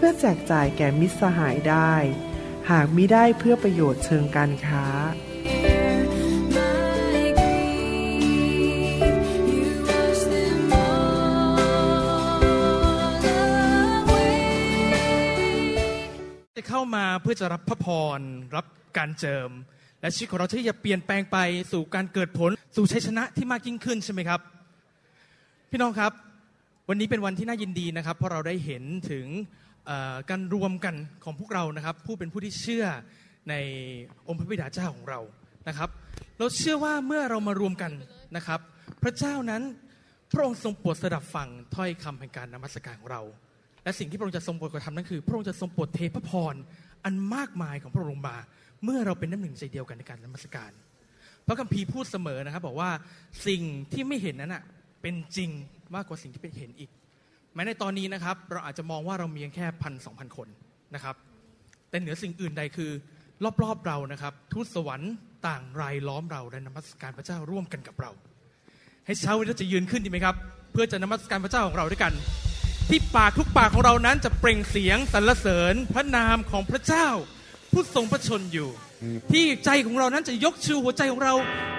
เพื่อแจกจ่ายแก่มิตรสหายได้ หากมิได้เพื่อประโยชน์เชิงการค้า จะเข้ามาเพื่อจะรับพระพร รับการเจิม และชีวิตของเราที่จะเปลี่ยนแปลงไปสู่การเกิดผลสู่ชัยชนะที่มากยิ่งขึ้นใช่ไหมครับ พี่น้องครับ วันนี้เป็นวันที่น่ายินดีนะครับ เพราะเราได้เห็นถึง การรวมกันของพวกเรานะครับ ผู้เป็นผู้ที่เชื่อในองค์พระบิดาเจ้าของเรานะครับ เราเชื่อว่าเมื่อเรามารวมกันนะครับ พระเจ้านั้นพระองค์ทรงโปรดสดับฟังถ้อยคำแห่งการนมัสการของเรา และสิ่งที่พระองค์จะทรงโปรดกระทำนั่นคือ พระองค์จะทรงโปรดเทพระพรอันมากมายของพระองค์ลงมา เมื่อเราเป็นน้ำหนึ่งใจเดียวกันในการนมัสการ พระคัมภีร์พูดเสมอนะครับ บอกว่าสิ่งที่ไม่เห็นนั้นอะเป็นจริงมากกว่าสิ่งที่เป็นเห็นอีก ม้ในตอนนี้นะครับเราอาจจะมองว่าเรามีแค่พันสองพันคนนะครับ แต่เหนือสิ่งอื่นใดคือ รอบๆเรานะครับ ทูตสวรรค์ต่างรายล้อมเราและนมัสการพระเจ้าร่วมกันกับเรา ให้เช้าวันนี้เราจะยืนขึ้นดีไหมครับ เพื่อจะนมัสการพระเจ้าของเราด้วยกัน ที่ปากทุกปากของเรานั้นจะเปล่งเสียงสรรเสริญพระนามของพระเจ้า ผู้ทรงพระชนอยู่ ที่ใจของเรานั้นจะยกชูหัวใจของเรา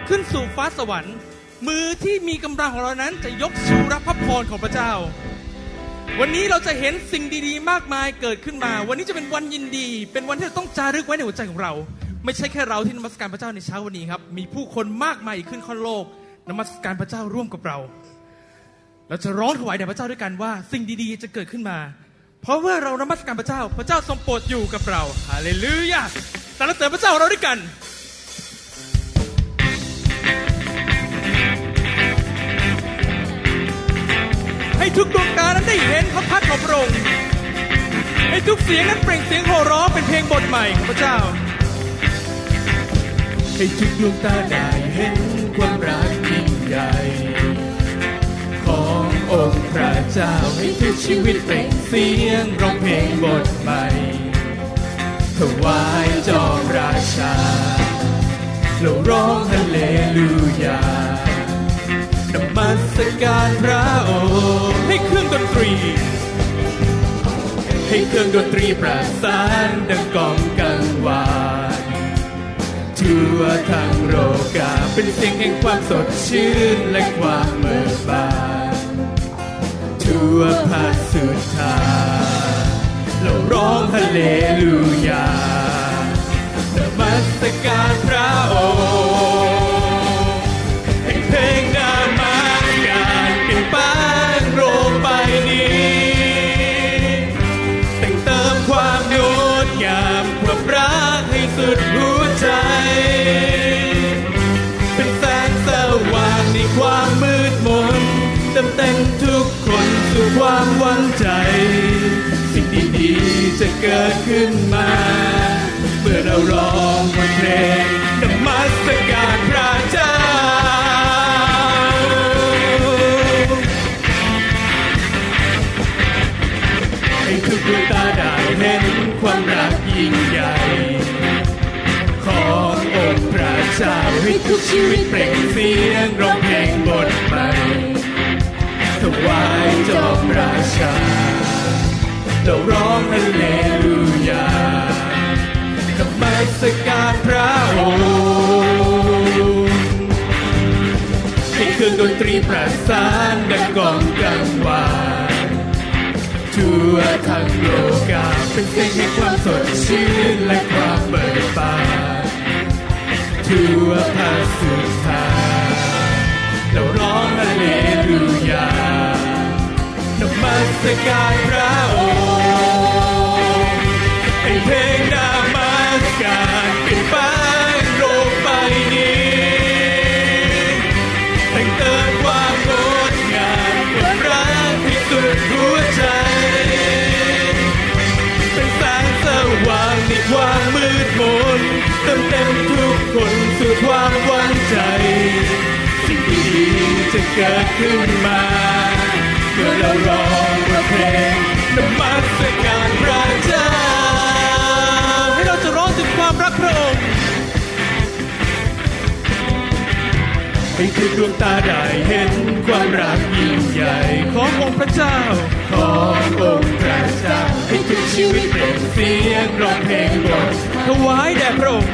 ขึ้นสู่ฟ้าสวรรค์ มือที่มีกำลังของเรานั้นจะยกชูรับพระพรของพระเจ้า วันนี้เราจะเห็นสิ่งดีๆ มากมายเกิดขึ้นมา วันนี้จะเป็นวันยินดี เป็นวันที่เราต้องจารึกไว้ในหัวใจของเรา ไม่ใช่แค่เราที่นมัสการพระเจ้าในเช้าวันนี้ครับ มีผู้คนมากมายอีกขึ้นข้อนโลกนมัสการพระเจ้าร่วมกับเรา เราจะร้องถวายแด่พระเจ้าด้วยกันว่า สิ่งดีๆ จะเกิดขึ้นมา เพราะว่าเรานมัสการพระเจ้า พระเจ้าทรงโปรดอยู่กับเรา ฮาเลลูยาสรรเสริญพระเจ้าเราด้วยกัน ให้ทุกดวงตานั้นได้เห็นพระพักตร์ของพระองค์ให้ทุกเสียงนั้นเปล่งเสียงโห่ร้องเป็นเพลงบทใหม่ของพระเจ้า ให้ทุกดวงตาได้เห็นความรักยิ่งใหญ่ขององค์พระเจ้าให้ทุกชีวิตเปล่งเสียงร้องเพลงบทใหม่ถวายจอมราชาเราร้องฮาเลลูยา นมัสการพระองค์ให้เครื่องดนตรี ให้เครื่องดนตรีประสานดังกองกังวานทั่วทั้งโลกาเป็นเสียงแห่งความสดชื่นและความเบิกบานทั่วภาสุดทางเราร้องฮาเลลูยานมัสการพระองค์ ความหวังใจ สิ่งดีๆจะเกิดขึ้นมา เมื่อเราร้องวันเพลงนมัสการพระเจ้าให้ทุกดวงตาได้เห็นความรักยิ่งใหญ่ ขององค์พระเจ้าให้ทุกชีวิตเปล่งเสียงร้องเพลงบท ใหวายจอมราชาเราร้องฮาเลลูยานมัสการพระองค์ให้เครื่องดนตรีประสานดังกองกังวานทั่วทั้งโลกาเป็นเสียงแห่งความสดชื่นและความเบิกบานทั่วภาคสุดทางเราร้องฮาเลลูยา มัสการพระองค์ให้เพลงนามาสการเป็นแปลงโลกใบนี้แต่งเติมความงดงามความรักที่สุดหัวใจ เป็นแสงสว่างในความมืดมนเติมเต็มทุกคนสู่ความหวังใจ สิ่งดีจะเกิดขึ้นมา เมื่อเราร้องว่าเพลงนมัสการพระเจ้า ให้เราจะร้องถึงความรักพระองค์ให้ทุกดวงตาได้เห็นความรักยิ่งใหญ่ขององค์พระเจ้า ขององค์พระเจ้า ให้ทุกชีวิตเป็นเสียงร้องเพลงบทถวายแด่พระองค์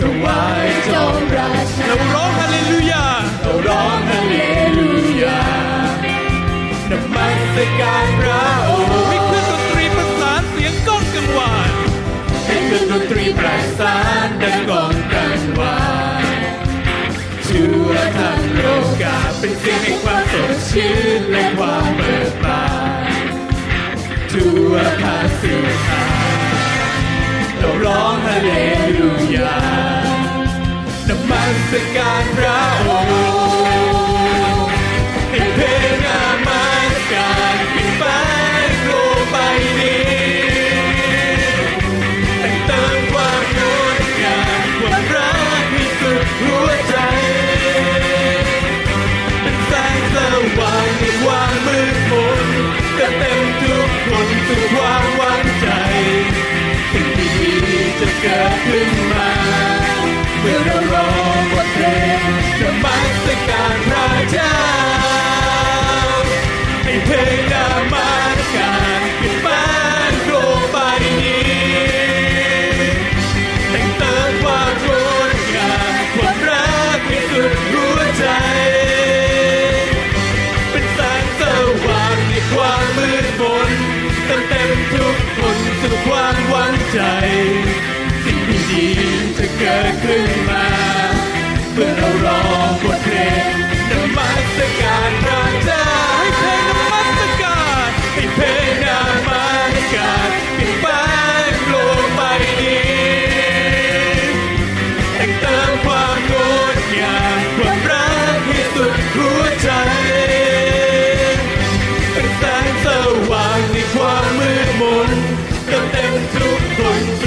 ถวายจงราชาเราร้องฮาเลลูยาเราร้องฮาเลลูยา นมัสการพระองค์ให้เครื่องดนตรีประสานเสียงก้องกังวานให้เครื่องดนตรีประสานดังก้องกันวานชั่วทั้งโลกาเป็นเสียงแห่งความสดชื่นและความเบิกบานทั่วภาสุธาเราร้องฮาเลลูยานมัสการพระองค์ กิดขึ้นมา เมื่อเราร้องบทเพลงนมัสการพระเจ้าให้เพลงนมัสการป็นบ้านโลกใบนี้แต่งเติมความงดงามความรักให้สุดหัวใจ เป็นแสงสว่างในความมืดมนเติมเต็มทุกคนสู่ความหวังใจ เกิดขึ้นมาเมื่อเราร้องบทเพลงนมัสการพระเจ้าให้เพลงนมัสการให้เพลงนามาการเป็นบ้านโลกใบนี้แต่งเติมความงดงามความรักให้สุดหัวใจเป็นแสงสว่างในความมืดมนเติมเต็มทุกคน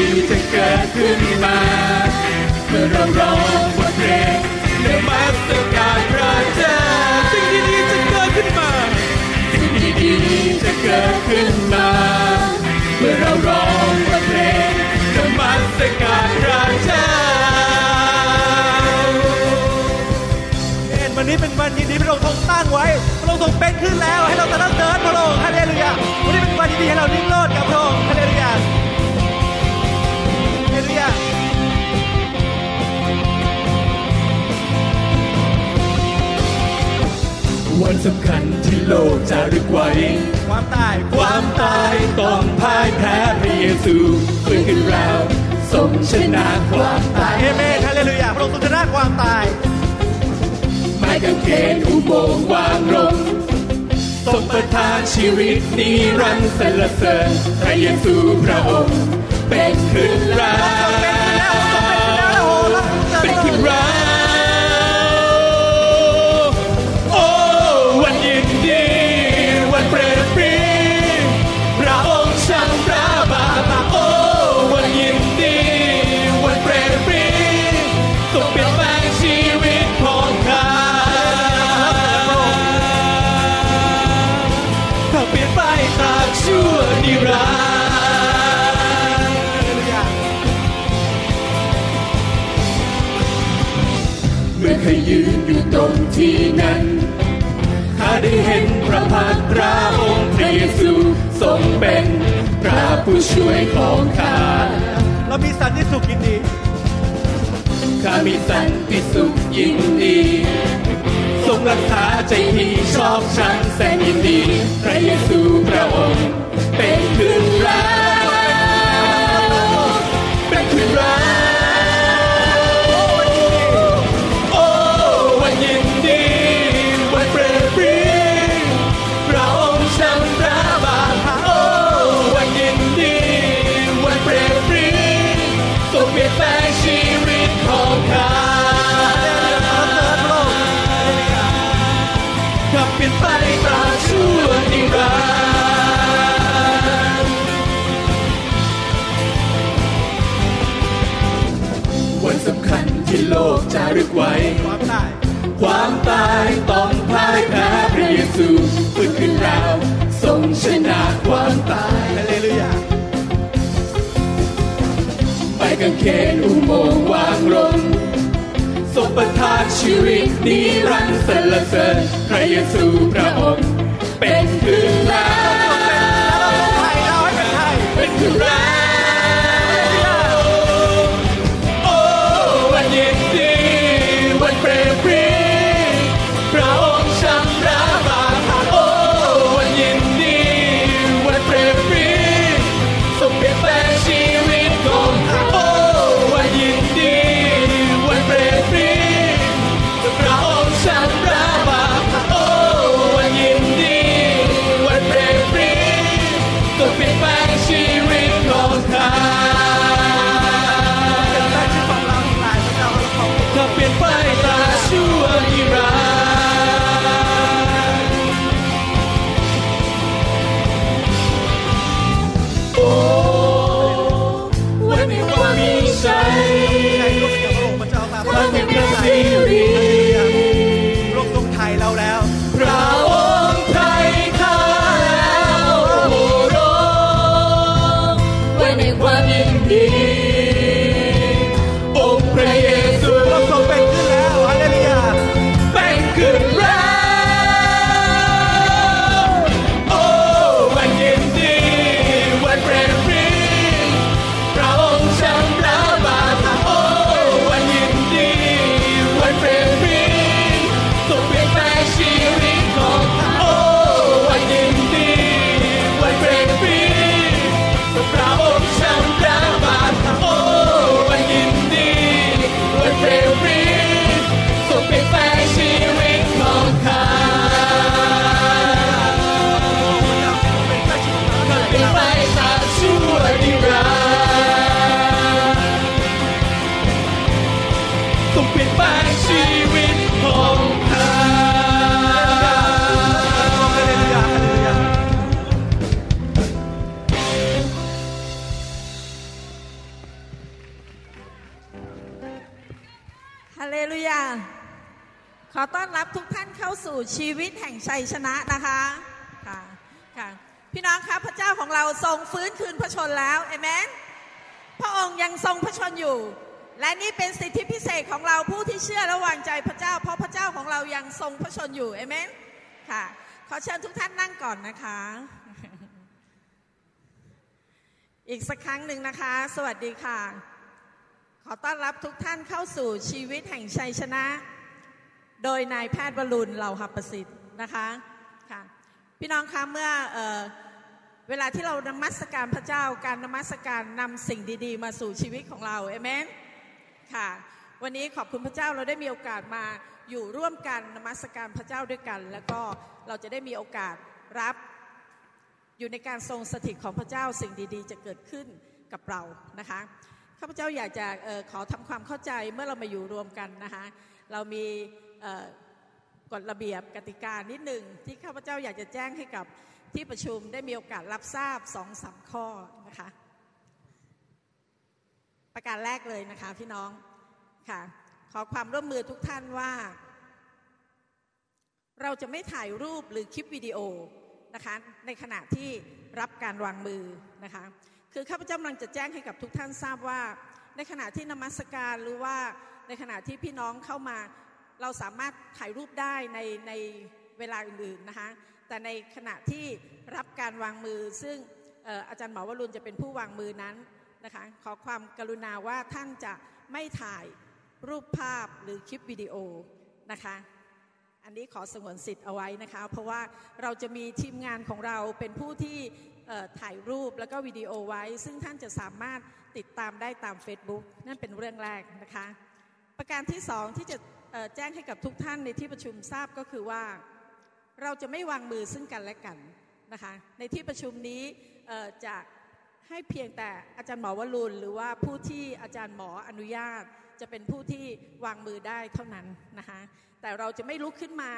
ดีจะเกิดขึ้นมาเมื่อเราร้องบทเพลงนมัสการพระเจ้าสิ่งดีๆจะเกิดขึ้นมาสิ่งดีๆจะเกิดขึ้นมาเมื่อเราร้องบทเพลงนมัสการพระเจ้าเอ็นวันนี้เป็นวันยินดีพระองค์ทรงตั้งไว้พระองค์ทรงเป็นขึ้นแล้ว ให้เราจะต้องเดินพระองค์ฮาเลลูยาวันนี้เป็นวันยินดีให้เรานิ่งโลดกับพระองค์ สำคัญที่โลกจะรึกไว้ ความตายความตายต้องพ่ายแพ้พระเยซูฟื้นขึ้นเราทรงชนะความตายเอเมนฮาเลลูยาพระองค์ทรงชนะความตายไม้กางเขนอุโบงค์วางลงทรงประทานชีวิตนิรันดร์สรรเสริญพระเยซูพระองค์เป็นขึ้นเรา เมื่อเคยยืนอยู่ตรงที่นั้นข้าได้เห็นพระพักตราองค์พระเยซูทรงเป็นพระผู้ช่วยของข้าเรามีสันติสุขยินดีข้ามีสันติสุขยินดีทรงรักษาใจที่ชอบชังแสนยินดี พระเยซูพระองค์เป็นคืนรักเป็นคืนรัก โลกจารึกไว้ความตายความตายต้องพ่ายแพ้พระเยซูฟื้นขึ้นแล้วทรงชนะความตายฮาเลลูยาไปกางเขนอุโมงค์วางลงทรงประทานชีวิตนิรันดร์สรรเสริญพระเยซูพระองค์เป็นขึ้นแล้วเป็นไทยเป็นขึ้นแล้ว วั เลลูยา ขอต้อนรับทุกท่านเข้าสู่ชีวิตแห่งชัยชนะนะคะค่ะค่ะพี่น้องครับพระเจ้าของเราทรงฟื้นคืนพระชนแล้วเอเมนพระองค์ยังทรงพระชนอยู่ และนี่เป็นสิทธิพิเศษของเราผู้ที่เชื่อและวางใจพระเจ้า เพราะพระเจ้าของเรายังทรงพระชนอยู่เอเมนค่ะขอเชิญทุกท่านนั่งก่อนนะคะ อีกสักครั้งหนึ่งนะคะ สวัสดีค่ะ ขอต้อนรับทุกท่านเข้าสู่ชีวิตแห่งชัยชนะ โดยนายแพทย์วรุณเหล่าหับประสิทธิ์นะคะค่ะพี่น้องคะเมื่อเออเวลาที่เรานมัสการพระเจ้าการนมัสการนำสิ่งดีๆ มาสู่ชีวิตของเราเอเมนค่ะวันนี้ขอบคุณพระเจ้าเราได้มีโอกาสมาอยู่ร่วมกันนมัสการพระเจ้าด้วยกัน แล้วก็เราจะได้มีโอกาสรับอยู่ในการทรงสถิตของพระเจ้าสิ่งดีๆ จะเกิดขึ้นกับเรานะคะ ข้าพเจ้าอยากจะออขอทำความเข้าใจเมื่อเรามาอยู่รวมกันนะคะเรามีกฎระเบียบกติกานิดหนึ่งที่ข้าพเจ้าอยากจะแจ้งให้กับที่ประชุมได้มีโอกาสรับทราบสองสามข้อนะคะ ประการแรกเลยนะคะพี่น้องค่ะขอความร่วมมือทุกท่านว่า เราจะไม่ถ่ายรูปหรือคลิปวิดีโอนะคะในขณะที่รับการวางมือนะคะ คือข้าพเจ้ากำลังจะแจ้งให้กับทุกท่านทราบว่า ในขณะที่นมัสการหรือว่าในขณะที่พี่น้องเข้ามา เราสามารถถ่ายรูปได้ในในเวลาอื่นๆนะคะแต่ในขณะที่รับการวางมือ ซึ่งอออาจารย์หมอวรุณจะเป็นผู้วางมือนั้นนะคะขอความกรุณาว่าท่านจะไม่ถ่ายรูปภาพหรือคลิปวิดีโอนะคะอันนี้ขอสงวนสิทธิ์เอาไว้นะคะ เพราะว่าเราจะมีทีมงานของเราเป็นผู้ที่ ถ่ายรูปแล้วก็วิดีโอไว้ ซึ่งท่านจะสามารถติดตามได้ตาม Facebook นั่นเป็นเรื่องแรกนะคะ ประการที่สองที่จะแจ้งให้กับทุกท่านในที่ประชุมทราบก็คือว่า เราจะไม่วางมือซึ่งกันและกันนะคะในที่ประชุมนี้จะให้เพียงแต่อาจารย์หมอวรุณหรือว่าผู้ที่อาจารย์หมออนุญาต จะเป็นผู้ที่วางมือได้เท่านั้นนะคะแต่เราจะไม่ลุกขึ้นมา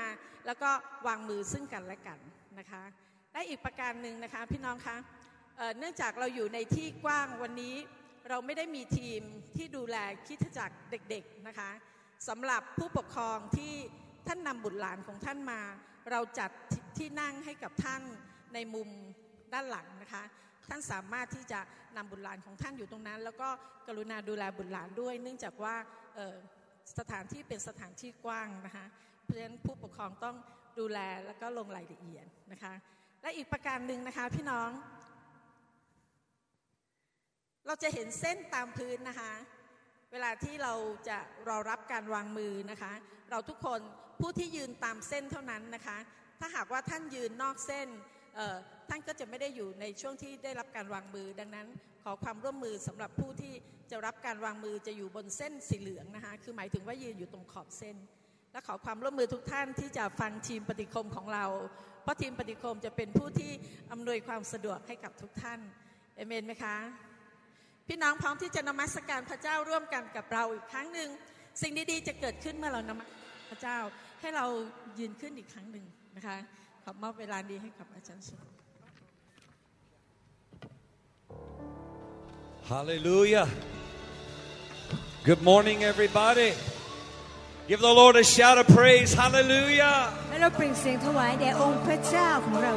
แล้วก็วางมือซึ่งกันและกันนะคะ และอีกประการหนึ่งนะคะพี่น้องคะเเนื่องจากเราอยู่ในที่กว้างวันนี้ เราไม่ได้มีทีมที่ดูแลคิดจักรเด็กๆนะคะสำหรับผู้ปกครองที่ท่านนำบุตรหลานของท่านมา เราจัดที่นั่งให้กับท่านในมุมด้านหลังนะคะท่านสามารถที่จะนำบุตรหลานของท่านอยู่ตรงนั้น แล้วก็กรุณาดูแลบุตรหลานด้วย เนื่องจากว่าสถานที่เป็นสถานที่กว้างนะคะเพราะฉะนั้นผู้ปกครองต้องดูแลแล้วก็ลงรายละเอียดนะคะ และอีกประการหนึ่งนะคะพี่น้อง เราจะเห็นเส้นตามพื้นนะคะ เวลาที่เราจะรอรับการวางมือนะคะ เราทุกคนผู้ที่ยืนตามเส้นเท่านั้นนะคะ ถ้าหากว่าท่านยืนนอกเส้นท่านก็จะไม่ได้อยู่ในช่วงที่ได้รับการวางมือ ดังนั้น ขอความร่วมมือสำหรับผู้ที่จะรับการวางมือจะอยู่บนเส้นสีเหลืองนะคะ คือหมายถึงว่ายืนอยู่ตรงขอบเส้น และขอความร่วมมือทุกท่านที่จะฟังทีมปฏิคมของเรา เพราะทีมปฏิคมจะเป็นผู้ที่อำนวยความสะดวกให้กับทุกท่านเอเมนไหมคะ พี่น้องพร้อมที่จะนมัสการพระเจ้าร่วมกันกับเราอีกครั้งหนึ่งสิ่งดีๆจะเกิดขึ้นเมื่อเรานมัสพระเจ้าให้เรายืนขึ้นอีกครั้งหนึ่งนะคะขอมอบเวลาดีให้กับอาจารย์สุ Hallelujah. Good morning, everybody. Give the Lord a shout of praise. Hallelujah. และเราเปล่งเสียงถวายแด่องค์พระเจ้าของเรา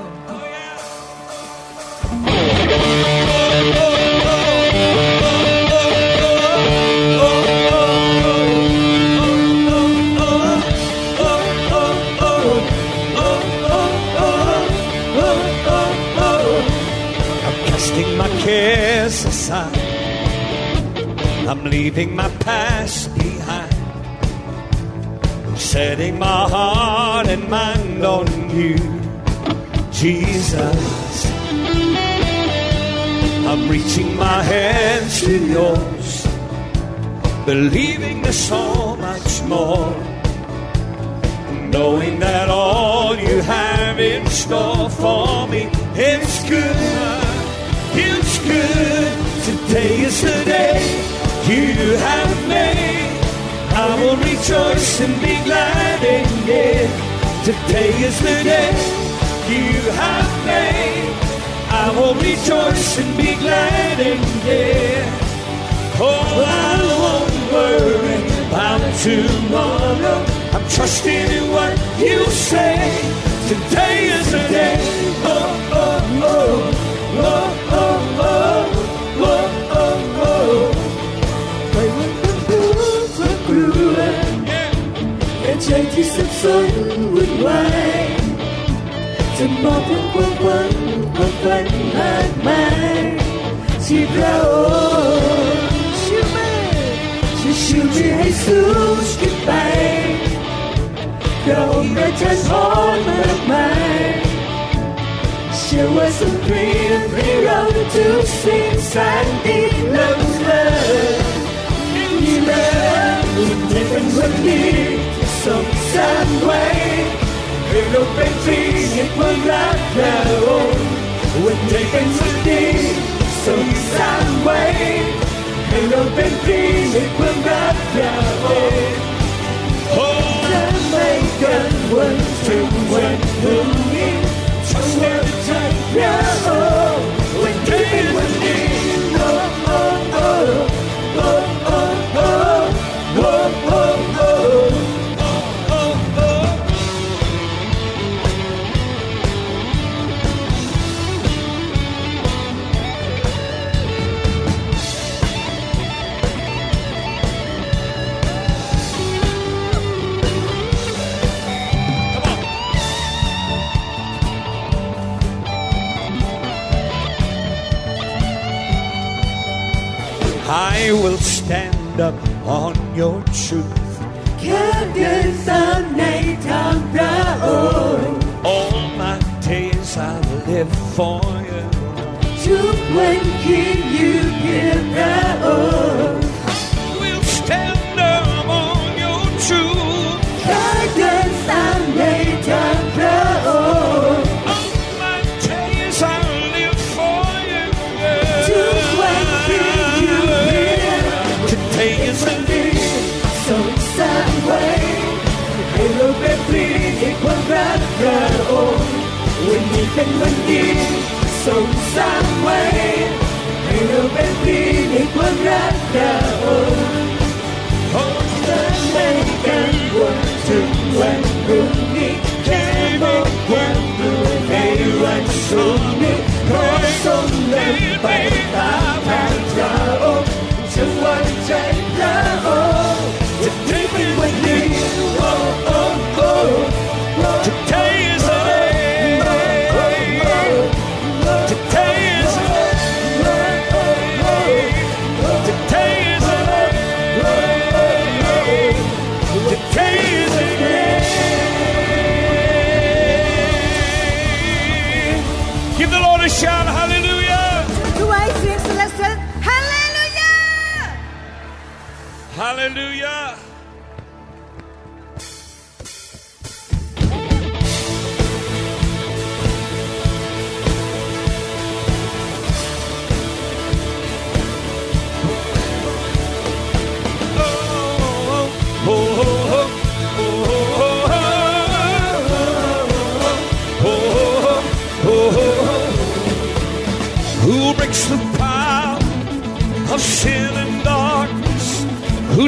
casting my cares aside. I'm leaving my past behind. Setting my heart and mind on you, Jesus. I'm reaching my hands to yours, believing there's so much more. Knowing that all you have in store for me is good. It's good. Today is the day you have made. I will rejoice and be glad in it. Today is the day you have made. I will rejoice and be glad in it. Oh, I won't worry about tomorrow. I'm trusting in what you say. Today is the day. Oh, oh, oh. Oh, oh, oh, ใจที่สับสนวุ่นวายจะบอกถึงความหวังความฝันมากมายที่พระองค์ช่วยจะชูที่ให้สูงขึ้นไปพระองค์ประทานพรมากมายเชื่อว่าสงครามให้เราทุกสิ่งสันติล้ำเลิศมีแรงอุ่นใเป็นวันนี้ Sống sáng quay, người đâu bên some sad way. If no painting, it will not know. When taking city, some sad way. If no painting, it will not know. Oh, Jamaican words to when the need to where the time now. I will stand up on your truth. All my days I live for you. To when can you give the old? bên minh đi sông sáng quay ngày đầu bên kia những quân rác đã ôm hôm nay đây cánh quân từng quanh cùng đi thế một quanh đường ngày anh xuống.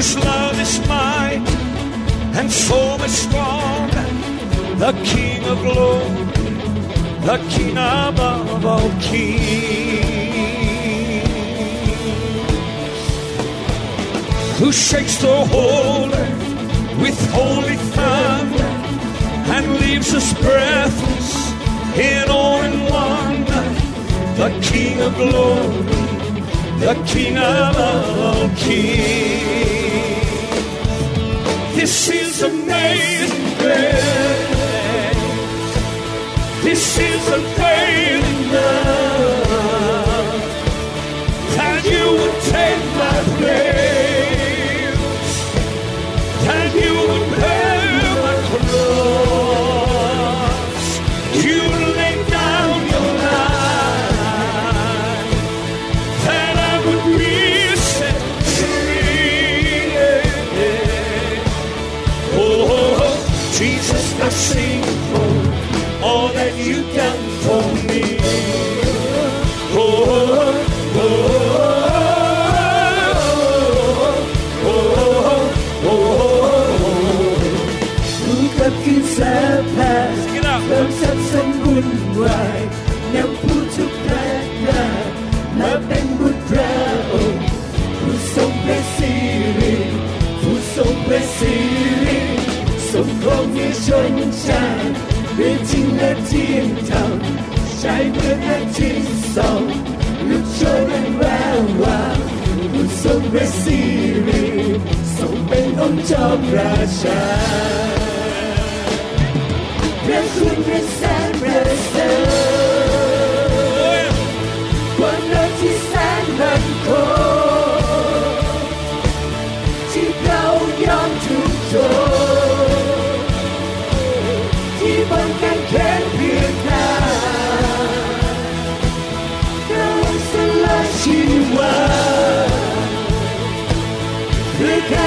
this love is mine, and so strong, the King of glory, the King above all kings, who shakes the whole earth with holy thunder and leaves us breathless in awe and wonder, the King of glory, the King above all kings. This is amazing grace. This is unfailing love that you would take. ช่วยยังชาหรือทิ้งและาที่ยังทำใช้เพื่อหน้าที่สองลูกช่วยยังแวววาวบุญสมเรสิริทรงเป็นองค์เจ้าราชาพระคุณพระแสนพระเสริ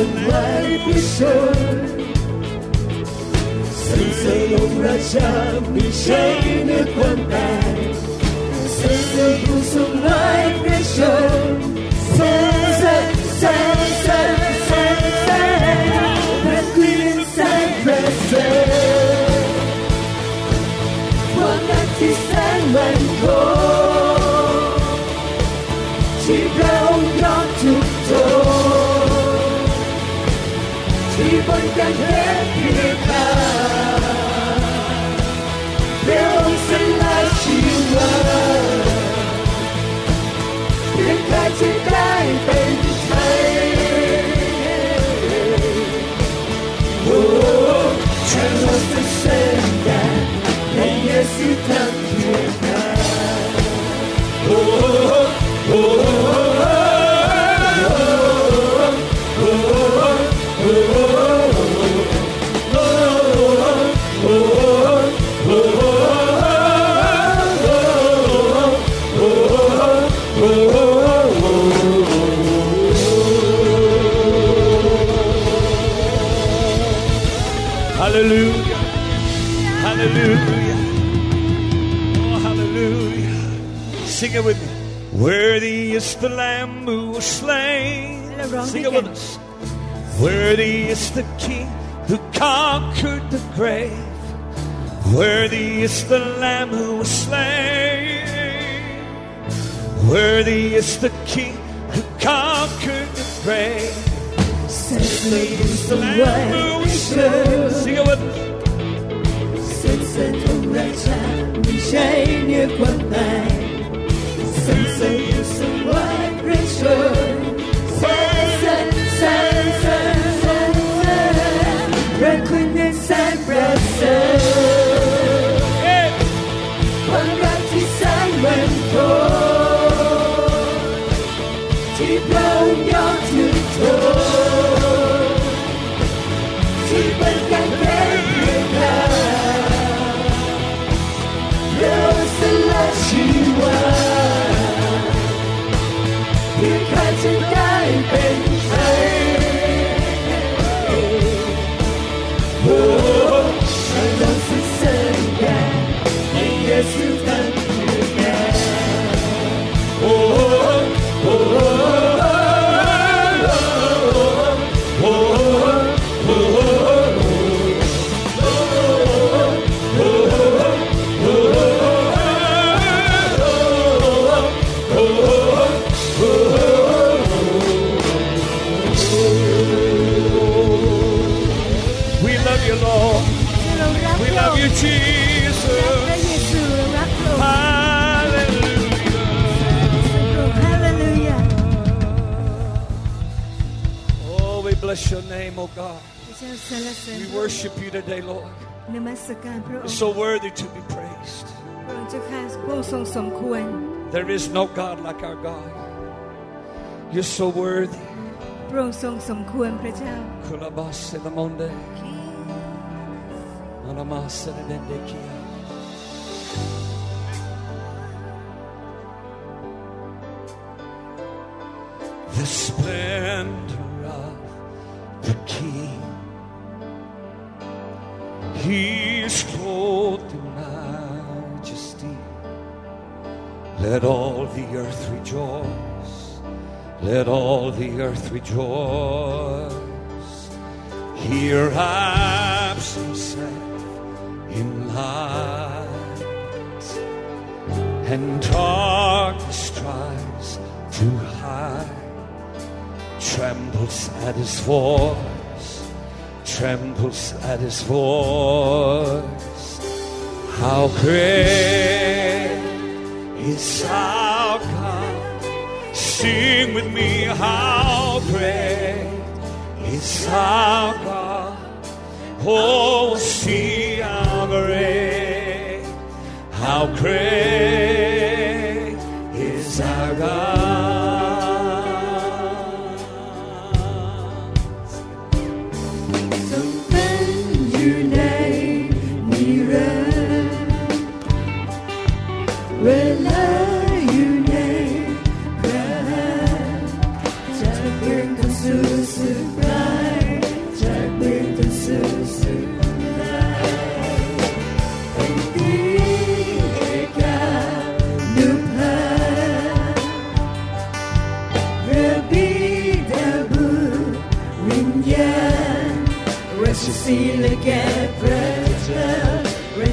Посылай пищу Сенсею врачам пищей не хватай Сенсею сумай пищу Сенсе, сенсе, сенсе Проклин сенсе Вот так ты сен мой can help you. the Lamb who was slain. Sing it with us. Worthy is the King who conquered the grave. Worthy is the Lamb who was slain. Worthy is the King who conquered the grave. Certainly is the Lamb who was slain. Sing it with us. 神同在下，你谁也困难，神神也是我。and blessed. We worship you today, Lord. นมัสการพระอง You're ค์ so worthy to be praised. พระองค์เจ้าข้าพระองค์ทรงสมควร There is no God like our God. You're so worthy. พระองค์ทรงสมควรพระเจ้า Kulabase la monde. Malamase la dendekia. The the earth rejoice. Let all the earth rejoice. He wraps himself in light, and darkness tries to hide. Trembles at his voice, trembles at his voice. How great is our? Sing with me, how great is our God? Oh, see how great, how great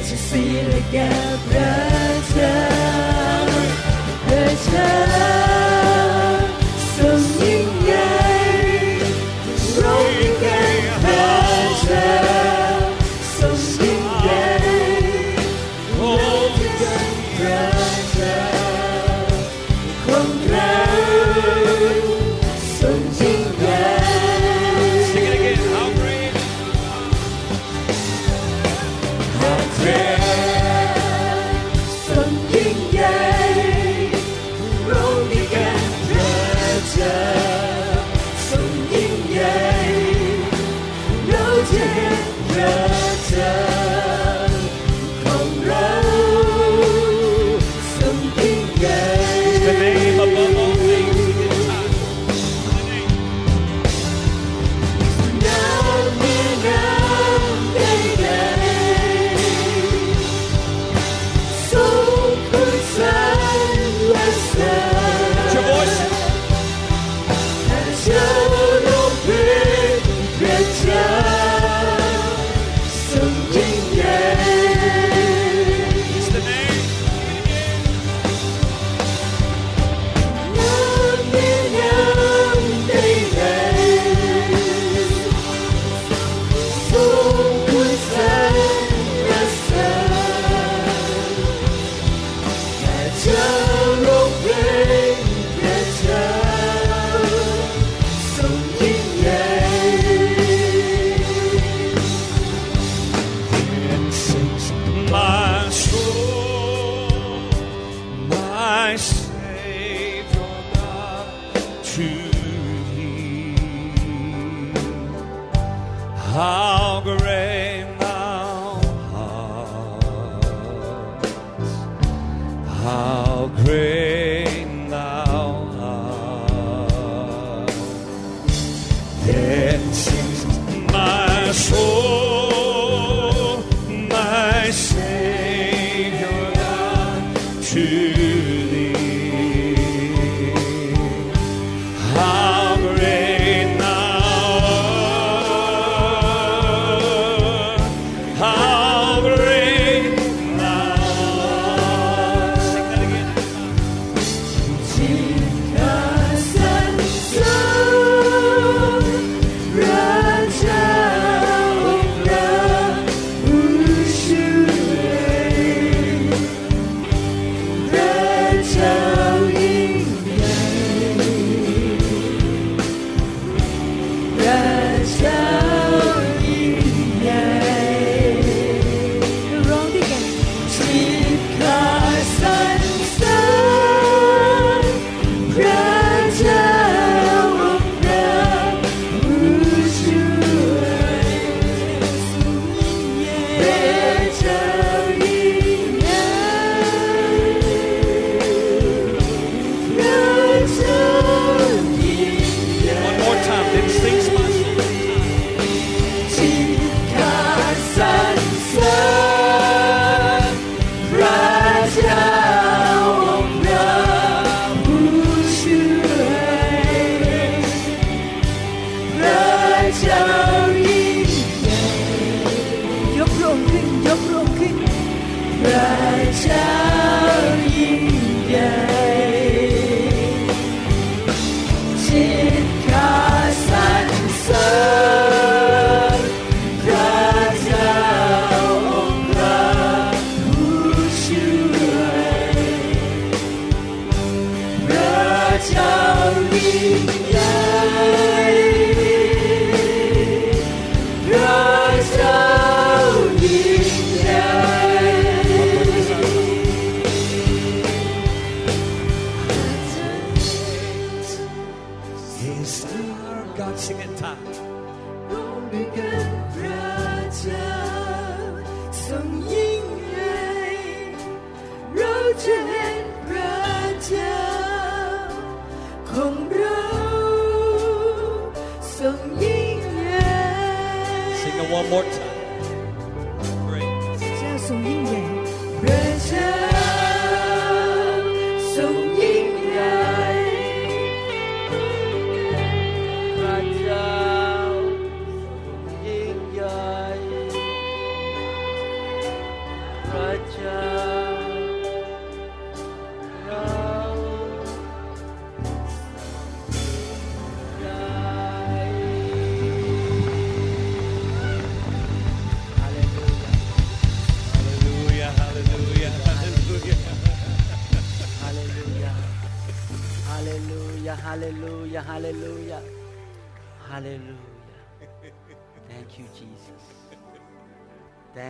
Let's sing together. Let's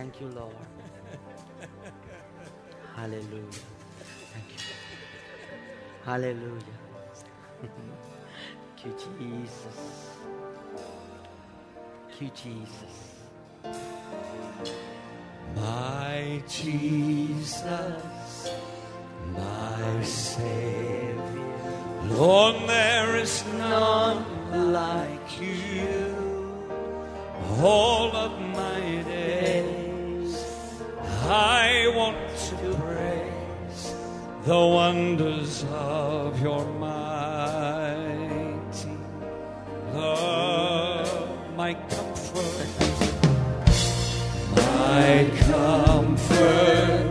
Thank you, Lord. Hallelujah. Thank you. Hallelujah. Thank you, Jesus. Thank you, Jesus. My Jesus, my Savior. Lord, there is none like you all of my days. I want to praise the wonders of your mighty love, my comfort, my comfort.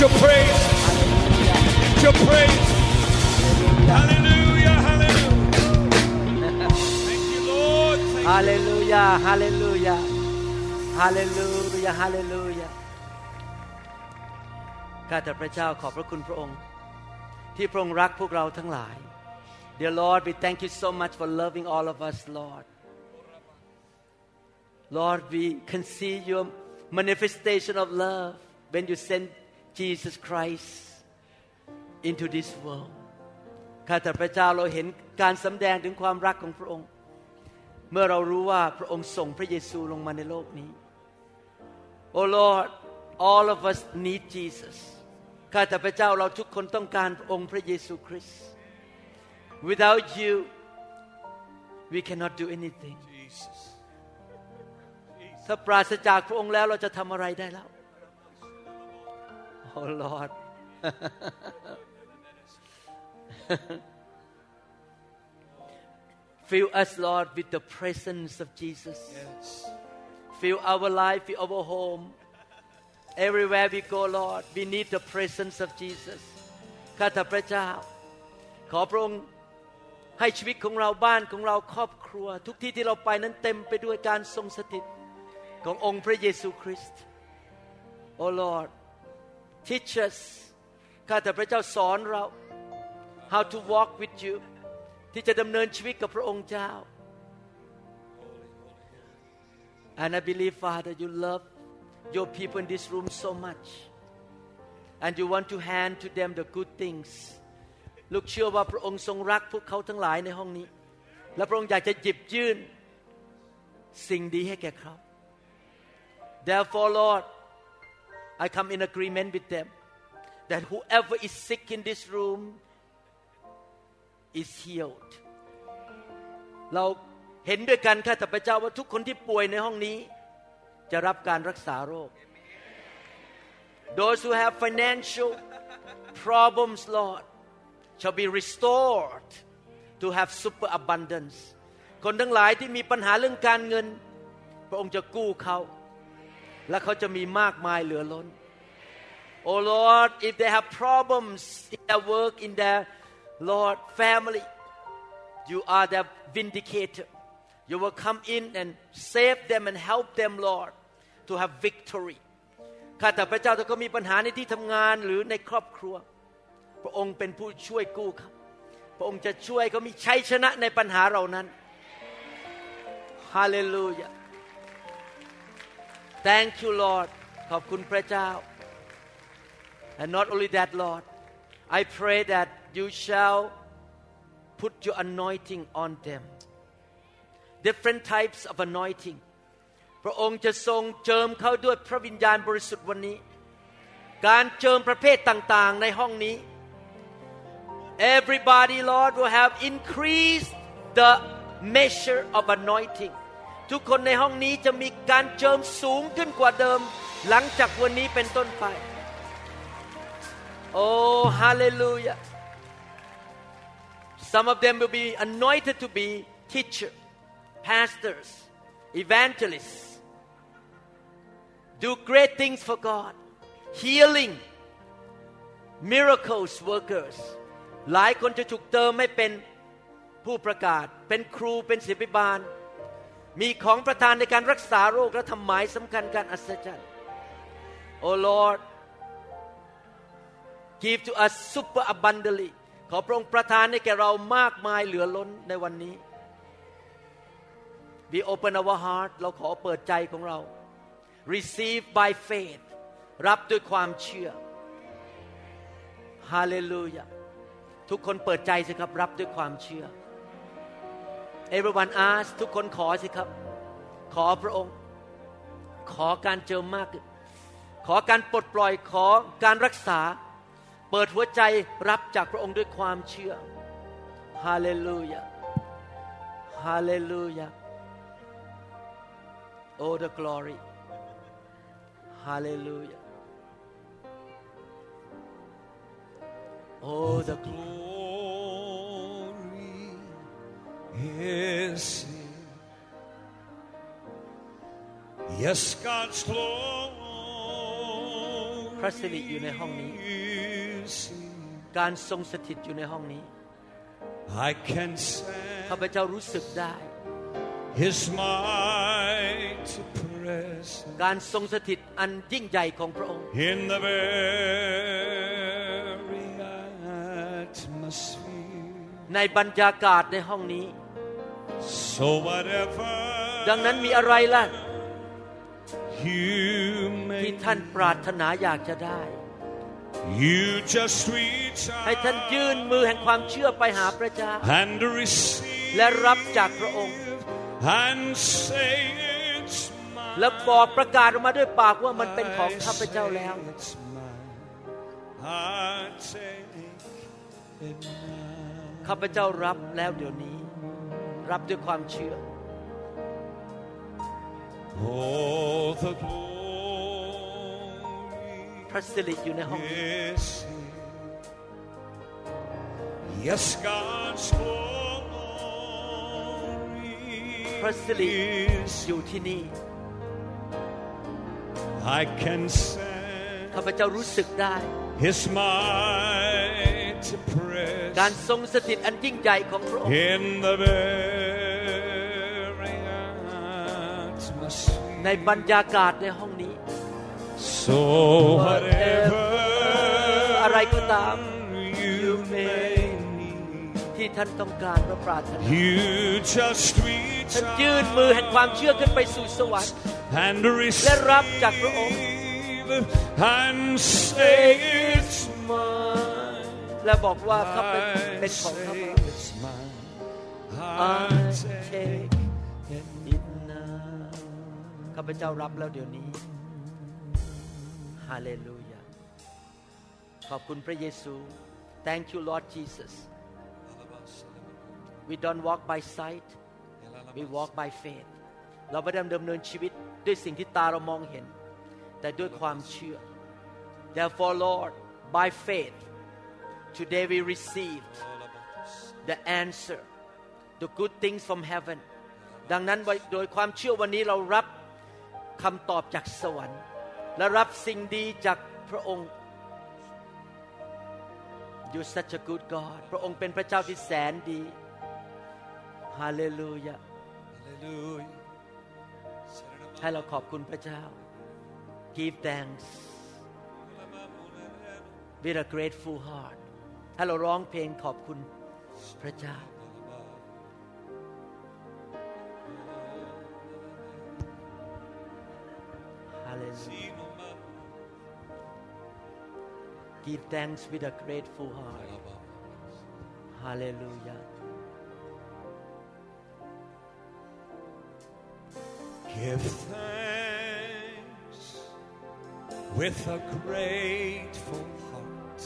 Your praise. Lift your praise. Hallelujah, hallelujah. Hallelujah, hallelujah. ข้าแต่พระเจ้าขอบพระคุณพระองค์ ที่พระองค์รักพวกเราทั้งหลาย Dear Lord we thank you so much for loving all of us Lord Lord we can see your manifestation of love when you sent Jesus Christ into this world ข้าแต่พระเจ้าเราเห็นการสำแดงถึงความรักของพระองค์ เมื่อเรารู้ว่าพระองค์ส่งพระเยซูลงมาในโลกนี้ Oh Lord all of us need Jesus ข้าแต่พระเจ้าเราทุกคนต้องการพระองค์พระเยซูคริสต์ Without you we cannot do anything ถ้าปราศจากพระองค์แล้วเราจะทำอะไรได้แล้ว Oh Lord Fill us, Lord, with the presence of Jesus. Fill our life, fill our home. Everywhere we go, Lord, we need the presence of Jesus. ข้าแต่พระเจ้า ขอพระองค์ให้ชีวิตของเราบ้านของเราครอบครัว ทุกที่ที่เราไปนั้นเต็มไปด้วยการทรงสถิตขององค์พระเยซูคริสต์ Oh Lord teach us ข้าแต่พระเจ้าสอนเรา how to walk with you ที่จะดำเนินชีวิตกับพระองค์เจ้า And I believe Father you love your people in this room so much and you want to hand to them the good things ลูกเชื่อว่าพระองค์ทรงรักพวกเขาทั้งหลายในห้องนี้ และพระองค์อยากจะหยิบยื่นสิ่งดีให้แก่เขา Therefore Lord I come in agreement with them that whoever is sick in this room is healed เราเห็นด้วยกันข้าแต่พระเจ้าว่าทุกคนที่ป่วยในห้องนี้ จะรับการรักษาโรค Those who have financial problems Lord shall be restored to have super abundance คนทั้งหลายที่มีปัญหาเรื่องการเงิน พระองค์จะกู้เขา และเขาจะมีมากมายเหลือล้น Oh Lord if they have problems in their work in their Lord family you are their vindicator you will come in and save them and help them Lord to have victory ข้าแต่พระเจ้าถ้าเขามีปัญหาในที่ทำงานหรือในครอบครัว พระองค์เป็นผู้ช่วยกู้เขาพระองค์จะช่วยเขามีชัยชนะในปัญหาเหล่านั้นฮาเลลูยา Thank you Lord ขอบคุณพระเจ้า and not only that Lord I pray that you shall put your anointing on them different types of anointing พระองค์จะทรงเจิมเขาด้วยพระวิญญาณบริสุทธิ์วันนี้ การเจิมประเภทต่างๆในห้องนี้ Everybody, Lord, will have increased the measure of anointing. ทุกคนในห้องนี้จะมีการเจิมสูงขึ้นกว่าเดิม หลังจากวันนี้เป็นต้นไป โอ้ฮาเลลูยา Some of them will be anointed to be teachers, pastors, evangelists. Do great things for God. Healing, miracles workers. หลายคนจะถูกเติมให้เป็นผู้ประกาศ เป็นครูเป็นศิบิบาล มีของประทานในการรักษาโรคและทำหมายสำคัญการอัศจรรย์ Oh Lord give to us super abundantly ขอพระองค์ประทานให้แก่เรามากมายเหลือล้นในวันนี้ We open our heart เราขอเปิดใจของเรา receive by faith รับด้วยความเชื่อ Hallelujah ทุกคนเปิดใจสิครับ รับด้วยความเชื่อ Everyone ask ทุกคนขอสิครับ ขอพระองค์ ขอการเจิมมากขึ้นขอการปลดปล่อยขอการรักษา เปิดหัวใจรับจากพระองค์ด้วยความเชื่อ ฮาเลลูยา ฮาเลลูยา Oh the glory Hallelujah Oh the glory is. Yes, God's glory พระสิริอยู่ในห้องนี้ is here. การทรงสถิตอยู่ในห้องนี้ I can ข้า sense พเจ้ารู้สึกได้ His mighty presence การทรงสถิตอันยิ่งใหญ่ของพระองค์ in the very atmosphere. ในบรรยากาศในห้องนี้ So whatever ดังนั้นมีอะไรล่ะ you ที่ may ท่านปรารถนาอยากจะได้ you just reach ให้ท่านยื่นมือแห่งความเชื่อไปหาพระเจ้า and receive และรับจากพระองค์ and say it's และบอกประกาศออกมาด้วยปากว่ามันเป็นของข้าพเจ้าแล้ว It's mine. I take it now. ข้าพเจ้ารับแล้วเดี๋ยวนี้ รับด้วยความเชื่อ Oh, the พระสิริอยู่ในห้องนี้ glory is here. Yes, God's glory พระสิริ is อยู่ที่นี่ I can sense ข้าพเจ้ารู้สึกได้ His mighty การ presence ทรงสถิตอันยิ่งใหญ่ของพระองค์ in the very atmosphere. ในบรรยากาศในห้องนี้ So whatever อะไรก็ตาม you may need, ที่ท่านต้องการและปรารถนา you just reach ท่านยื่นมือแห่งความเชื่อขึ้นไปสู่สวรรค์ and และรับจากพระองค์ receive and say it's mine. และบอกว่าข้าเป็นเป็นของข้า say พ it's mine. I I take take it now ข้าพเจ้ารับแล้วเดี๋ยวนี้ ฮาเลลูยาขอบคุณพระเยซู Thank you Lord Jesus We don't walk by sight we walk by faith เราไม่ได้ดำเนินชีวิตด้วยสิ่งที่ตาเรามองเห็น แต่ด้วยความเชื่อ Therefore Lord by faith today we received the answer the good things from heaven ดังนั้นโดยความเชื่อวันนี้เรารับคำตอบจากสวรรค์ และรับสิ่งดีจากพระองค์ You're such a good God พระองค์เป็นพระเจ้าที่แสนดีฮาเลลูยา Hallelujah. ให้เราขอบคุณพระเจ้า Give thanks with a grateful heart ให้เราร้องเพลงขอบคุณพระเจ้า Hallelujah. Give thanks with a grateful heart. Hallelujah. Give thanks with a grateful heart.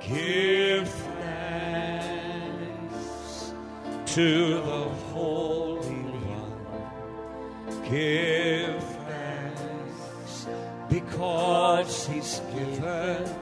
Give thanks to the Holy One. Give thanks because He's given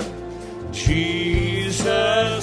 Jesus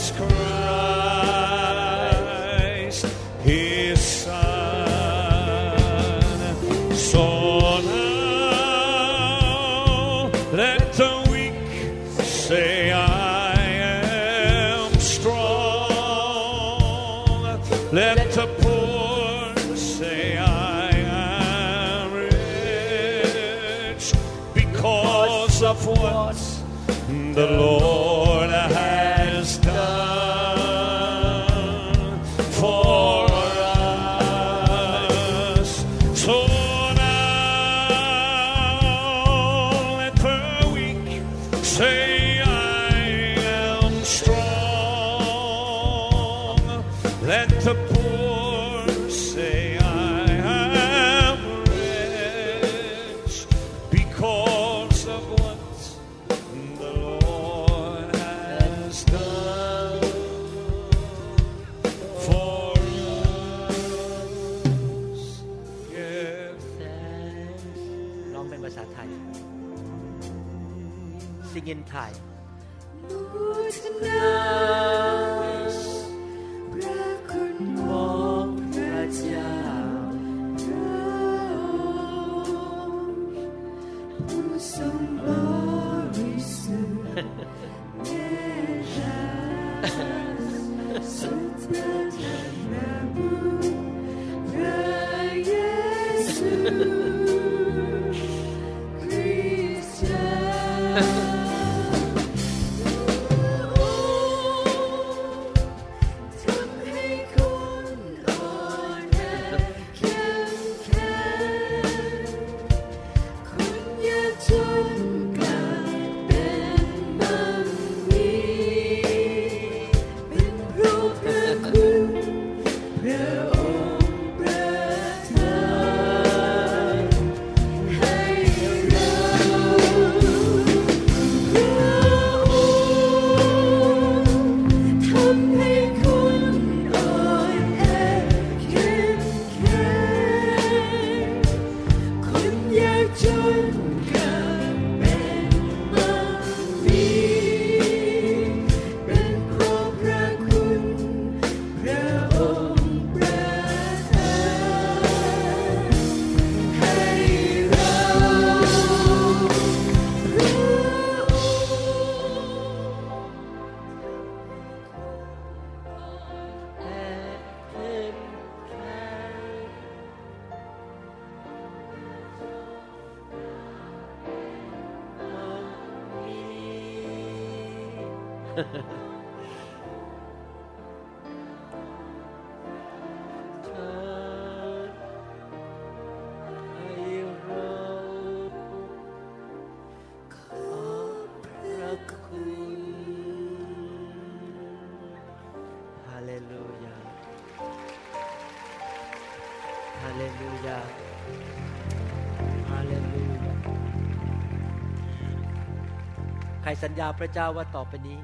รสัญญาพระเจ้าว่าต่อไปนี้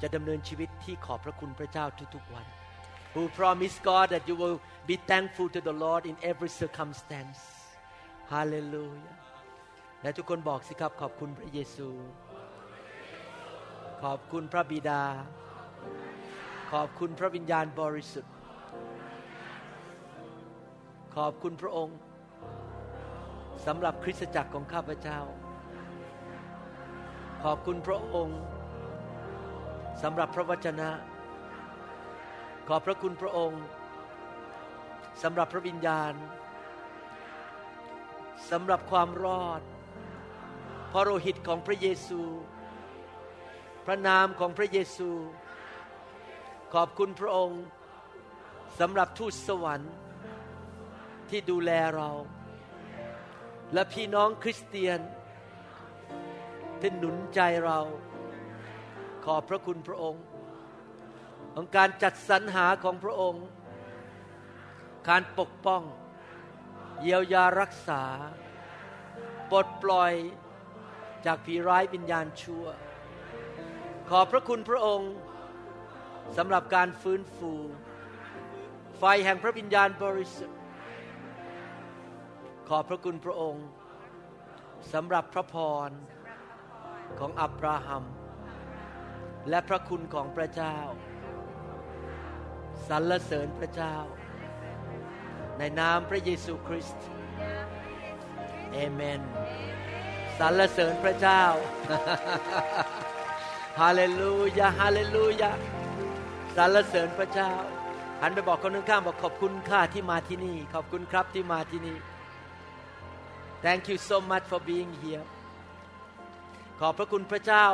จะดำเนินชีวิตที่ขอบพระคุณพระเจ้าทุกๆวัน Who promise God that you will be thankful to the Lord in every circumstance Hallelujah และทุกคนบอกสิครับขอบคุณพระเยซู ขอบคุณพระบิดา ขอบคุณพระวิญญาณบริสุทธิ์ ขอบคุณพระองค์สำหรับคริสตจักรของข้าพเจ้า ขอบคุณพระองค์สำหรับพระวจนะ ขอบพระคุณพระองค์สำหรับพระวิญญาณสำหรับความรอด พระโลหิตของพระเยซู พระนามของพระเยซู ขอบคุณพระองค์สำหรับทูตสวรรค์ที่ดูแลเรา และพี่น้องคริสเตียน ที่หนุนใจเรา ขอบพระคุณพระองค์ ของการจัดสรรหาของพระองค์ การปกป้อง เยียวยารักษาปลดปล่อยจากผีร้ายวิญญาณชั่ว ขอบพระคุณพระองค์สำหรับการฟื้นฟู ไฟแห่งพระวิญญาณบริสุทธิ์ ขอบพระคุณพระองค์สำหรับพระพร ของอับราฮัม และพระคุณของพระเจ้าสรรเสริญพระเจ้า ในนามพระเยซูคริสต์เอเมนสรรเสริญพระเจ้าฮาเลลูยาฮาเลลูยาสรรเสริญพระเจ้าหันไปบอกคนข้างๆบอกขอบคุณค่าที่มาที่นี่ ขอบคุณครับที่มาที่นี่ Thank you so much for being here ขอบพระคุณพระเจ้า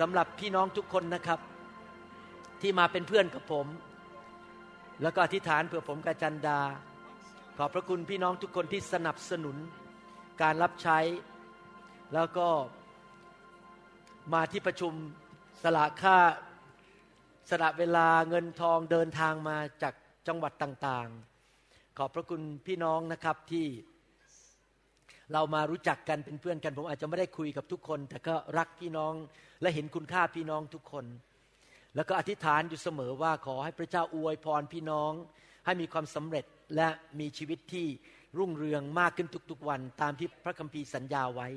สำหรับพี่น้องทุกคนนะครับ ที่มาเป็นเพื่อนกับผม แล้วก็อธิษฐานเผื่อผมกับจันดา ขอบพระคุณพี่น้องทุกคนที่สนับสนุนการรับใช้ แล้วก็มาที่ประชุมสละค่าสละเวลาเงินทองเดินทางมาจากจังหวัดต่างๆ ขอบพระคุณพี่น้องนะครับที่ เรามารู้จักกันเป็นเพื่อนกัน ผมอาจจะไม่ได้คุยกับทุกคน แต่ก็รักพี่น้องและเห็นคุณค่าพี่น้องทุกคน แล้วก็อธิษฐานอยู่เสมอว่าขอให้พระเจ้าอวยพรพี่น้อง ให้มีความสำเร็จและมีชีวิตที่รุ่งเรืองมากขึ้นทุกๆวัน ตามที่พระคัมภีร์สัญญาไว้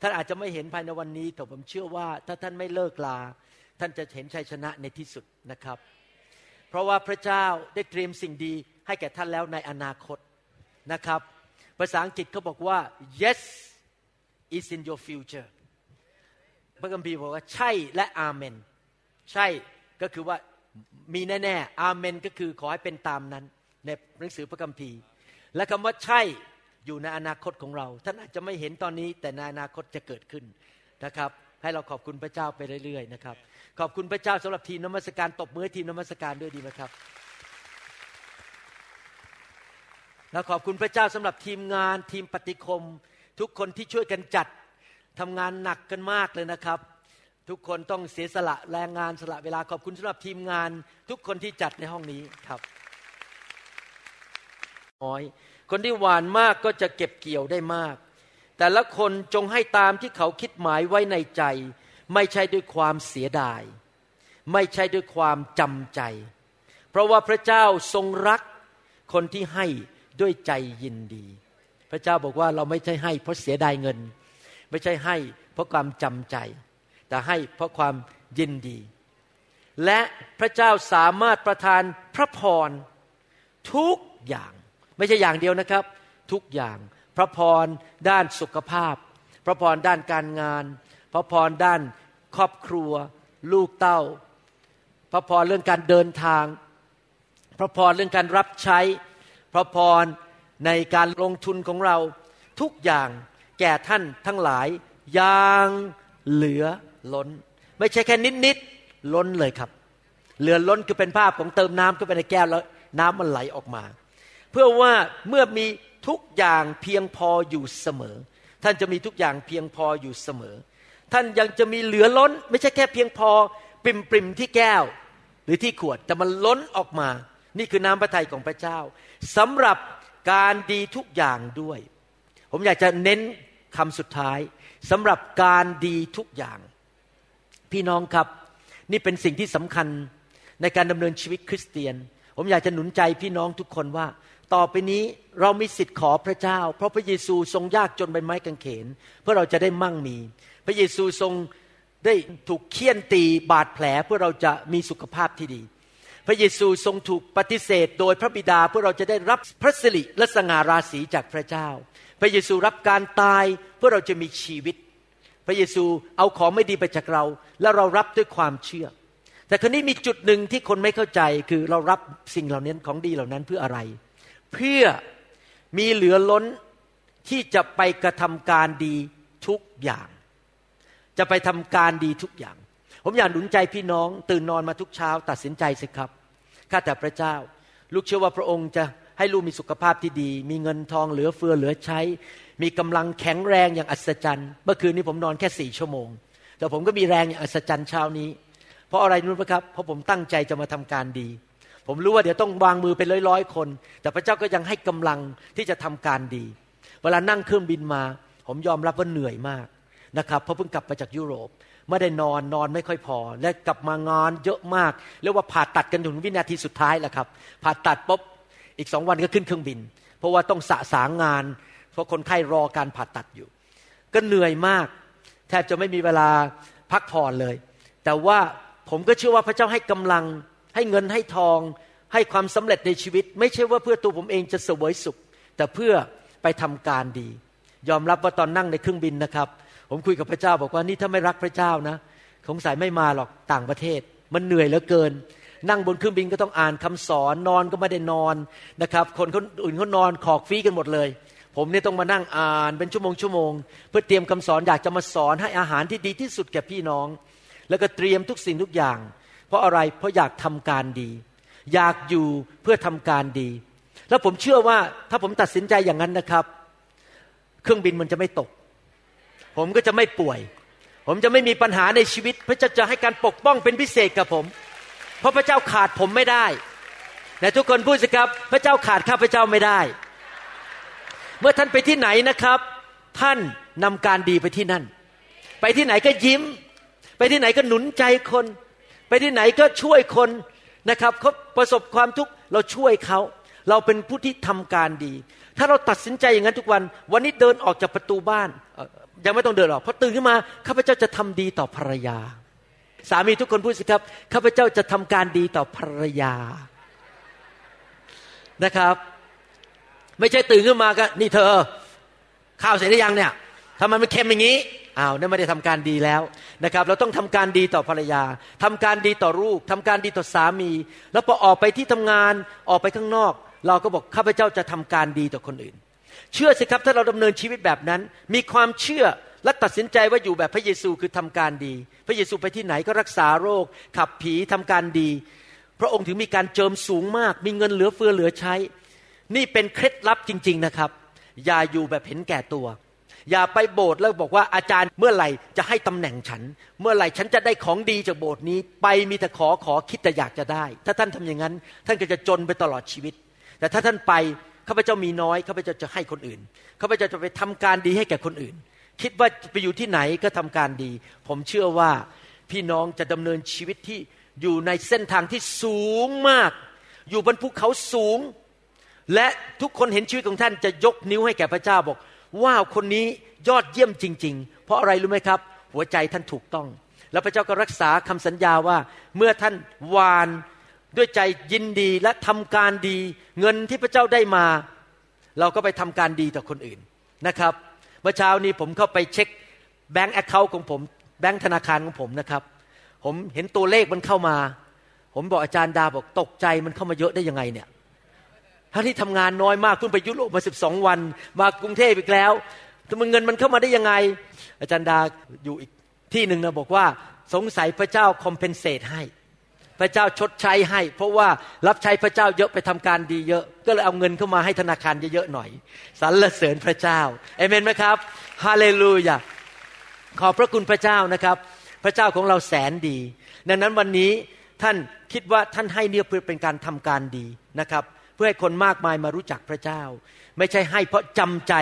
ท่านอาจจะไม่เห็นภายในวันนี้ แต่ผมเชื่อว่าถ้าท่านไม่เลิกลา ท่านจะเห็นชัยชนะในที่สุดนะครับ เพราะว่าพระเจ้าได้เตรียมสิ่งดีให้แก่ท่านแล้วในอนาคตนะครับ ภาษาอังกฤษเขาบอกว่า yes is in your future พระคัมภีร์บอกว่าใช่และอาเมน ใช่ก็คือว่ามีแน่ๆอาเมนก็คือขอให้เป็นตามนั้น ในหนังสือพระคัมภีร์ และคำว่าใช่อยู่ในอนาคตของเรา ท่านอาจจะไม่เห็นตอนนี้แต่ในอนาคตจะเกิดขึ้นนะครับ ให้เราขอบคุณพระเจ้าไปเรื่อยๆนะครับ ขอบคุณพระเจ้าสำหรับทีมนมัสการตบมือทีมนมัสการด้วยดีไหมครับ แล้วขอบคุณพระเจ้าสำหรับทีมงานทีมปฏิคม ทุกคนที่ช่วยกันจัดทำงานหนักกันมากเลยนะครับ ทุกคนต้องเสียสละแรงงานสละเวลาขอบคุณสำหรับทีมงาน ทุกคนที่จัดในห้องนี้ครับน้อย คนที่หวานมากก็จะเก็บเกี่ยวได้มาก แต่ละคนจงให้ตามที่เขาคิดหมายไว้ในใจ ไม่ใช่ด้วยความเสียดาย ไม่ใช่ด้วยความจำใจ เพราะว่าพระเจ้าทรงรักคนที่ให้ ด้วยใจยินดี พระเจ้าบอกว่าเราไม่ใช่ให้เพราะเสียดายเงิน ไม่ใช่ให้เพราะความจำใจ แต่ให้เพราะความยินดี และพระเจ้าสามารถประทานพระพรทุกอย่าง ไม่ใช่อย่างเดียวนะครับ ทุกอย่าง พระพรด้านสุขภาพ พระพรด้านการงาน พระพรด้านครอบครัว ลูกเต้า พระพรเรื่องการเดินทาง พระพรเรื่องการรับใช้ ระพรในการลงทุนของเราทุกอย่างแก่ท่านทั้งหลายอย่างเหลือล้น ไม่ใช่แค่นิดนิดล้นเลยครับ เหลือล้นคือเป็นภาพของเติมน้ำเข้าไปในแก้วแล้วน้ำมันไหลออกมา เพื่อว่าเมื่อมีทุกอย่างเพียงพออยู่เสมอ ท่านจะมีทุกอย่างเพียงพออยู่เสมอ ท่านยังจะมีเหลือล้น ไม่ใช่แค่เพียงพอ ปริมปริมที่แก้ว หรือที่ขวดแต่มันล้นออกมา นี่คือน้ำพระทัยของพระเจ้าสำหรับการดีทุกอย่างด้วย ผมอยากจะเน้นคำสุดท้ายสำหรับการดีทุกอย่าง พี่น้องครับนี่เป็นสิ่งที่สำคัญในการดำเนินชีวิตคริสเตียน ผมอยากจะหนุนใจพี่น้องทุกคนว่า ต่อไปนี้เรามีสิทธิ์ขอพระเจ้า เพราะพระเยซูทรงยากจนเป็นไม้กางเขน เพื่อเราจะได้มั่งมี พระเยซูทรงได้ถูกเคี่ยนตีบาดแผลเพื่อเราจะมีสุขภาพที่ดี พระเยซูทรงถูกปฏิเสธ โดยพระบิดาเพื่อเราจะได้รับพระสิริและสง่าราศีจากพระเจ้า พระเยซูรับการตายเพื่อเราจะมีชีวิต พระเยซูเอาของไม่ดีไปจากเรา แล้วเรารับด้วยความเชื่อ แต่ครนี้มีจุดหนึ่งที่คนไม่เข้าใจคือเรารับสิ่งเหล่านี้ของดีเหล่านั้นเพื่ออะไร เพื่อมีเหลือล้นที่จะไปกระทำการดีทุกอย่าง จะไปทำการดีทุกอย่าง ผมอยากหนุนใจพี่น้อง ตื่นนอนมาทุกเช้า ตัดสินใจสิครับข้าแต่พระเจ้า ลูกเชื่อว่าพระองค์จะให้ลูกมีสุขภาพที่ดี มีเงินทองเหลือเฟือเหลือใช้ มีกำลังแข็งแรงอย่างอัศจรรย์ เมื่อคืนนี้ผมนอนแค่สี่ชั่วโมง แต่ผมก็มีแรงอย่างอัศจรรย์เช้านี้ เพราะอะไรรู้ไหมครับ เพราะผมตั้งใจจะมาทำการดี ผมรู้ว่าเดี๋ยวต้องวางมือเป็นร้อยๆคน แต่พระเจ้าก็ยังให้กำลังที่จะทำการดี เวลานั่งเครื่องบินมา ผมยอมรับว่าเหนื่อยมากนะครับ เพราะเพิ่งกลับมาจากยุโรป ไม่ได้นอนนอนไม่ค่อยพอ และกลับมางานเยอะมากเรียกว่าผ่าตัดกันถึงวินาทีสุดท้ายแหละครับผ่าตัดปุ๊บอีกสองวันก็ขึ้นเครื่องบิน เพราะว่าต้องสะสางงาน เพราะคนไข้รอการผ่าตัดอยู่ ก็เหนื่อยมาก แทบจะไม่มีเวลาพักผ่อนเลย แต่ว่าผมก็เชื่อว่าพระเจ้าให้กำลังให้เงินให้ทอง ให้ความสำเร็จในชีวิต ไม่ใช่ว่าเพื่อตัวผมเองจะเสวยสุข แต่เพื่อไปทำการดี ยอมรับว่าตอนนั่งในเครื่องบินนะครับ ผมคุยกับพระเจ้าบอกว่านี่ถ้าไม่รักพระเจ้านะสงสัยไม่มาหรอกต่างประเทศ มันเหนื่อยเหลือเกิน นั่งบนเครื่องบินก็ต้องอ่านคำสอนนอนก็ไม่ได้นอนนะครับ คนคนอื่นเขานอนขอกฟีกันหมดเลย ผมเนี่ยต้องมานั่งอ่านเป็นชั่วโมงชั่วโมง เพื่อเตรียมคำสอนอยากจะมาสอนให้อาหารที่ดีที่สุดแก่พี่น้อง แล้วก็เตรียมทุกสิ่งทุกอย่าง เพราะอะไรเพราะอยากทำการดี อยากอยู่เพื่อทำการดี แล้วผมเชื่อว่าถ้าผมตัดสินใจอย่างนั้นนะครับ เครื่องบินมันจะไม่ตก ผมก็จะไม่ป่วย ผมจะไม่มีปัญหาในชีวิต พระเจ้าจะให้การปกป้องเป็นพิเศษกับผม เพราะพระเจ้าขาดผมไม่ได้แต่ทุกคนพูดสิครับ พระเจ้าขาดข้าพระเจ้าไม่ได้ เมื่อท่านไปที่ไหนนะครับ ท่านนำการดีไปที่นั่น ไปที่ไหนก็ยิ้ม ไปที่ไหนก็หนุนใจคน ไปที่ไหนก็ช่วยคนนะครับเขาประสบความทุกข์เราช่วยเขาเราเป็นผู้ที่ทำการดี ถ้าเราตัดสินใจอย่างนั้นทุกวัน วันนี้เดินออกจากประตูบ้าน ยังไม่ต้องเดินหรอกพอตื่นขึ้นมาข้าพเจ้าจะทำดีต่อภรรยา สามีทุกคนพูดสิครับข้าพเจ้าจะทำการดีต่อภรรยานะครับ ไม่ใช่ตื่นขึ้นมาก็นี่เธอ ข้าวเสร็จหรือยังเนี่ยทำไมมันเค็มอย่างนี้อ้าวนั่นไม่ได้ทำการดีแล้วนะครับ เราต้องทำการดีต่อภรรยาทำการดีต่อลูกทำการดีต่อสามี แล้วพอออกไปที่ทำงานออกไปข้างนอก เราก็บอกข้าพเจ้าจะทำการดีต่อคนอื่น เชื่อสิครับถ้าเราดำเนินชีวิตแบบนั้น มีความเชื่อและตัดสินใจว่าอยู่แบบพระเยซูคือทำการดี พระเยซูไปที่ไหนก็รักษาโรค ขับผีทำการดี พระองค์ถึงมีการเจิมสูงมาก มีเงินเหลือเฟือเหลือใช้ นี่เป็นเคล็ดลับจริง ๆนะครับ อย่าอยู่แบบเห็นแก่ตัว อย่าไปโบสถ์แล้วบอกว่าอาจารย์เมื่อไหร่จะให้ตำแหน่งฉัน เมื่อไหร่ฉันจะได้ของดีจากโบสถ์นี้ ไปมีแต่ขอขอคิดแต่อยากจะได้ ถ้าท่านทำอย่างนั้น ท่านก็จะจนไปตลอดชีวิต แต่ถ้าท่านไป ข้าพเจ้ามีน้อยข้าพเจ้าจะให้คนอื่นข้าพเจ้าจะไปทำการดีให้แก่คนอื่น คิดว่าไปอยู่ที่ไหนก็ทำการดี ผมเชื่อว่าพี่น้องจะดำเนินชีวิตที่อยู่ในเส้นทางที่สูงมาก อยู่บนภูเขาสูง และทุกคนเห็นชีวิตของท่านจะยกนิ้วให้แก่พระเจ้าบอกว้าวคนนี้ยอดเยี่ยมจริง ๆ เพราะอะไรรู้ไหมครับ หัวใจท่านถูกต้อง แล้วพระเจ้าก็รักษาคำสัญญาว่าเมื่อท่านวาน ด้วยใจยินดีและทำการดี เงินที่พระเจ้าได้มา เราก็ไปทำการดีต่อคนอื่นนะครับเมื่อเช้านี้ผมเข้าไปเช็ค bank account ของผมแบงก์ธนาคารของผมนะครับ ผมเห็นตัวเลขมันเข้ามา ผมบอกอาจารย์ดาบอกตกใจมันเข้ามาเยอะได้ยังไงเนี่ยทั้งที่ทำงานน้อยมากเพิ่งไปยุโรปมาสิบสองวัน มากรุงเทพอีกแล้วแต่มันเงินมันเข้ามาได้ยังไง อาจารย์ดาอยู่อีกที่หนึ่งนะบอกว่าสงสัยพระเจ้า compensate ให้ พระเจ้าชดใช้ให้ เพราะว่ารับใช้พระเจ้าเยอะไปทำการดีเยอะ ก็เลยเอาเงินเข้ามาให้ธนาคารเยอะๆหน่อยสรรเสริญพระเจ้าเอเมนไหมครับฮาเลลูยาขอบพระคุณพระเจ้านะครับ พระเจ้าของเราแสนดี ดังนั้นวันนี้ท่านคิดว่าท่านให้เนี่ยเพื่อเป็นการทำการดีนะครับ เพื่อให้คนมากมายมารู้จักพระเจ้า ไม่ใช่ให้เพราะจำใจ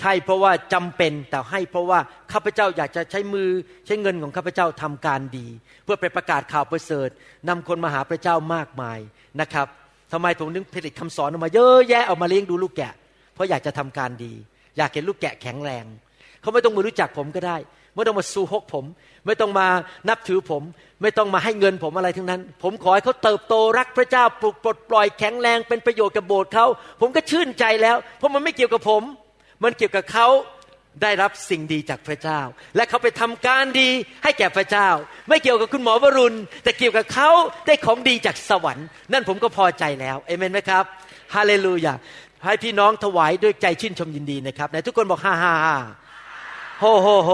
ใช่เพราะว่าจำเป็นแต่ให้เพราะว่าข้าพเจ้าอยากจะใช้มือใช้เงินของข้าพเจ้าทำการดี เพื่อไปประกาศข่าวประเสริฐนำคนมาหาพระเจ้ามากมายนะครับทำไมผมถึงผลิตคำสอนออกมาเยอะแยะเอามาเลี้ยงดูลูกแกะ เพราะอยากจะทำการดี อยากเห็นลูกแกะแข็งแรง เขาไม่ต้องมารู้จักผมก็ได้ ไม่ต้องมาสู้ฮกผม ไม่ต้องมานับถือผม ไม่ต้องมาให้เงินผมอะไรทั้งนั้น ผมขอให้เขาเติบโตรักพระเจ้าปลุกปลดปล่อยแข็งแรงเป็นประโยชน์กับโบสถ์เขาผมก็ชื่นใจแล้ว เพราะมันไม่เกี่ยวกับผม มันเกี่ยวกับเขาได้รับสิ่งดีจากพระเจ้า และเขาไปทำการดีให้แก่พระเจ้า ไม่เกี่ยวกับคุณหมอวรุณ แต่เกี่ยวกับเขาได้ของดีจากสวรรค์ นั่นผมก็พอใจแล้วเอเมนไหมครับฮาเลลูยาให้พี่น้องถวายด้วยใจชื่นชมยินดีนะครับไหนทุกคนบอกฮ่าฮ่าฮ่าโฮโฮโฮ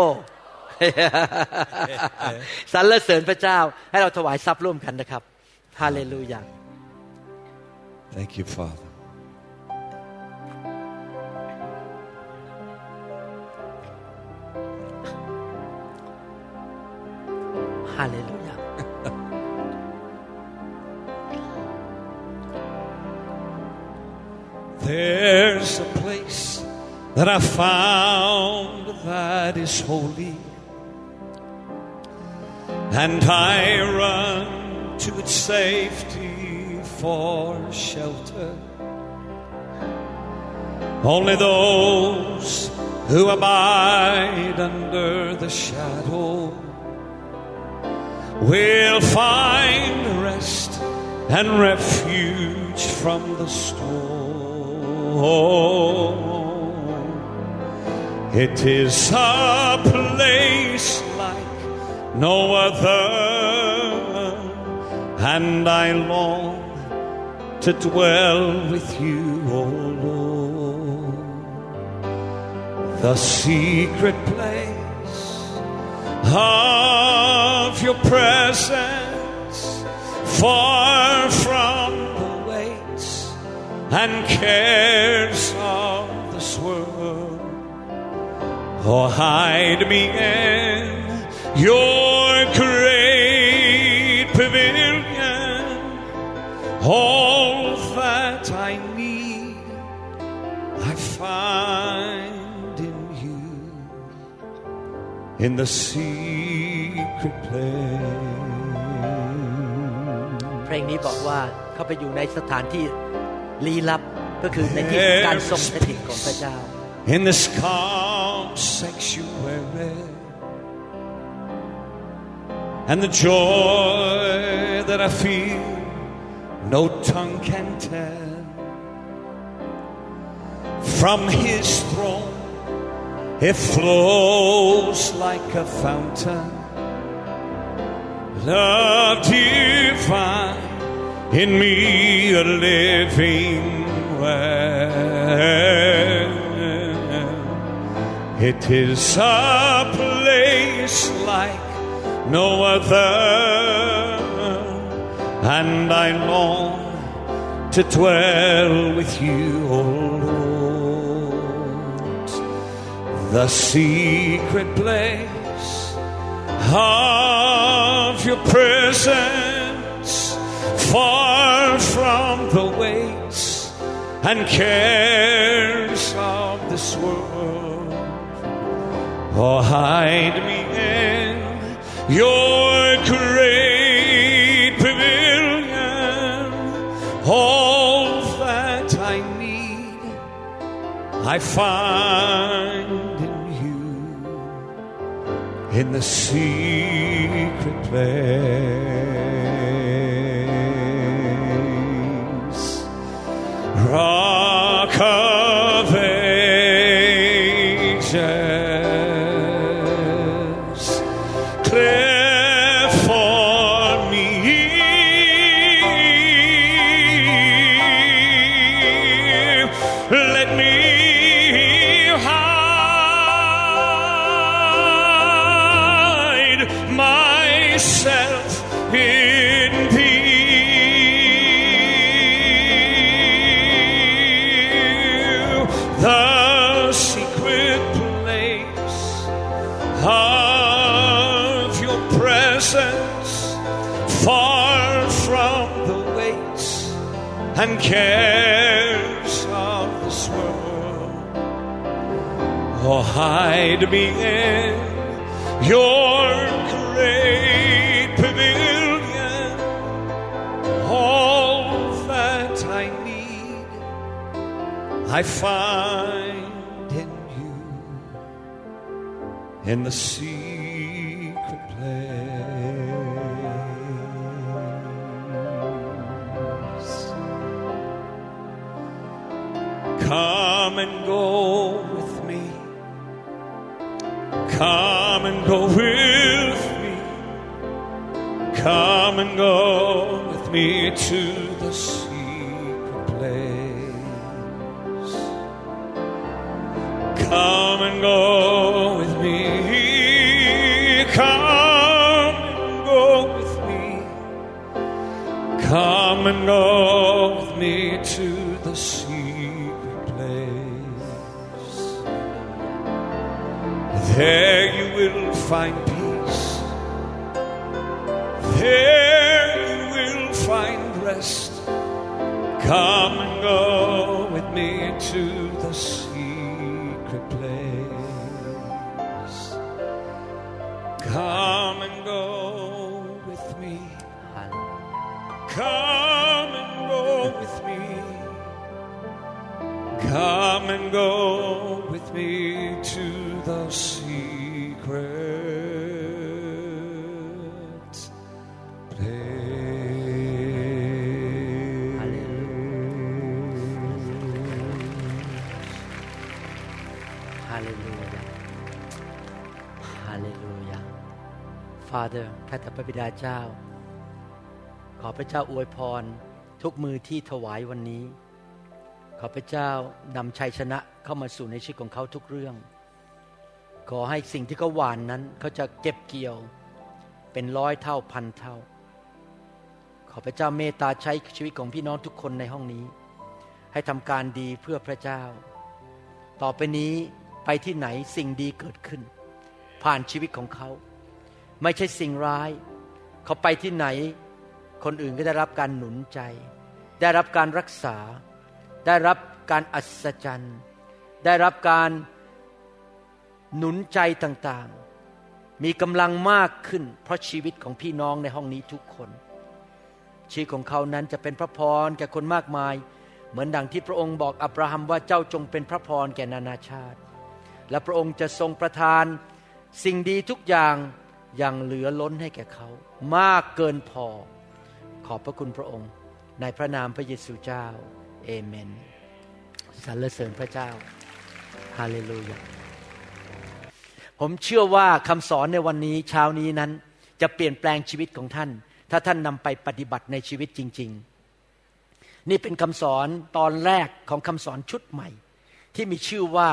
สรรเสริญพระเจ้าให้เราถวายทรัพย์ร่วมกันนะครับฮาเลลูยา Thank you, Father. Hallelujah. There's a place that I found that is holy, and I run to its safety for shelter. Only those who abide under the shadow will find rest and refuge from the storm. It is a place like no other, and I long to dwell with you, O Lord. The secret place of your presence, far from the weights and cares of this world. Oh, hide me in your great pavilion. All that I need, I find in the secret place. เพลงนี้บอกว่าเข้าไปอยู่ในสถานที่ลี้ลับก็คือในที่การทรงสถิตของพระเจ้า in this calm sanctuary. And the joy that I feel, no tongue can tell. From his throne, it flows like a fountain. Love divine in me a living well. It is a place like no other, and I long to dwell with you, The secret place of your presence, far from the weights and cares of this world. Oh, hide me in your great pavilion. All that I need, I find in the secret place. Rock and cares of this world. Oh, hide me in your great pavilion. All that I need, I find in you in the secret พระบิดาเจ้า ขอพระเจ้าอวยพรทุกมือที่ถวายวันนี้ ขอพระเจ้านำชัยชนะเข้ามาสู่ในชีวิตของเขาทุกเรื่อง ขอให้สิ่งที่เขาหวานนั้นเขาจะเก็บเกี่ยวเป็นร้อยเท่าพันเท่า ขอพระเจ้าเมตตาใช้ชีวิตของพี่น้องทุกคนในห้องนี้ ให้ทำการดีเพื่อพระเจ้า ต่อไปนี้ไปที่ไหนสิ่งดีเกิดขึ้น ผ่านชีวิตของเขา ไม่ใช่สิ่งร้าย เขาไปที่ไหน คนอื่นก็ได้รับการหนุนใจ ได้รับการรักษา ได้รับการอัศจรรย์ ได้รับการหนุนใจต่างๆ มีกำลังมากขึ้น เพราะชีวิตของพี่น้องในห้องนี้ทุกคน ชีวิตของเขานั้นจะเป็นพระพรแก่คนมากมาย เหมือนดังที่พระองค์บอกอับราฮัมว่าเจ้าจงเป็นพระพรแก่นานาชาติ และพระองค์จะทรงประทานสิ่งดีทุกอย่าง ย่างเหลือล้นให้แก่เขา มากเกินพอ ขอบพระคุณพระองค์ ในพระนามพระเยซูเจ้า เอเมนสรรเสริญพระเจ้าฮาเลลูยาผมเชื่อว่าคำสอนในวันนี้เช้านี้นั้น จะเปลี่ยนแปลงชีวิตของท่าน ถ้าท่านนำไปปฏิบัติในชีวิตจริง ๆ นี่เป็นคำสอนตอนแรกของคำสอนชุดใหม่ ที่มีชื่อว่า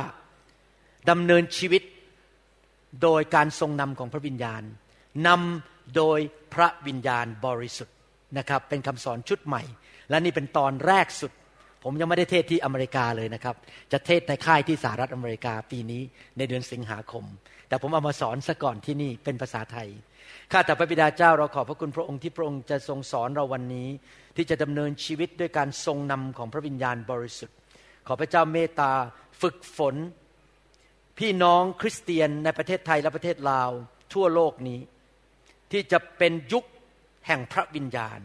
ดำเนินชีวิต โดยการทรงนำของพระวิญญาณนำโดยพระวิญญาณบริสุทธิ์นะครับเป็นคำสอนชุดใหม่ และนี่เป็นตอนแรกสุด ผมยังไม่ได้เทศที่อเมริกาเลยนะครับ จะเทศในค่ายที่สหรัฐอเมริกาปีนี้ในเดือนสิงหาคม แต่ผมเอามาสอนซะก่อนที่นี่เป็นภาษาไทยข้าแต่พระบิดาเจ้าเราขอบพระคุณพระองค์ที่พระองค์จะทรงสอนเราวันนี้ ที่จะดำเนินชีวิตด้วยการทรงนำของพระวิญญาณบริสุทธิ์ ขอพระเจ้าเมตตาฝึกฝน พี่น้องคริสเตียนในประเทศไทยและประเทศลาว ทั่วโลกนี้ ที่จะเป็นยุคแห่งพระวิญญาณ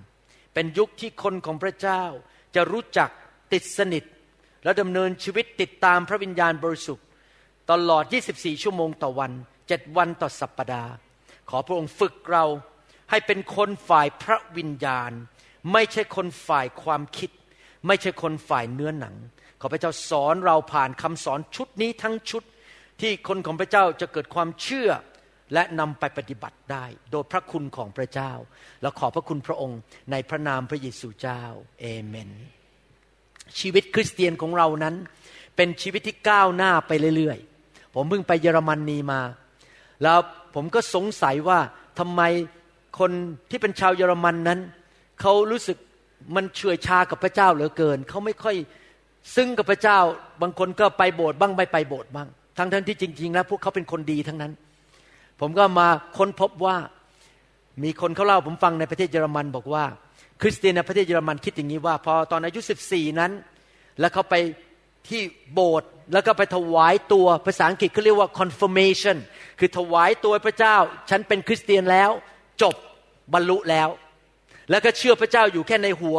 เป็นยุคที่คนของพระเจ้า จะรู้จักติดสนิท และดำเนินชีวิตติดตามพระวิญญาณบริสุทธิ์ ตลอด 24 ชั่วโมงต่อวัน7วันต่อสัปปดาห์ ขอพระองค์ฝึกเราให้เป็นคนฝ่ายพระวิญญาณ ไม่ใช่คนฝ่ายความคิด ไม่ใช่คนฝ่ายเนื้อหนัง ขอพระเจ้าสอนเราผ่านคำสอนชุดนี้ทั้งชุด ที่คนของพระเจ้าจะเกิดความเชื่อและนำไปปฏิบัติได้ โดยพระคุณของพระเจ้า และขอพระคุณพระองค์ในพระนามพระเยซูเจ้าเอเมน ชีวิตคริสเตียนของเรานั้น เป็นชีวิตที่ก้าวหน้าไปเรื่อยๆ ผมเพิ่งไปเยอรมนนีมา แล้วผมก็สงสัยว่าทำไมคนที่เป็นชาวเยอรมันนั้น เขารู้สึกมันเฉื่อยชากับพระเจ้าเหลือเกิน เขาไม่ค่อยซึ้งกับพระเจ้า บางคนก็ไปโบสถ์บ้างไม่ไปโบสถ์บ้าง ทั้งทั้งที่จริง ๆ แล้วพวกเขาเป็นคนดีทั้งนั้น ผมก็มาค้นพบว่ามีคนเขาเล่าผมฟังในประเทศเยอรมันบอกว่า คริสเตียนในประเทศเยอรมันคิดอย่างนี้ว่า พอตอนอายุ 14 นั้น แล้วเขาไปที่โบสถ์แล้วก็ไปถวายตัวภาษาอังกฤษเขาเรียกว่า confirmation คือถวายตัวพระเจ้า ฉันเป็นคริสเตียนแล้ว จบบรรลุแล้ว แล้วก็เชื่อพระเจ้าอยู่แค่ในหัว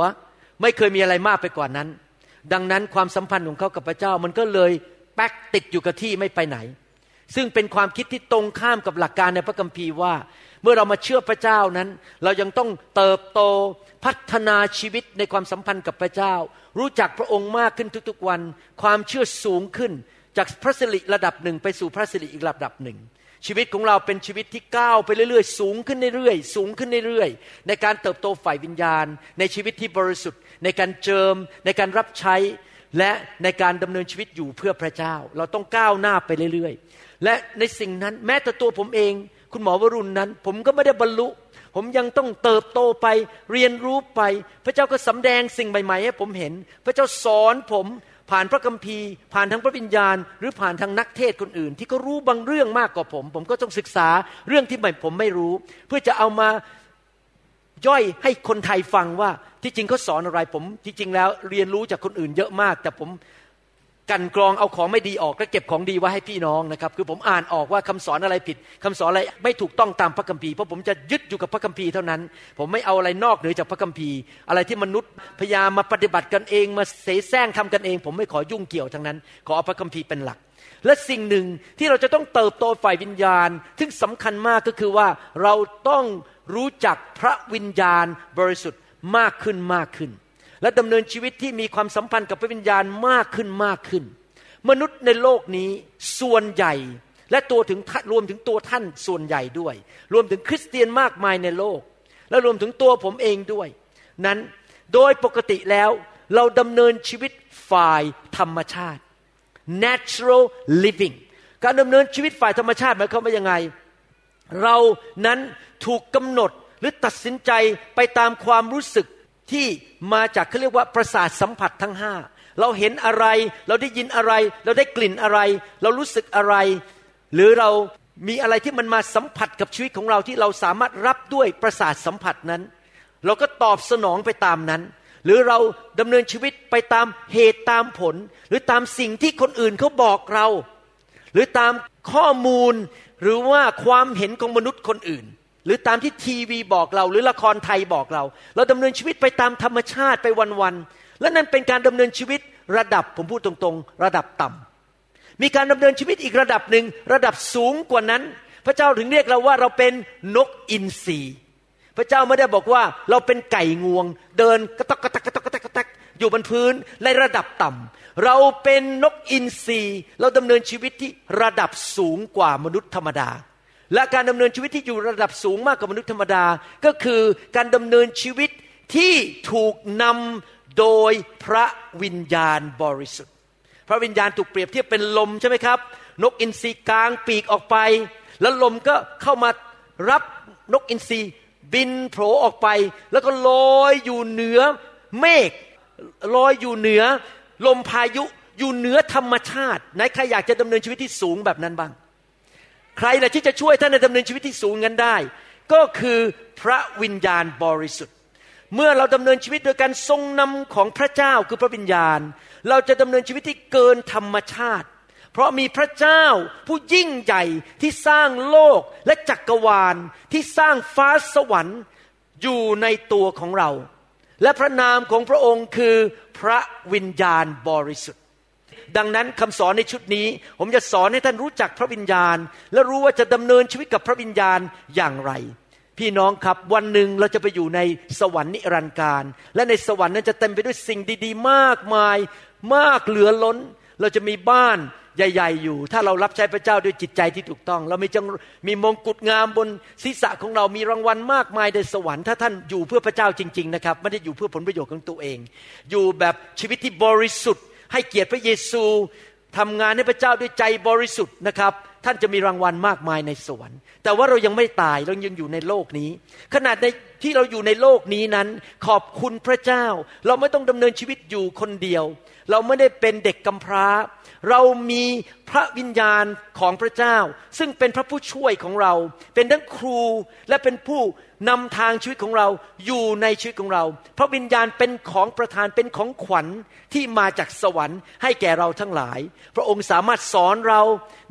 ไม่เคยมีอะไรมากไปกว่านั้น ดังนั้นความสัมพันธ์ของเขากับพระเจ้ามันก็เลย แป๊กติดอยู่กับที่ไม่ไปไหน ซึ่งเป็นความคิดที่ตรงข้ามกับหลักการในพระคัมภีร์ว่า เมื่อเรามาเชื่อพระเจ้านั้น เรายังต้องเติบโตพัฒนาชีวิตในความสัมพันธ์กับพระเจ้า รู้จักพระองค์มากขึ้นทุกๆวัน ความเชื่อสูงขึ้น จากพระสิริระดับหนึ่งไปสู่พระสิริอีกระดับหนึ่งชีวิตของเราเป็นชีวิตที่ก้าวไปเรื่อยๆ สูงขึ้นเรื่อยๆ สูงขึ้นเรื่อยๆ ในการเติบโตฝ่ายวิญญาณ ในชีวิตที่บริสุทธิ์ ในการเจิม ในการรับใช้ และในการดำเนินชีวิตอยู่เพื่อพระเจ้า เราต้องก้าวหน้าไปเรื่อยๆ และในสิ่งนั้นแม้แต่ตัวผมเอง คุณหมอวรุณนั้น ผมก็ไม่ได้บรรลุ ผมยังต้องเติบโตไปเรียนรู้ไป พระเจ้าก็สำแดงสิ่งใหม่ๆให้ผมเห็น พระเจ้าสอนผมผ่านพระคัมภีร์ ผ่านทางพระวิญญาณ หรือผ่านทางนักเทศคนอื่น ที่เขารู้บางเรื่องมากกว่าผม ผมก็ต้องศึกษาเรื่องที่ผมไม่รู้ เพื่อจะเอามา ย่อยให้คนไทยฟังว่าที่จริงเขาสอนอะไรผมที่จริงแล้วเรียนรู้จากคนอื่นเยอะมาก แต่ผมกันกรองเอาของไม่ดีออกและเก็บของดีไว้ให้พี่น้องนะครับ คือผมอ่านออกว่าคำสอนอะไรผิดคำสอนอะไรไม่ถูกต้องตามพระคัมภีร์เพราะผมจะยึดอยู่กับพระคัมภีร์เท่านั้น ผมไม่เอาอะไรนอกเหนือจากพระคัมภีร์ อะไรที่มนุษย์พยายามมาปฏิบัติกันเองมาเสแสร้งทำกันเอง ผมไม่ขอยุ่งเกี่ยวทั้งนั้น ขอเอาพระคัมภีร์เป็นหลัก และสิ่งหนึ่งที่เราจะต้องเติบโตฝ่ายวิญญาณ ซึ่งสำคัญมากก็คือว่าเราต้อง รู้จักพระวิญญาณบริสุทธิ์มากขึ้นมากขึ้น และดำเนินชีวิตที่มีความสัมพันธ์กับพระวิญญาณมากขึ้นมากขึ้น มนุษย์ในโลกนี้ส่วนใหญ่และตัวถึงรวมถึงตัวท่านส่วนใหญ่ด้วย รวมถึงคริสเตียนมากมายในโลก และรวมถึงตัวผมเองด้วย นั้นโดยปกติแล้วเราดำเนินชีวิตฝ่ายธรรมชาติ natural living การดำเนินชีวิตฝ่ายธรรมชาติหมายความว่ายังไง เรานั้นถูกกำหนดหรือตัดสินใจไปตามความรู้สึกที่มาจากเขาเรียกว่าประสาทสัมผัสทั้งห้าเราเห็นอะไร เราได้ยินอะไร เราได้กลิ่นอะไร เรารู้สึกอะไร หรือเรามีอะไรที่มันมาสัมผัสกับชีวิตของเราที่เราสามารถรับด้วยประสาทสัมผัสนั้น เราก็ตอบสนองไปตามนั้น หรือเราดำเนินชีวิตไปตามเหตุตามผล หรือตามสิ่งที่คนอื่นเขาบอกเรา หรือตามข้อมูล หรือว่าความเห็นของมนุษย์คนอื่น หรือตามที่ทีวีบอกเรา หรือละครไทยบอกเรา เราดำเนินชีวิตไปตามธรรมชาติไปวันๆและนั่นเป็นการดำเนินชีวิตระดับผมพูดตรงๆ ระดับต่ำมีการดำเนินชีวิตอีกระดับหนึ่งระดับสูงกว่านั้น พระเจ้าถึงเรียกเราว่าเราเป็นนกอินทรีพระเจ้าไม่ได้บอกว่าเราเป็นไก่งวง เดินกระตกกระตักกระตกกระตักกระตักอยู่บนพื้นในระดับต่ำ เราเป็นนกอินทรีเราดำเนินชีวิตที่ระดับสูงกว่ามนุษย์ธรรมดา และการดำเนินชีวิตที่อยู่ระดับสูงมากกว่ามนุษย์ธรรมดา ก็คือการดำเนินชีวิตที่ถูกนำโดยพระวิญญาณบริสุทธิ์ พระวิญญาณถูกเปรียบเทียบเป็นลมใช่ไหมครับ นกอินทรีกลางปีกออกไป แล้วลมก็เข้ามารับนกอินทรีบินโผล่ออกไป แล้วก็ลอยอยู่เหนือเมฆลอยอยู่เหนือ ลมพายุอยู่เหนือธรรมชาติ ไหนใครอยากจะดำเนินชีวิตที่สูงแบบนั้นบ้าง ใครแหละที่จะช่วยท่านในดำเนินชีวิตที่สูงกันได้ ก็คือพระวิญญาณบริสุทธิ์ เมื่อเราดำเนินชีวิตโดยการทรงนำของพระเจ้าคือพระวิญญาณ เราจะดำเนินชีวิตที่เกินธรรมชาติ เพราะมีพระเจ้าผู้ยิ่งใหญ่ที่สร้างโลกและจักกรวาลที่สร้างฟ้าสวรรค์อยู่ในตัวของเรา และพระนามของพระองค์คือพระวิญญาณบริสุทธิ์ ดังนั้นคำสอนในชุดนี้ ผมจะสอนให้ท่านรู้จักพระวิญญาณ และรู้ว่าจะดำเนินชีวิตกับพระวิญญาณอย่างไร พี่น้องครับวันหนึ่งเราจะไปอยู่ในสวรรค์นิรันดร์การ และในสวรรค์นั้นจะเต็มไปด้วยสิ่งดี ๆ มากมาย มากเหลือล้น เราจะมีบ้าน ใหญ่ ๆ อยู่ ถ้าเรารับใช้พระเจ้าด้วยจิตใจที่ถูกต้อง เรามีจังมีมงกุฎงามบนศีรษะของเรามีรางวัลมากมายในสวรรค์ถ้าท่านอยู่เพื่อพระเจ้าจริง ๆ นะครับ ไม่ได้อยู่เพื่อผลประโยชน์ของตัวเอง อยู่แบบชีวิตที่บริสุทธิ์ ให้เกียรติพระเยซูทำงานให้พระเจ้าด้วยใจบริสุทธิ์นะครับ ท่านจะมีรางวัลมากมายในสวรรค์ แต่ว่าเรายังไม่ตายเรายังอยู่ในโลกนี้ ขนาดในที่เราอยู่ในโลกนี้นั้น ขอบคุณพระเจ้า เราไม่ต้องดำเนินชีวิตอยู่คนเดียว เราไม่ได้เป็นเด็กกำพร้า เรามีพระวิญญาณของพระเจ้า ซึ่งเป็นพระผู้ช่วยของเรา เป็นทั้งครูและเป็นผู้นำทางชีวิตของเราอยู่ในชีวิตของเรา พระวิญญาณเป็นของประทานเป็นของขวัญที่มาจากสวรรค์ให้แก่เราทั้งหลาย พระองค์สามารถสอนเรา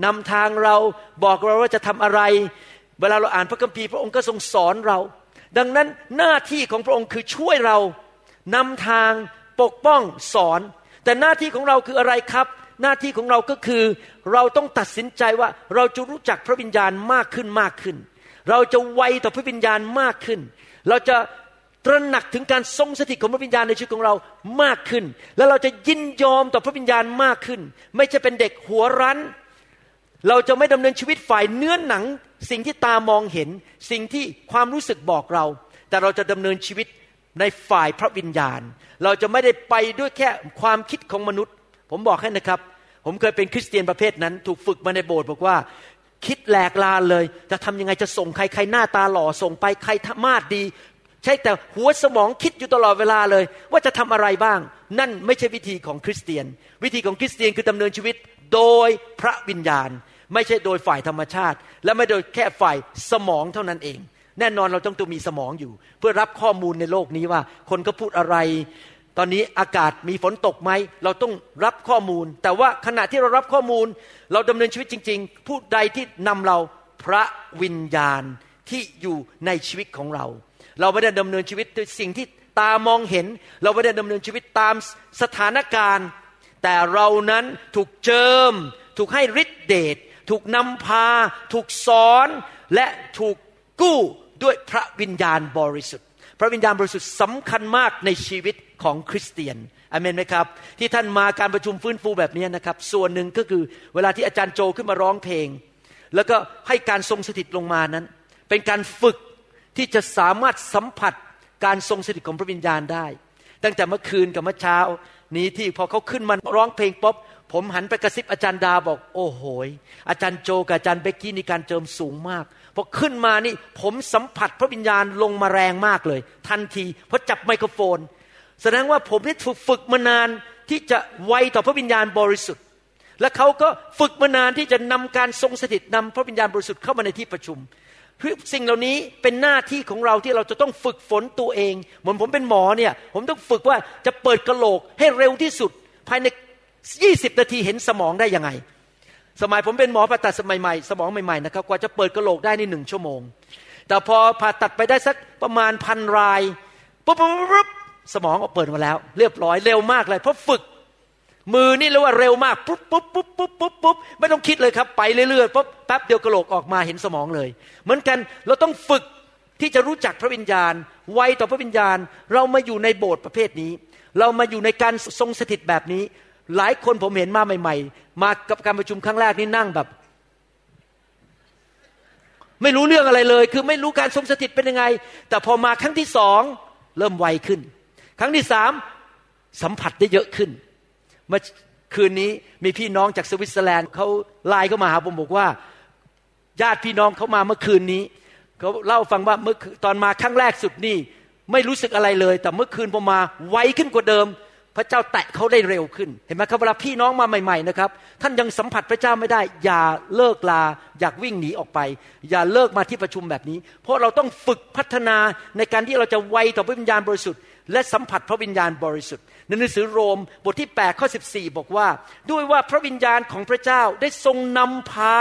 นำทางเราบอกเราว่าจะทำอะไร เวลาเราอ่านพระคัมภีร์พระองค์ก็ทรงสอนเรา ดังนั้นหน้าที่ของพระองค์คือช่วยเรานำทางปกป้องสอน แต่หน้าที่ของเราคืออะไรครับ หน้าที่ของเราก็คือ เราต้องตัดสินใจว่าเราจะรู้จักพระวิญญาณมากขึ้นมากขึ้น เราจะไวต่อพระวิญญาณมากขึ้น เราจะตระหนักถึงการทรงสถิตของพระวิญญาณในชีวิตของเรามากขึ้น แล้วเราจะยินยอมต่อพระวิญญาณมากขึ้น ไม่ใช่เป็นเด็กหัวรั้น เราจะไม่ดำเนินชีวิตฝ่ายเนื้อหนัง สิ่งที่ตามองเห็น สิ่งที่ความรู้สึกบอกเรา แต่เราจะดำเนินชีวิตในฝ่ายพระวิญญาณ เราจะไม่ได้ไปด้วยแค่ความคิดของมนุษย์ ผมบอกให้นะครับ ผมเคยเป็นคริสเตียนประเภทนั้น ถูกฝึกมาในโบสถ์บอกว่า คิดแหลกลานเลย จะทำยังไงจะส่งใครใครหน้าตาหล่อส่งไปใครมาดดี ใช่แต่หัวสมองคิดอยู่ตลอดเวลาเลย ว่าจะทำอะไรบ้าง นั่นไม่ใช่วิธีของคริสเตียน วิธีของคริสเตียนคือดำเนินชีวิตโดยพระวิญญาณ ไม่ใช่โดยฝ่ายธรรมชาติ และไม่โดยแค่ฝ่ายสมองเท่านั้นเองแน่นอนเราต้องตัวมีสมองอยู่ เพื่อรับข้อมูลในโลกนี้ว่า คนก็พูดอะไร ตอนนี้อากาศมีฝนตกไหม เราต้องรับข้อมูล แต่ว่าขณะที่เรารับข้อมูล เราดำเนินชีวิตจริง ๆ ผู้ใดที่นำเราพระวิญญาณที่อยู่ในชีวิตของเรา เราไม่ได้ดำเนินชีวิตด้วยสิ่งที่ตามองเห็น เราไม่ได้ดำเนินชีวิตตามสถานการณ์ แต่เรานั้นถูกเจิม ถูกให้ฤทธิเดชถูกนำพา ถูกสอนและถูกกู้ด้วยพระวิญญาณบริสุทธิ์ พระวิญญาณบริสุทธิ์สำคัญมากในชีวิต ของคริสเตียนอเมนไหมครับ ที่ท่านมาการประชุมฟื้นฟูแบบนี้นะครับ ส่วนหนึ่งก็คือเวลาที่อาจารย์โจขึ้นมาร้องเพลง แล้วก็ให้การทรงสถิตลงมานั้น เป็นการฝึกที่จะสามารถสัมผัสการทรงสถิตของพระวิญญาณได้ ตั้งแต่เมื่อคืนกับเมื่อเช้า นี้ที่พอเขาขึ้นมาร้องเพลงป๊บผมหันไปกระซิบอาจารย์ดาบอก โอ้โหอาจารย์โจกับอาจารย์เบกกี้นี่การเจิมสูงมากพอขึ้นมานี่ผมสัมผัสพระวิญญาณลงมาแรงมากเลย ทันทีเพราะจับไมโครโฟน แสดงว่าผมนี่ถูกฝึกมานานที่จะไวต่อพระวิญญาณบริสุทธิ์ และเขาก็ฝึกมานานที่จะนำการทรงสถิตนำพระวิญญาณบริสุทธิ์เข้ามาในที่ประชุมสิ่งเหล่านี้เป็นหน้าที่ของเราที่เราจะต้องฝึกฝนตัวเอง เหมือนผมเป็นหมอเนี่ย ผมต้องฝึกว่าจะเปิดกระโหลกให้เร็วที่สุด ภายใน 20 นาทีเห็นสมองได้ยังไง สมัยผมเป็นหมอผ่าตัดสมัยใหม่สมองใหม่ๆนะครับกว่าจะเปิดกระโหลกได้ในหนึ่งชั่วโมง แต่พอผ่าตัดไปได้สักประมาณพันรายปุ๊บปุ๊บปุ๊บ สมองก็เปิดมาแล้ว เรียบร้อยเร็วมากเลย เพราะฝึก มือนี่เรียกว่าเร็วมากปุ๊บปุ๊บปุ๊บปุ๊บปุ๊บปุ๊บไม่ต้องคิดเลยครับ ไปเรื่อยๆปุ๊บแป๊บเดียวกระโหลกออกมาเห็นสมองเลย เหมือนกันเราต้องฝึกที่จะรู้จักพระวิญญาณ ไวต่อพระวิญญาณ เรามาอยู่ในโบสถ์ประเภทนี้ เรามาอยู่ในการทรงสถิตแบบนี้ หลายคนผมเห็นมาใหม่ ๆ มากับการประชุมครั้งแรกนี่นั่งแบบ ไม่รู้เรื่องอะไรเลย คือไม่รู้การทรงสถิตเป็นยังไง แต่พอมาครั้งที่สองเริ่มไวขึ้น ครั้งที่สามสัมผัสได้เยอะขึ้น เมื่อคืนนี้มีพี่น้องจากสวิตเซอร์แลนด์เขาไลน์เข้ามาหาผมบอกว่า ญาติพี่น้องเขามาเมื่อคืนนี้เขาเล่าฟังว่าเมื่อตอนมาครั้งแรกสุดนี่ไม่รู้สึกอะไรเลย แต่เมื่อคืนพอมาไวขึ้นกว่าเดิม พระเจ้าแตะเขาได้เร็วขึ้น เห็นไหมครับเวลาพี่น้องมาใหม่ๆนะครับ ท่านยังสัมผัสพระเจ้าไม่ได้ อย่าเลิกลา อยากวิ่งหนีออกไป อย่าเลิกมาที่ประชุมแบบนี้ เพราะเราต้องฝึกพัฒนาในการที่เราจะไวต่อพระวิญญาณบริสุทธิ์ และสัมผัสพระวิญญาณบริสุทธิ์ ในหนังสือโรมบทที่8ข้อ14 บอกว่า ด้วยว่าพระวิญญาณของพระเจ้าได้ทรงนำพา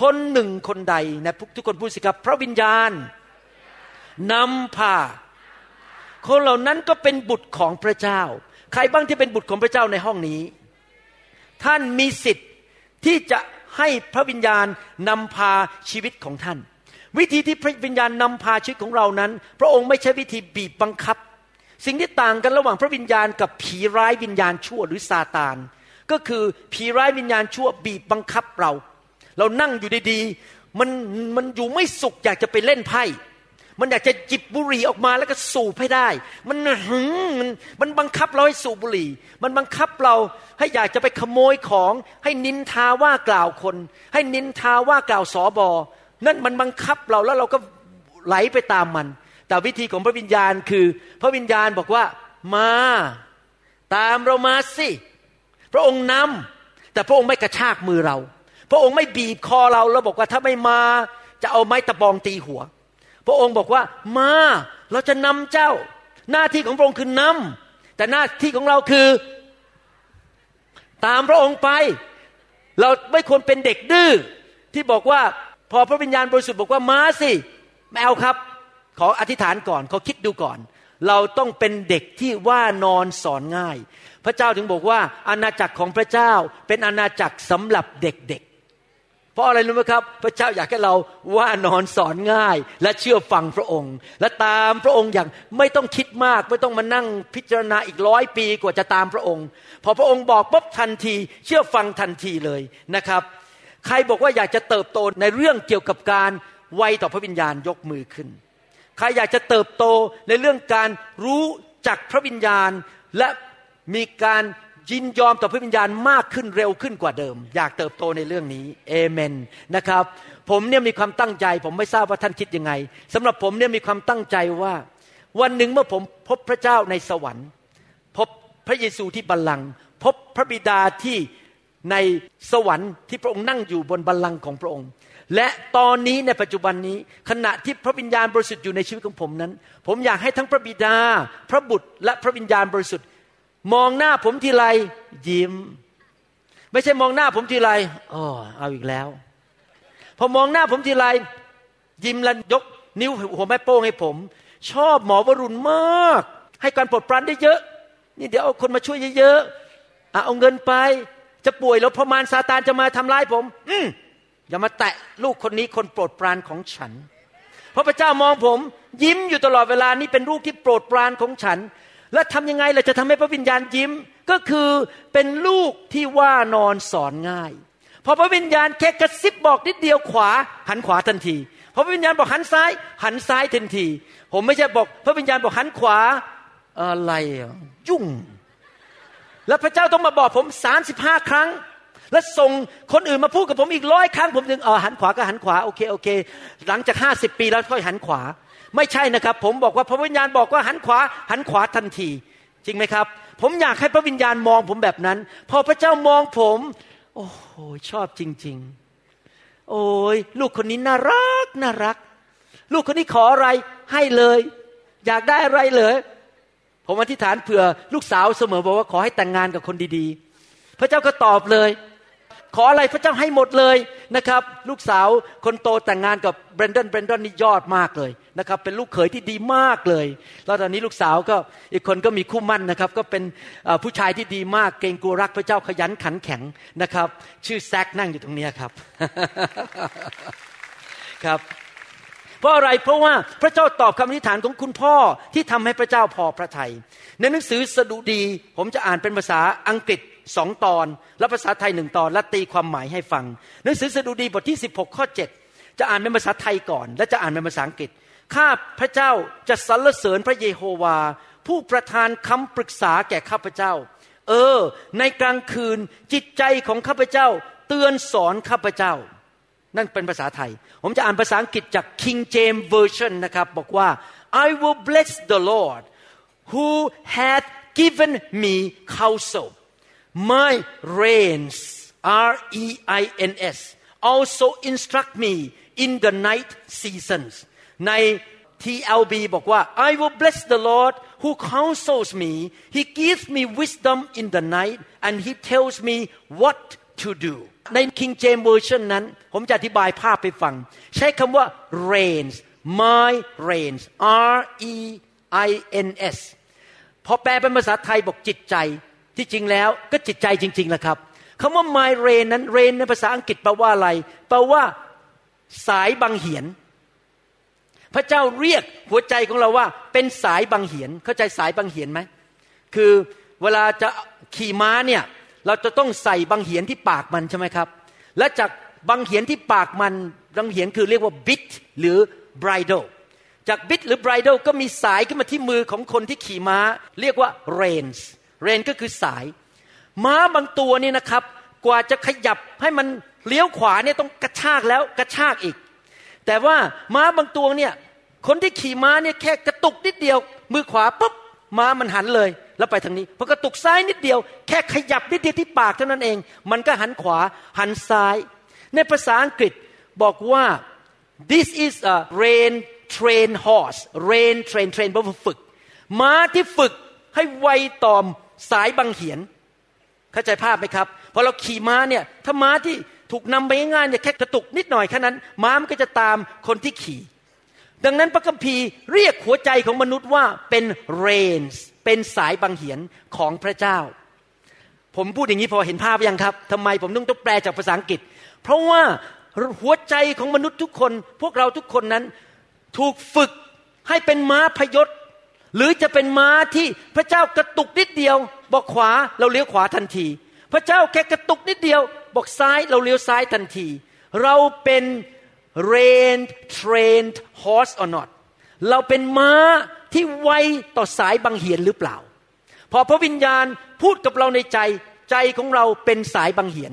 คนหนึ่งคนใดนะทุกคนพูดสิครับ พระวิญญาณนำพา คนเหล่านั้นก็เป็นบุตรของพระเจ้า ใครบ้างที่เป็นบุตรของพระเจ้าในห้องนี้ ท่านมีสิทธิ์ที่จะให้พระวิญญาณนำพาชีวิตของท่าน วิธีที่พระวิญญาณนำพาชีวิตของเรานั้น พระองค์ไม่ใช่วิธีบีบบังคับ สิ่งที่ต่างกันระหว่างพระวิญญาณกับผีร้ายวิญญาณชั่วหรือซาตาน ก็คือผีร้ายวิญญาณชั่วบีบบังคับเรา เรานั่งอยู่ดีๆมันมันอยู่ไม่สุขอยากจะไปเล่นไพ่มันอยากจะจิบบุหรี่ออกมาแล้วก็สูบให้ได้ มันหึงมันมันบังคับเราให้สูบบุหรี่ มันบังคับเราให้อยากจะไปขโมยของ ให้นินทาว่ากล่าวคน ให้นินทาว่ากล่าวสอบอ นั่นมันบังคับเราแล้วเราก็ไหลไปตามมัน แต่วิธีของพระวิญญาณคือ พระวิญญาณบอกว่ามาตามเรามาสิพระองค์นำแต่พระองค์ไม่กระชากมือเรา พระองค์ไม่บีบคอเราแล้วบอกว่าถ้าไม่มาจะเอาไม้ตะบองตีหัว พระองค์บอกว่ามาเราจะนำเจ้า หน้าที่ของพระองค์คือนำแต่หน้าที่ของเราคือ ตามพระองค์ไป เราไม่ควรเป็นเด็กดื้อที่บอกว่า พอพระวิญญาณบริสุทธิ์บอกว่ามาสิไม่เอาครับ ขออธิษฐานก่อนขอคิดดูก่อน เราต้องเป็นเด็กที่ว่านอนสอนง่าย พระเจ้าถึงบอกว่า อาณาจักรของพระเจ้าเป็นอาณาจักรสำหรับเด็กๆ เพราะอะไรรู้ไหมครับ พระเจ้าอยากให้เราว่านอนสอนง่าย และเชื่อฟังพระองค์ และตามพระองค์อย่างไม่ต้องคิดมาก ไม่ต้องมานั่งพิจารณาอีกร้อยปีกว่าจะตามพระองค์ พอพระองค์บอกปุ๊บทันที เชื่อฟังทันทีเลยนะครับ ใครบอกว่าอยากจะเติบโตในเรื่องเกี่ยวกับการไวต่อพระวิญญาณยกมือขึ้น ใครอยากจะเติบโตในเรื่องการรู้จักพระวิญญาณ และมีการยินยอมต่อพระวิญญาณมากขึ้นเร็วขึ้นกว่าเดิม อยากเติบโตในเรื่องนี้เอเมนนะครับ ผมเนี่ยมีความตั้งใจ ผมไม่ทราบว่าท่านคิดยังไงสำหรับผมเนี่ยมีความตั้งใจว่า วันหนึ่งเมื่อผมพบพระเจ้าในสวรรค์ พบพระเยซูที่บัลลังก์พบพระบิดาที่ในสวรรค์ที่พระองค์นั่งอยู่บนบัลลังก์ของพระองค์ และตอนนี้ในปัจจุบันนี้ ขณะที่พระวิญญาณบริสุทธิ์อยู่ในชีวิตของผมนั้น ผมอยากให้ทั้งพระบิดา พระบุตร และพระวิญญาณบริสุทธิ์ มองหน้าผมทีไรยิ้ม ไม่ใช่มองหน้าผมทีไรอ๋อเอาอีกแล้ว พอมองหน้าผมทีไรยิ้มและยกนิ้วหัวแม่โป้งให้ผม ชอบหมอวรุณมาก ให้การปลดปรานได้เยอะ นี่เดี๋ยวเอาคนมาช่วยเยอะๆเอาเงินไป จะป่วยแล้วพมารซาตานจะมาทำร้ายผม อืม อย่ามาแตะลูกคนนี้คนโปรดปรานของฉันเพราะพระเจ้ามองผม ยิ้มอยู่ตลอดเวลานี่เป็นลูกที่โปรดปรานของฉัน และทำยังไงเราจะทำให้พระวิญญาณยิ้มก็คือเป็นลูกที่ว่านอนสอนง่ายพอพระวิญญาณแค่กระซิบบอกนิดเดียวขวา หันขวาทันทีพอพระวิญญาณบอกหันซ้าย หันซ้ายทันที ผมไม่ใช่บอกพระวิญญาณบอกหันขวาอะไรยุ่ง แล้วพระเจ้าต้องมาบอกผมสามสิบห้าครั้ง แล้วส่งคนอื่นมาพูดกับผมอีกร้อยครั้งผมถึงเออหันขวาก็หันขวาโอเคโอเค หลังจากห้าสิบปีแล้วค่อยหันขวา ไม่ใช่นะครับ ผมบอกว่าพระวิญญาณบอกว่าหันขวา หันขวาทันที จริงไหมครับ ผมอยากให้พระวิญญาณมองผมแบบนั้น พอพระเจ้ามองผม โอ้โหชอบจริง ๆ โอ้ยลูกคนนี้น่ารักน่ารัก ลูกคนนี้ขออะไรให้เลย อยากได้อะไรเลยผมอธิษฐานเผื่อลูกสาวเสมอบอกว่าขอให้แต่งงานกับคนดีๆ พระเจ้าก็ตอบเลย ขออะไรพระเจ้าให้หมดเลยนะครับ ลูกสาวคนโตแต่งงานกับเบรนดอนเบรนดอนนี่ยอดมากเลยนะครับ เป็นลูกเขยที่ดีมากเลย แล้วตอนนี้ลูกสาวก็อีกคนก็มีคู่มั่นนะครับ ก็เป็นผู้ชายที่ดีมากเกรงกลัวรักพระเจ้าขยันขันแข็งนะครับ ชื่อแซกนั่งอยู่ตรงนี้ครับครับเพราะอะไรเพราะว่าพระเจ้าตอบคำอธิษฐานของคุณพ่อที่ทำให้พระเจ้าพอพระทยัยในหนังสือสดุดี ผมจะอ่านเป็นภาษาอังกฤษ สองตอน และภาษาไทยหนึ่งตอน และตีความหมายให้ฟัง หนังสือสดุดีบทที่ 16 ข้อ 7 จะอ่านเป็นภาษาไทยก่อน และจะอ่านเป็นภาษาอังกฤษ ข้าพระเจ้าจะสรรเสริญพระเยโฮวา ผู้ประทานคำปรึกษาแก่ข้าพเจ้า เออ ในกลางคืนจิตใจของข้าพเจ้า เตือนสอนข้าพเจ้า นั่นเป็นภาษาไทย ผมจะอ่านภาษาอังกฤษจาก King James Version นะครับบอกว่า I will bless the Lord who hath given me counsel my reins R E I N S also instruct me in the night seasons ใน TLB บอกว่า I will bless the Lord who counsels me He gives me wisdom in the night and He tells me what to do ใน King James Version นั้น ผมจะอธิบายภาพไปฟัง ใช้คำว่า reigns my reigns R E I N S พอแปลเป็นภาษาไทยบอกจิตใจ ที่จริงแล้วก็จิตใจจริงๆแหละครับคำว่า my reign นั้น reign ในภาษาอังกฤษแปลว่าอะไรแปลว่าสายบังเหียน พระเจ้าเรียกหัวใจของเราว่า เป็นสายบังเหียน เข้าใจสายบังเหียนไหมคือเวลาจะขี่ม้าเนี่ยเราจะต้องใส่บังเหียนที่ปากมันใช่ไหมครับ และจากบังเหียนที่ปากมันบังเหียนคือเรียกว่าบิดหรือ bridle จากบิดหรือ bridle ก็มีสายขึ้นมาที่มือของคนที่ขี่ม้า เรียกว่า reins rein ก็คือสาย ม้าบางตัวนี่นะครับ กว่าจะขยับให้มันเลี้ยวขวาเนี่ยต้องกระชากแล้วกระชากอีก แต่ว่าม้าบางตัวเนี่ย คนที่ขี่ม้าเนี่ยแค่กระตุกนิดเดียว มือขวาปุ๊บม้ามันหันเลยแล้วไปทางนี้พอกระตุกซ้ายนิดเดียว แค่ขยับนิดเดียวที่ปากเท่านั้นเอง มันก็หันขวาหันซ้าย ในภาษาอังกฤษบอกว่า this is a rain train horse rain train train แปลว่าฝึก ม้าที่ฝึกให้ไวต่อม สายบังเหียน เข้าใจภาพไหมครับพอเราขี่ม้าเนี่ยถ้าม้าที่ถูกนำไปง่ายๆเนี่ยแค่กระตุกนิดหน่อยแค่นั้น ม้ามันก็จะตามคนที่ขี่ ดังนั้นพระคัมภีร์เรียกหัวใจของมนุษย์ว่าเป็น reins เป็นสายบังเหียนของพระเจ้า ผมพูดอย่างนี้พอเห็นภาพยังครับทำไมผมต้องต้องแปลจากภาษาอังกฤษ เพราะว่าหัวใจของมนุษย์ทุกคน พวกเราทุกคนนั้นถูกฝึกให้เป็นม้าพยศ หรือจะเป็นม้าที่พระเจ้ากระตุกนิดเดียว บอกขวาเราเลี้ยวขวาทันที พระเจ้าแค่กระตุกนิดเดียว บอกซ้ายเราเลี้ยวซ้ายทันที เราเป็น rain trained horse or not เราเป็นม้าที่ไวต่อสายบังเหียนหรือเปล่า พอพระวิญญาณพูดกับเราในใจใจของเราเป็นสายบังเหียน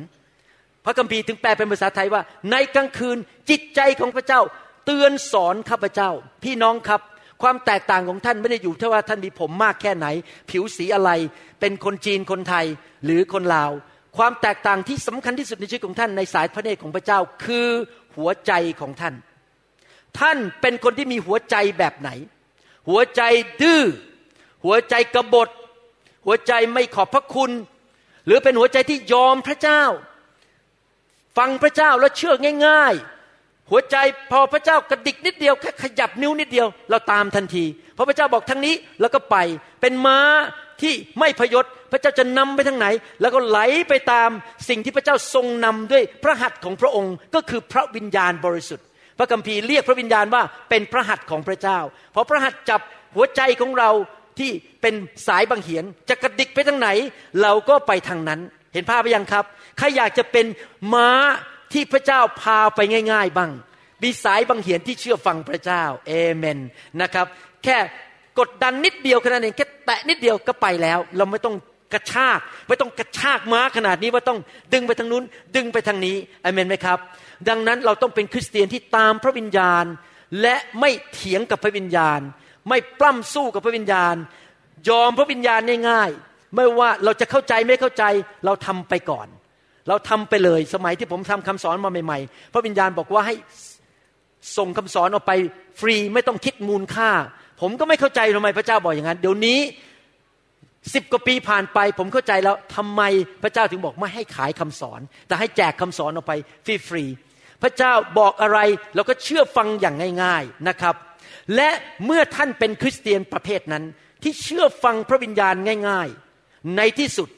พระคัมภีร์ถึงแปลเป็นภาษาไทยว่า ในกลางคืนจิตใจของพระเจ้า เตือนสอนข้าพเจ้า พี่น้องครับ ความแตกต่างของท่านไม่ได้อยู่ที่ว่าท่านมีผมมากแค่ไหน ผิวสีอะไร เป็นคนจีนคนไทยหรือคนลาว ความแตกต่างที่สำคัญที่สุดในชีวิตของท่านในสายพระเนตรของพระเจ้าคือหัวใจของท่าน ท่านเป็นคนที่มีหัวใจแบบไหน หัวใจดื้อ หัวใจกบฏ หัวใจไม่ขอบพระคุณ หรือเป็นหัวใจที่ยอมพระเจ้า ฟังพระเจ้าแล้วเชื่อง่าย ๆ หัวใจพอพระเจ้ากระดิกนิดเดียวแค่ขยับนิ้วนิดเดียว เราตามทันทีพอพระเจ้าบอกทางนี้แล้วก็ไปเป็นม้าที่ไม่พยศพระเจ้าจะนำไปทางไหน แล้วก็ไหลไปตามสิ่งที่พระเจ้าทรงนำด้วยพระหัตถ์ของพระองค์ก็คือพระวิญญาณบริสุทธิ์ พระคัมภีร์เรียกพระวิญญาณว่าเป็นพระหัตถ์ของพระเจ้าพอพระหัตถ์จับหัวใจของเราที่เป็นสายบังเหียนจะกระดิกไปทางไหน เราก็ไปทางนั้น เห็นภาพไปยังครับใครอยากจะเป็นม้า ที่พระเจ้าพาไปง่าย ๆบ้างมีสายบังเหียนที่เชื่อฟังพระเจ้าเอเมนนะครับ แค่กดดันนิดเดียวแค่นั้นเองแค่แตะนิดเดียวก็ไปแล้ว เราไม่ต้องกระชากไม่ต้องกระชากม้าขนาดนี้ว่าต้องดึงไปทางนู้น ดึงไปทางนี้อเมนไหมครับ ดังนั้นเราต้องเป็นคริสเตียนที่ตามพระวิญญาณ และไม่เถียงกับพระวิญญาณ ไม่ปล้ำสู้กับพระวิญญาณ ยอมพระวิญญาณง่ายๆไม่ว่าเราจะเข้าใจไม่เข้าใจเราทำไปก่อน เราทำไปเลยสมัยที่ผมทำคำสอนมาใหม่ๆ พระวิญญาณบอกว่าให้ส่งคำสอนออกไปฟรีไม่ต้องคิดมูลค่า ผมก็ไม่เข้าใจทำไมพระเจ้าบอกอย่างนั้น เดี๋ยวนี้สิบกว่าปีผ่านไป ผมเข้าใจแล้วทำไมพระเจ้าถึงบอกไม่ให้ขายคำสอน แต่ให้แจกคำสอนออกไปฟรีๆพระเจ้าบอกอะไรเราก็เชื่อฟังอย่างง่าย ๆนะครับ และเมื่อท่านเป็นคริสเตียนประเภทนั้น ที่เชื่อฟังพระวิญญาณง่าย ๆ ในที่สุด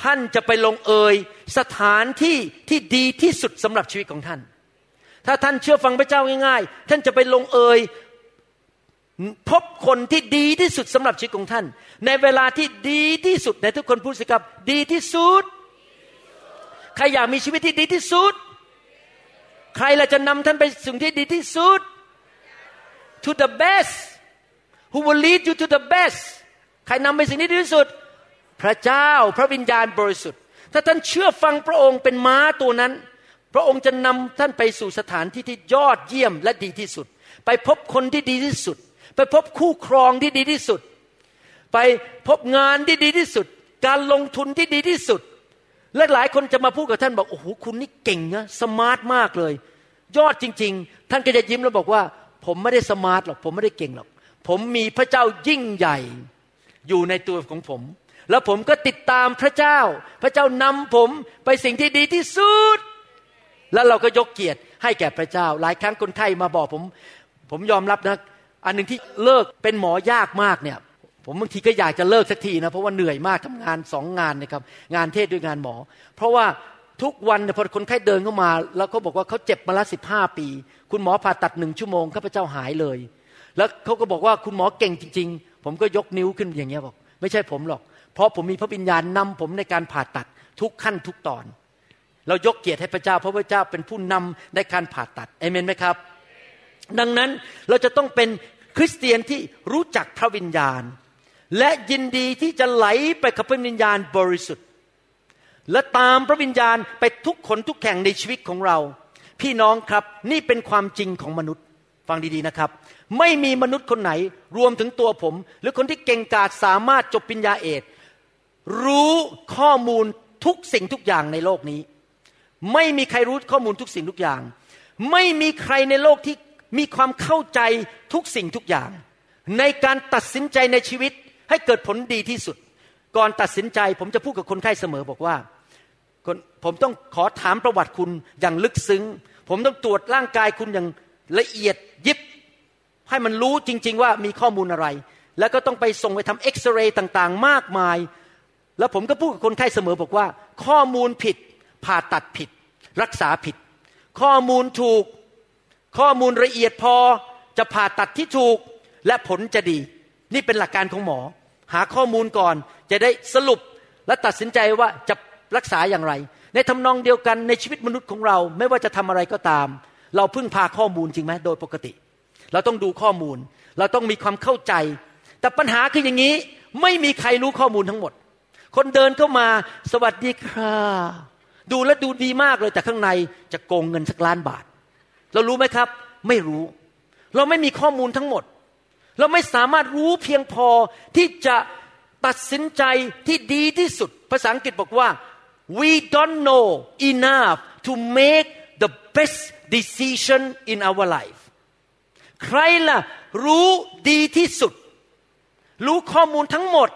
ท่านจะไปลงเอยสถานที่ที่ดีที่สุดสำหรับชีวิตของท่าน ถ้าท่านเชื่อฟังพระเจ้าง่ายๆ ท่านจะไปลงเอยพบคนที่ดีที่สุดสำหรับชีวิตของท่าน ในเวลาที่ดีที่สุดในทุกคนพูดสิครับดีที่สุดใครอยากมีชีวิตที่ดีที่สุด ใครล่ะจะนำท่านไปสิ่งที่ดีที่สุด to the best who will lead you to the best ใครนำไปสิ่งที่ดีที่สุด พระเจ้าพระวิญญาณบริสุทธิ์ ถ้าท่านเชื่อฟังพระองค์เป็นม้าตัวนั้น พระองค์จะนำท่านไปสู่สถานที่ที่ยอดเยี่ยมและดีที่สุด ไปพบคนที่ดีที่สุด ไปพบคู่ครองที่ดีที่สุด ไปพบงานที่ดีที่สุด การลงทุนที่ดีที่สุด และหลายคนจะมาพูดกับท่านบอกโอ้โหคุณนี่เก่งนะ smart มากเลย ยอดจริง ๆ ท่านก็จะยิ้มแล้วบอกว่า ผมไม่ได้ smart หรอกผมไม่ได้เก่งหรอก ผมมีพระเจ้ายิ่งใหญ่อยู่ในตัวของผม แล้วผมก็ติดตามพระเจ้า พระเจ้านำผมไปสิ่งที่ดีที่สุด แล้วเราก็ยกเกียรติให้แก่พระเจ้า หลายครั้งคนไข้มาบอกผม ผมยอมรับนะ อันหนึ่งที่เลิกเป็นหมอยากมากเนี่ย ผมบางทีก็อยากจะเลิกสักทีนะ เพราะว่าเหนื่อยมากทำงานสองงานนะครับ งานเทศด้วยงานหมอ เพราะว่าทุกวันพอคนไข้เดินเข้ามา แล้วเขาบอกว่าเขาเจ็บมาแล้วสิบห้าปี คุณหมอผ่าตัดหนึ่งชั่วโมงข้าพเจ้าหายเลย แล้วเขาก็บอกว่าคุณหมอเก่งจริง ๆ ผมก็ยกนิ้วขึ้นอย่างเงี้ยบอก ไม่ใช่ผมหรอก เพราะผมมีพระวิญญาณนำผมในการผ่าตัดทุกขั้นทุกตอน เรายกเกียรติให้พระเจ้า เพราะพระเจ้าเป็นผู้นำในการผ่าตัดเอเมนไหมครับ ดังนั้นเราจะต้องเป็นคริสเตียนที่รู้จักพระวิญญาณ และยินดีที่จะไหลไปกับพระวิญญาณบริสุทธิ์ และตามพระวิญญาณไปทุกขนทุกแข่งในชีวิตของเรา พี่น้องครับนี่เป็นความจริงของมนุษย์ฟังดีๆนะครับ ไม่มีมนุษย์คนไหนรวมถึงตัวผม หรือคนที่เก่งกาจสามารถจบปัญญาเอก รู้ข้อมูลทุกสิ่งทุกอย่างในโลกนี้ ไม่มีใครรู้ข้อมูลทุกสิ่งทุกอย่าง ไม่มีใครในโลกที่มีความเข้าใจทุกสิ่งทุกอย่าง ในการตัดสินใจในชีวิตให้เกิดผลดีที่สุด ก่อนตัดสินใจผมจะพูดกับคนไข้เสมอบอกว่า ผมต้องขอถามประวัติคุณอย่างลึกซึ้ง ผมต้องตรวจร่างกายคุณอย่างละเอียดยิบ ให้มันรู้จริง ๆ ว่ามีข้อมูลอะไร แล้วก็ต้องไปส่งไปทำเอ็กซเรย์ต่างๆ มากมาย แล้วผมก็พูดกับคนไข้เสมอบอกว่า ข้อมูลผิดผ่าตัดผิด รักษาผิด ข้อมูลถูก ข้อมูลละเอียดพอจะผ่าตัดที่ถูกและผลจะดี นี่เป็นหลักการของหมอ หาข้อมูลก่อนจะได้สรุปและตัดสินใจว่าจะรักษาอย่างไร ในทำนองเดียวกันในชีวิตมนุษย์ของเราไม่ว่าจะทำอะไรก็ตาม เราพึ่งพาข้อมูลจริงไหมโดยปกติ เราต้องดูข้อมูล เราต้องมีความเข้าใจ แต่ปัญหาคืออย่างนี้ไม่มีใครรู้ข้อมูลทั้งหมด คนเดินเข้ามาสวัสดีค่ะ ดูแลดูดีมากเลยแต่ข้างในจะโกงเงินสักล้านบาท เรารู้ไหมครับ ไม่รู้ เราไม่มีข้อมูลทั้งหมด เราไม่สามารถรู้เพียงพอที่จะตัดสินใจที่ดีที่สุด ภาษาอังกฤษบอกว่า we don't know enough to make the best decision in our life ใครล่ะรู้ดีที่สุด รู้ข้อมูลทั้งหมด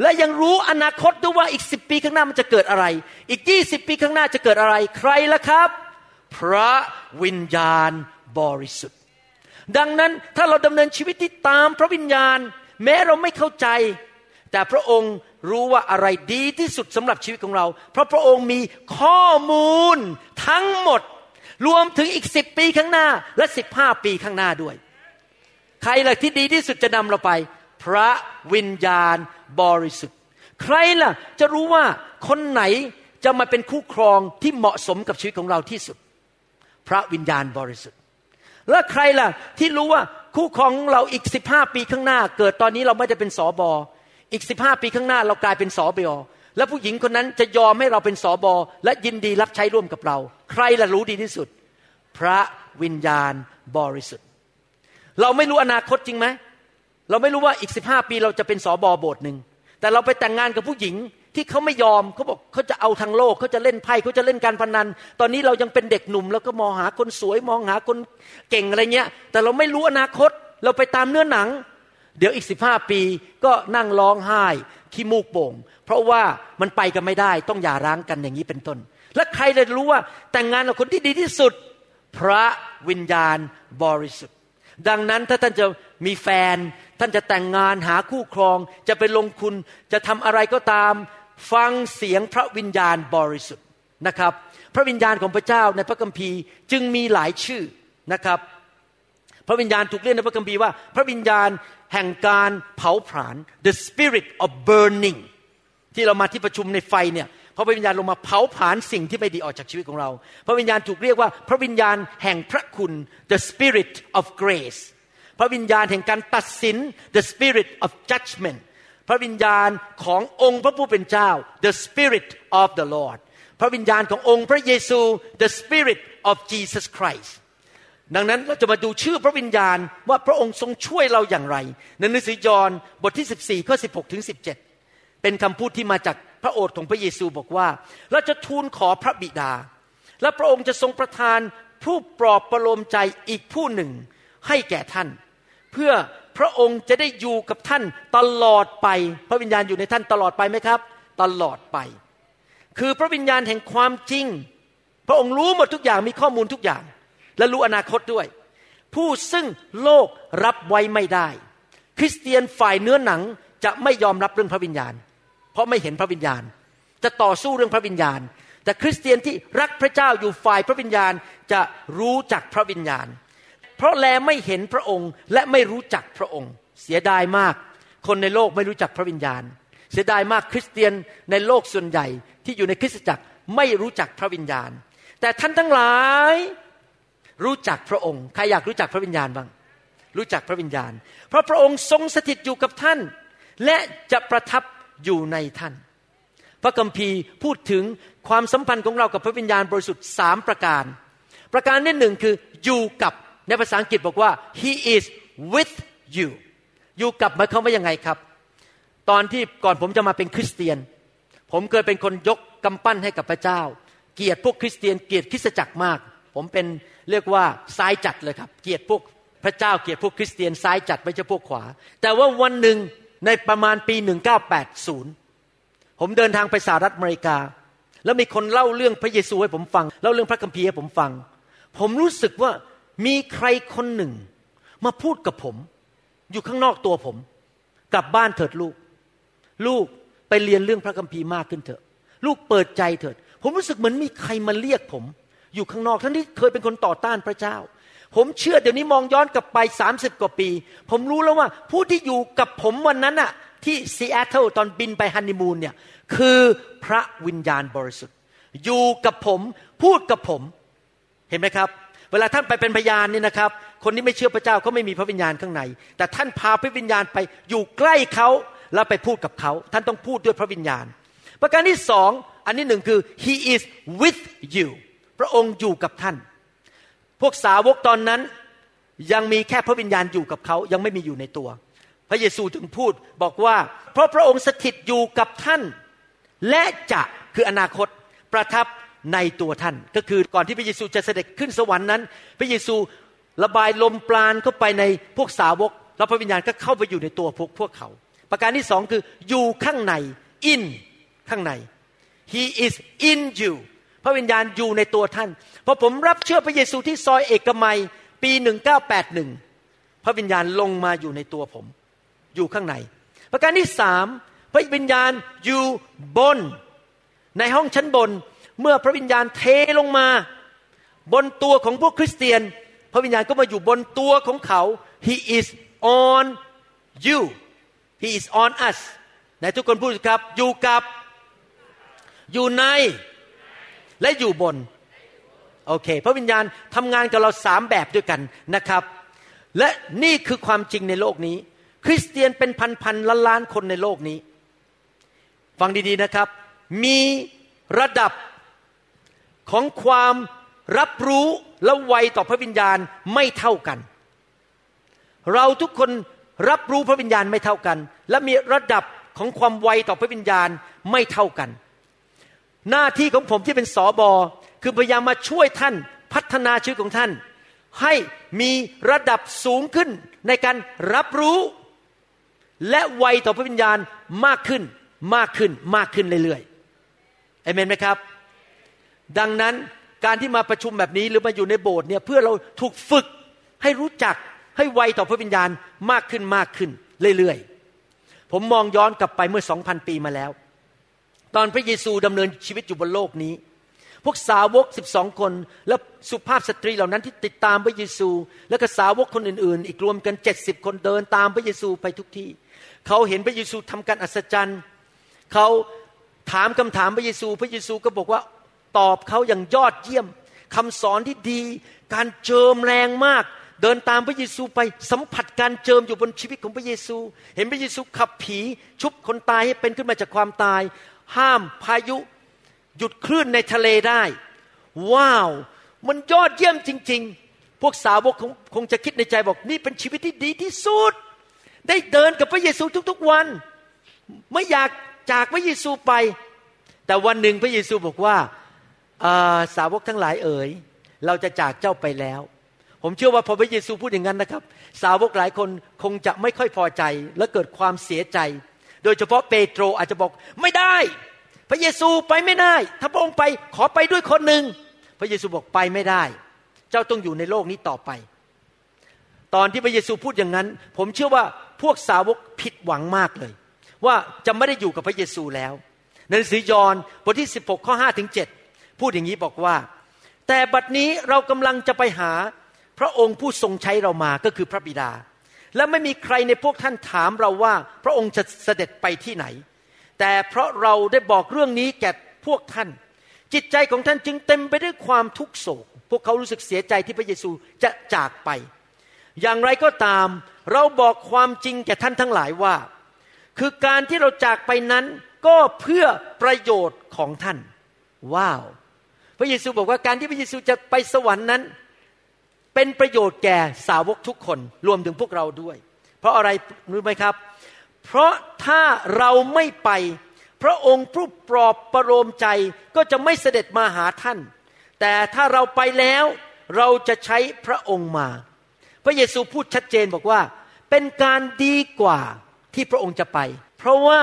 และยังรู้อนาคตด้วยว่าอีกสิบปีข้างหน้ามันจะเกิดอะไร อีกยี่สิบปีข้างหน้าจะเกิดอะไร ใครล่ะครับ พระวิญญาณบริสุทธิ์ ดังนั้นถ้าเราดำเนินชีวิตที่ตามพระวิญญาณ แม้เราไม่เข้าใจ แต่พระองค์รู้ว่าอะไรดีที่สุดสำหรับชีวิตของเรา เพราะพระองค์มีข้อมูลทั้งหมด รวมถึงอีกสิบปีข้างหน้าและสิบห้าปีข้างหน้าด้วย ใครล่ะที่ดีที่สุดจะนำเราไป พระวิญญาณ บริสุทธิ์ ใครล่ะจะรู้ว่าคนไหนจะมาเป็นคู่ครองที่เหมาะสมกับชีวิตของเราที่สุด พระวิญญาณบริสุทธิ์ และใครล่ะที่รู้ว่าคู่ครองเราอีกสิบห้าปีข้างหน้า เกิดตอนนี้เราไม่ได้เป็นสอบออีกสิบห้าปีข้างหน้าเรากลายเป็นสอบอและผู้หญิงคนนั้นจะยอมให้เราเป็นสอบอและยินดีรับใช้ร่วมกับเรา ใครล่ะรู้ดีที่สุด พระวิญญาณบริสุทธิ์ เราไม่รู้อนาคตจริงไหม เราไม่รู้ว่าอีกสิบห้าปีเราจะเป็นสอบอโบสถ์หนึ่งแต่เราไปแต่งงานกับผู้หญิงที่เขาไม่ยอมเขาบอกเขาจะเอาทางโลกเขาจะเล่นไพ่เขาจะเล่นการพนัน ตอนนี้เรายังเป็นเด็กหนุ่ม แล้วก็มองหาคนสวยมองหาคนเก่งอะไรเงี้ย แต่เราไม่รู้อนาคตเราไปตามเนื้อหนัง เดี๋ยวอีกสิบห้าปีก็นั่งร้องไห้ขี้มูกโป่ง เพราะว่ามันไปกันไม่ได้ต้องหย่าร้างกันอย่างนี้เป็นต้น และใครจะรู้ว่าแต่งงานกับคนที่ดีที่สุด พระวิญญาณบริสุทธิ์ ดังนั้นถ้าท่านจะมีแฟน ท่านจะแต่งงานหาคู่ครอง จะไปลงทุนจะทำอะไรก็ตาม ฟังเสียงพระวิญญาณบริสุทธิ์นะครับ พระวิญญาณของพระเจ้าในพระคัมภีร์จึงมีหลายชื่อนะครับ พระวิญญาณถูกเรียกในพระคัมภีร์ว่า พระวิญญาณแห่งการเผาผลาญ the spirit of burning ที่เรามาที่ประชุมในไฟเนี่ยพระวิญญาณลงมาเผาผลาญสิ่งที่ไม่ดีออกจากชีวิตของเรา พระวิญญาณถูกเรียกว่าพระวิญญาณแห่งพระคุณ the spirit of grace พระวิญญาณแห่งการตัดสิน the spirit of judgment พระวิญญาณขององค์พระผู้เป็นเจ้า the spirit of the Lord พระวิญญาณขององค์พระเยซู the spirit of Jesus Christ ดังนั้นเราจะมาดูชื่อพระวิญญาณว่าพระองค์ทรงช่วยเราอย่างไรในหนังสือยอห์นบทที่ 14ข้อ16ถึง17 เป็นคำพูดที่มาจากพระโอษฐ์ของพระเยซูบอกว่า เราจะทูลขอพระบิดา และพระองค์จะทรงประทานผู้ปลอบประโลมใจอีกผู้หนึ่งให้แก่ท่าน เพื่อพระองค์จะได้อยู่กับท่านตลอดไป พระวิญญาณอยู่ในท่านตลอดไปไหมครับ ตลอดไป คือพระวิญญาณแห่งความจริง พระองค์รู้หมดทุกอย่างมีข้อมูลทุกอย่าง และรู้อนาคตด้วย ผู้ซึ่งโลกรับไว้ไม่ได้ คริสเตียนฝ่ายเนื้อหนังจะไม่ยอมรับเรื่องพระวิญญาณ เพราะไม่เห็นพระวิญญาณ จะต่อสู้เรื่องพระวิญญาณ แต่คริสเตียนที่รักพระเจ้าอยู่ฝ่ายพระวิญญาณจะรู้จักพระวิญญาณ เพราะแลไม่เห็นพระองค์ และไม่รู้จักพระองค์ เสียดายมาก คนในโลกไม่รู้จักพระวิญญาณ เสียดายมากคริสเตียนในโลกส่วนใหญ่ที่อยู่ในคริสตจักรไม่รู้จักพระวิญญาณ แต่ท่านทั้งหลายรู้จักพระองค์ใครอยากรู้จักพระวิญญาณบ้างรู้จักพระวิญญาณ เพราะพระองค์ทรงสถิตอยู่กับท่าน และจะประทับอยู่ในท่าน พระคัมภีร์พูดถึงความสัมพันธ์ของเรากับพระวิญญาณบริสุทธิ์สามประการ ประการที่หนึ่งคืออยู่กับ ในภาษาอังกฤษบอกว่า he is with you อยู่กับหมายความว่ายังไงครับ ตอนที่ก่อนผมจะมาเป็นคริสเตียน ผมเคยเป็นคนยกกำปั้นให้กับพระเจ้า เกลียดพวกคริสเตียน เกลียดคริสตจักรมาก ผมเป็นเรียกว่าซ้ายจัดเลยครับ เกลียดพวกพระเจ้าเกลียดพวกคริสเตียนซ้ายจัดไม่ใช่พวกขวา แต่ว่าวันหนึ่งในประมาณปี 1980 ผมเดินทางไปสหรัฐอเมริกา แล้วมีคนเล่าเรื่องพระเยซูให้ผมฟังเล่าเรื่องพระคัมภีร์ให้ผมฟัง ผมรู้สึกว่า มีใครคนหนึ่ง มาพูดกับผม อยู่ข้างนอกตัวผม กลับบ้านเถิดลูก ลูกไปเรียนเรื่องพระคัมภีร์มากขึ้นเถอะ ลูกเปิดใจเถิด ผมรู้สึกเหมือนมีใครมาเรียกผม อยู่ข้างนอกทั้งที่เคยเป็นคนต่อต้านพระเจ้า ผมเชื่อเดี๋ยวนี้มองย้อนกลับไป30กว่าปี ผมรู้แล้วว่าผู้ที่อยู่กับผมวันนั้นอะที่ซีแอตเทิลตอนบินไปฮันนีมูนเนี่ยคือพระวิญญาณบริสุทธิ์ อยู่กับผมพูดกับผม เห็นไหมครับ เวลาท่านไปเป็นพยานนี่นะครับ คนที่ไม่เชื่อพระเจ้าเขาไม่มีพระวิญญาณข้างใน แต่ท่านพาพระวิญญาณไปอยู่ใกล้เขาแล้วไปพูดกับเขา ท่านต้องพูดด้วยพระวิญญาณ ประการที่สองอันนี้หนึ่งคือ he is with you พระองค์อยู่กับท่าน พวกสาวกตอนนั้นยังมีแค่พระวิญญาณอยู่กับเขายังไม่มีอยู่ในตัว พระเยซูถึงพูดบอกว่า เพราะพระองค์สถิตอยู่กับท่าน และจะคืออนาคตประทับ ในตัวท่าน ก็คือก่อนที่พระเยซูจะเสด็จขึ้นสวรรค์นั้น พระเยซูระบายลมปราณเข้าไปในพวกสาวก แล้วพระวิญญาณก็เข้าไปอยู่ในตัวพวกพวกเขา ประการที่สองคืออยู่ข้างใน in ข้างใน he is in you พระวิญญาณอยู่ในตัวท่านพอผมรับเชื่อพระเยซูที่ซอยเอกมัยปี1981พระวิญญาณลงมาอยู่ในตัวผม อยู่ข้างใน ประการที่สามพระวิญญาณอยู่บน ในห้องชั้นบน เมื่อพระวิญญาณเทลงมา บนตัวของพวกคริสเตียน พระวิญญาณก็มาอยู่บนตัวของเขา he is on you he is on us ไหนทุกคนพูดครับ อยู่กับ อยู่ใน และอยู่บน โอเค พระวิญญาณทำงานกับเราสามแบบด้วยกันนะครับ และนี่คือความจริงในโลกนี้ คริสเตียนเป็นพันๆล้านล้านคนในโลกนี้ ฟังดีๆนะครับ มีระดับ ของความรับรู้และไวต่อพระวิญญาณไม่เท่ากัน เราทุกคนรับรู้พระวิญญาณไม่เท่ากัน และมีระดับของความไวต่อพระวิญญาณไม่เท่ากัน หน้าที่ของผมที่เป็นสอบอคือพยายามมาช่วยท่านพัฒนาชีวิตของท่าน ให้มีระดับสูงขึ้นในการรับรู้และไวต่อพระวิญญาณมากขึ้นมากขึ้นมากขึ้นเรื่อยๆเอเมนไหมครับ ดังนั้นการที่มาประชุมแบบนี้หรือมาอยู่ในโบสถ์เนี่ยเพื่อเราถูกฝึกให้รู้จักให้ไวต่อพระวิญญาณมากขึ้นมากขึ้นเรื่อยๆ ผมมองย้อนกลับไปเมื่อสองพันปีมาแล้ว ตอนพระเยซูดำเนินชีวิตอยู่บนโลกนี้ พวกสาวกสิบสองคน และสุภาพสตรีเหล่านั้นที่ติดตามพระเยซู และก็สาวกคนอื่นๆ อีกรวมกันเจ็ดสิบคนเดินตามพระเยซูไปทุกที่ เขาเห็นพระเยซูทำการอัศจรรย์ เขาถามคำถามพระเยซู พระเยซูก็บอกว่า ตอบเขาอย่างยอดเยี่ยมคำสอนที่ดี การเจิมแรงมาก เดินตามพระเยซูไปสัมผัสการเจิมอยู่บนชีวิตของพระเยซู เห็นพระเยซูขับผีชุบคนตายให้เป็นขึ้นมาจากความตาย ห้ามพายุหยุดคลื่นในทะเลได้ ว้าว มันยอดเยี่ยมจริง ๆ พวกสาวกคงคงจะคิดในใจบอกนี่เป็นชีวิตที่ดีที่สุด ได้เดินกับพระเยซูทุกๆวัน ไม่อยากจากพระเยซูไป แต่วันหนึ่งพระเยซูบอกว่า สาวกทั้งหลายเอ๋ยเราจะจากเจ้าไปแล้ว ผมเชื่อว่าพอพระเยซูพูดอย่างนั้นนะครับ สาวกหลายคนคงจะไม่ค่อยพอใจและเกิดความเสียใจ โดยเฉพาะเปโตรอาจจะบอกไม่ได้ พระเยซูไปไม่ได้ ถ้าพระองค์ไปขอไปด้วยคนหนึ่งพระเยซูบอกไปไม่ได้ เจ้าต้องอยู่ในโลกนี้ต่อไป ตอนที่พระเยซูพูดอย่างนั้น ผมเชื่อว่าพวกสาวกผิดหวังมากเลย ว่าจะไม่ได้อยู่กับพระเยซูแล้วในสือยอห์นบทที่ 16 ข้อ5ถึง7 พูดอย่างนี้บอกว่า แต่บัดนี้เรากำลังจะไปหาพระองค์ผู้ทรงใช้เรามาก็คือพระบิดา และไม่มีใครในพวกท่านถามเราว่า พระองค์จะเสด็จไปที่ไหน แต่เพราะเราได้บอกเรื่องนี้แก่พวกท่าน จิตใจของท่านจึงเต็มไปด้วยความทุกโศก พวกเขารู้สึกเสียใจที่พระเยซูจะจากไป อย่างไรก็ตามเราบอกความจริงแก่ท่านทั้งหลายว่า คือการที่เราจากไปนั้นก็เพื่อประโยชน์ของท่าน ว้าว พระเยซูบอกว่าการที่พระเยซูจะไปสวรรค์นั้น เป็นประโยชน์แก่สาวกทุกคนรวมถึงพวกเราด้วย เพราะอะไรรู้ไหมครับ เพราะถ้าเราไม่ไป พระองค์ผู้ปลอบประโลมใจก็จะไม่เสด็จมาหาท่าน แต่ถ้าเราไปแล้วเราจะใช้พระองค์มา พระเยซูพูดชัดเจนบอกว่า เป็นการดีกว่าที่พระองค์จะไป เพราะว่า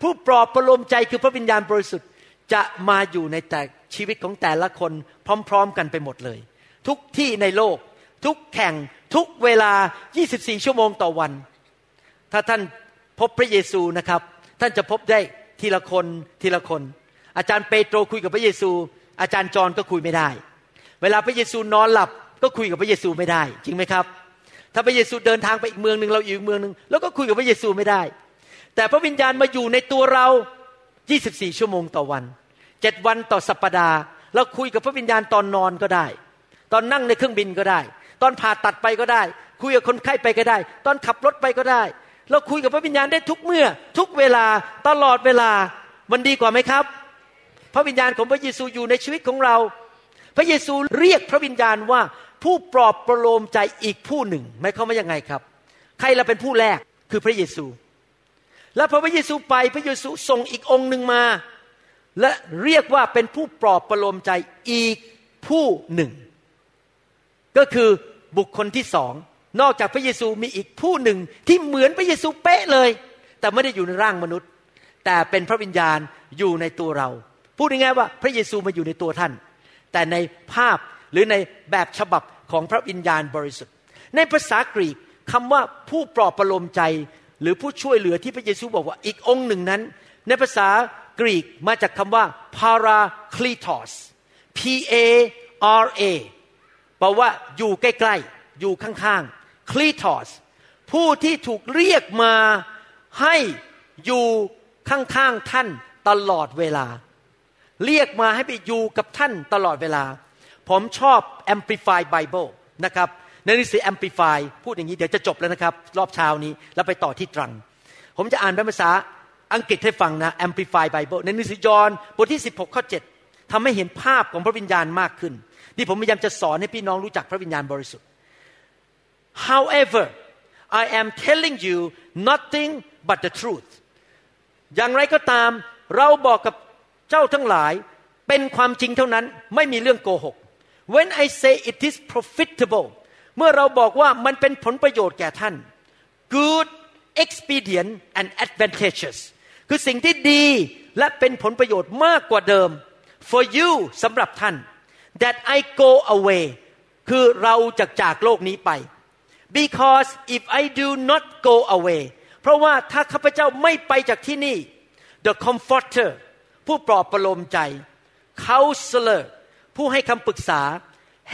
ผู้ปลอบประโลมใจคือพระวิญญาณบริสุทธิ์จะมาอยู่ในแต่ ชีวิตของแต่ละคนพร้อม ๆ กันไปหมดเลย ทุกที่ในโลก ทุกแข่งทุกเวลา 24 ชั่วโมงต่อวัน ถ้าท่านพบพระเยซูนะครับ ท่านจะพบได้ทีละคนทีละคน อาจารย์เปโตรคุยกับพระเยซู อาจารย์จอนก็คุยไม่ได้ เวลาพระเยซูนอนหลับก็คุยกับพระเยซูไม่ได้ จริงไหมครับ ถ้าพระเยซูเดินทางไปอีกเมืองหนึ่งเราอยู่อีกเมืองหนึ่งแล้วก็คุยกับพระเยซูไม่ได้ แต่พระวิญญาณมาอยู่ในตัวเรา 24 ชั่วโมงต่อวัน เจ็ดวันต่อสัปปดาห์เราคุยกับพระวิญญาณตอนนอนก็ได้ ตอนนั่งในเครื่องบินก็ได้ ตอนผ่าตัดไปก็ได้ คุยกับคนไข้ไปก็ได้ ตอนขับรถไปก็ได้ เราคุยกับพระวิญญาณได้ทุกเมื่อ ทุกเวลาตลอดเวลามันดีกว่าไหมครับ พระวิญญาณของพระเยซูอยู่ในชีวิตของเรา พระเยซูเรียกพระวิญญาณว่าผู้ปลอบประโลมใจอีกผู้หนึ่งหมายความว่ายังไงครับ ใครเราเป็นผู้แรกคือพระเยซู แล้วพอพระเยซูไปพระเยซูส่งอีกองค์หนึ่งมา และเรียกว่าเป็นผู้ปลอบประโลมใจอีกผู้หนึ่ง ก็คือบุคคลที่สองนอกจากพระเยซูมีอีกผู้หนึ่งที่เหมือนพระเยซูเป๊ะเลย แต่ไม่ได้อยู่ในร่างมนุษย์ แต่เป็นพระวิญญาณอยู่ในตัวเรา พูดง่ายๆว่าพระเยซูมาอยู่ในตัวท่าน แต่ในภาพหรือในแบบฉบับของพระวิญญาณบริสุทธิ์ ในภาษากรีกคำว่าผู้ปลอบประโลมใจ หรือผู้ช่วยเหลือที่พระเยซูบอกว่าอีกองค์หนึ่งนั้น ในภาษา กรีกมาจากคำว่า paracletos P A R A แปลว่าอยู่ใกล้ๆ อยู่ข้างๆ kletos ผู้ที่ถูกเรียกมาให้อยู่ข้างๆท่านตลอดเวลา เรียกมาให้ไปอยู่กับท่านตลอดเวลา ผมชอบ Amplify Bible นะครับในหนังสือ Amplify พูดอย่างนี้เดี๋ยวจะจบแล้วนะครับ รอบเช้านี้แล้วไปต่อที่ตรัง ผมจะอ่านเป็นภาษา อังกฤษให้ฟังนะ Amplify Bible ในหนังสือยอห์นบทที่ 16 ข้อ 7ทำให้เห็นภาพของพระวิญญาณมากขึ้น นี่ผมพยายามจะสอนให้พี่น้องรู้จักพระวิญญาณบริสุทธิ์ however I am telling you nothing but the truth อย่างไรก็ตามเราบอกกับเจ้าทั้งหลายเป็นความจริงเท่านั้นไม่มีเรื่องโกหก when I say it is profitable เมื่อเราบอกว่ามันเป็นผลประโยชน์แก่ท่าน good expedient and advantageous คือสิ่งที่ดีและเป็นผลประโยชน์มากกว่าเดิม for you สำหรับท่าน that I go away คือเราจะจากโลกนี้ไป because if I do not go away เพราะว่าถ้าข้าพเจ้าไม่ไปจากที่นี่ the comforter ผู้ปลอบประโลมใจ counselor ผู้ให้คำปรึกษา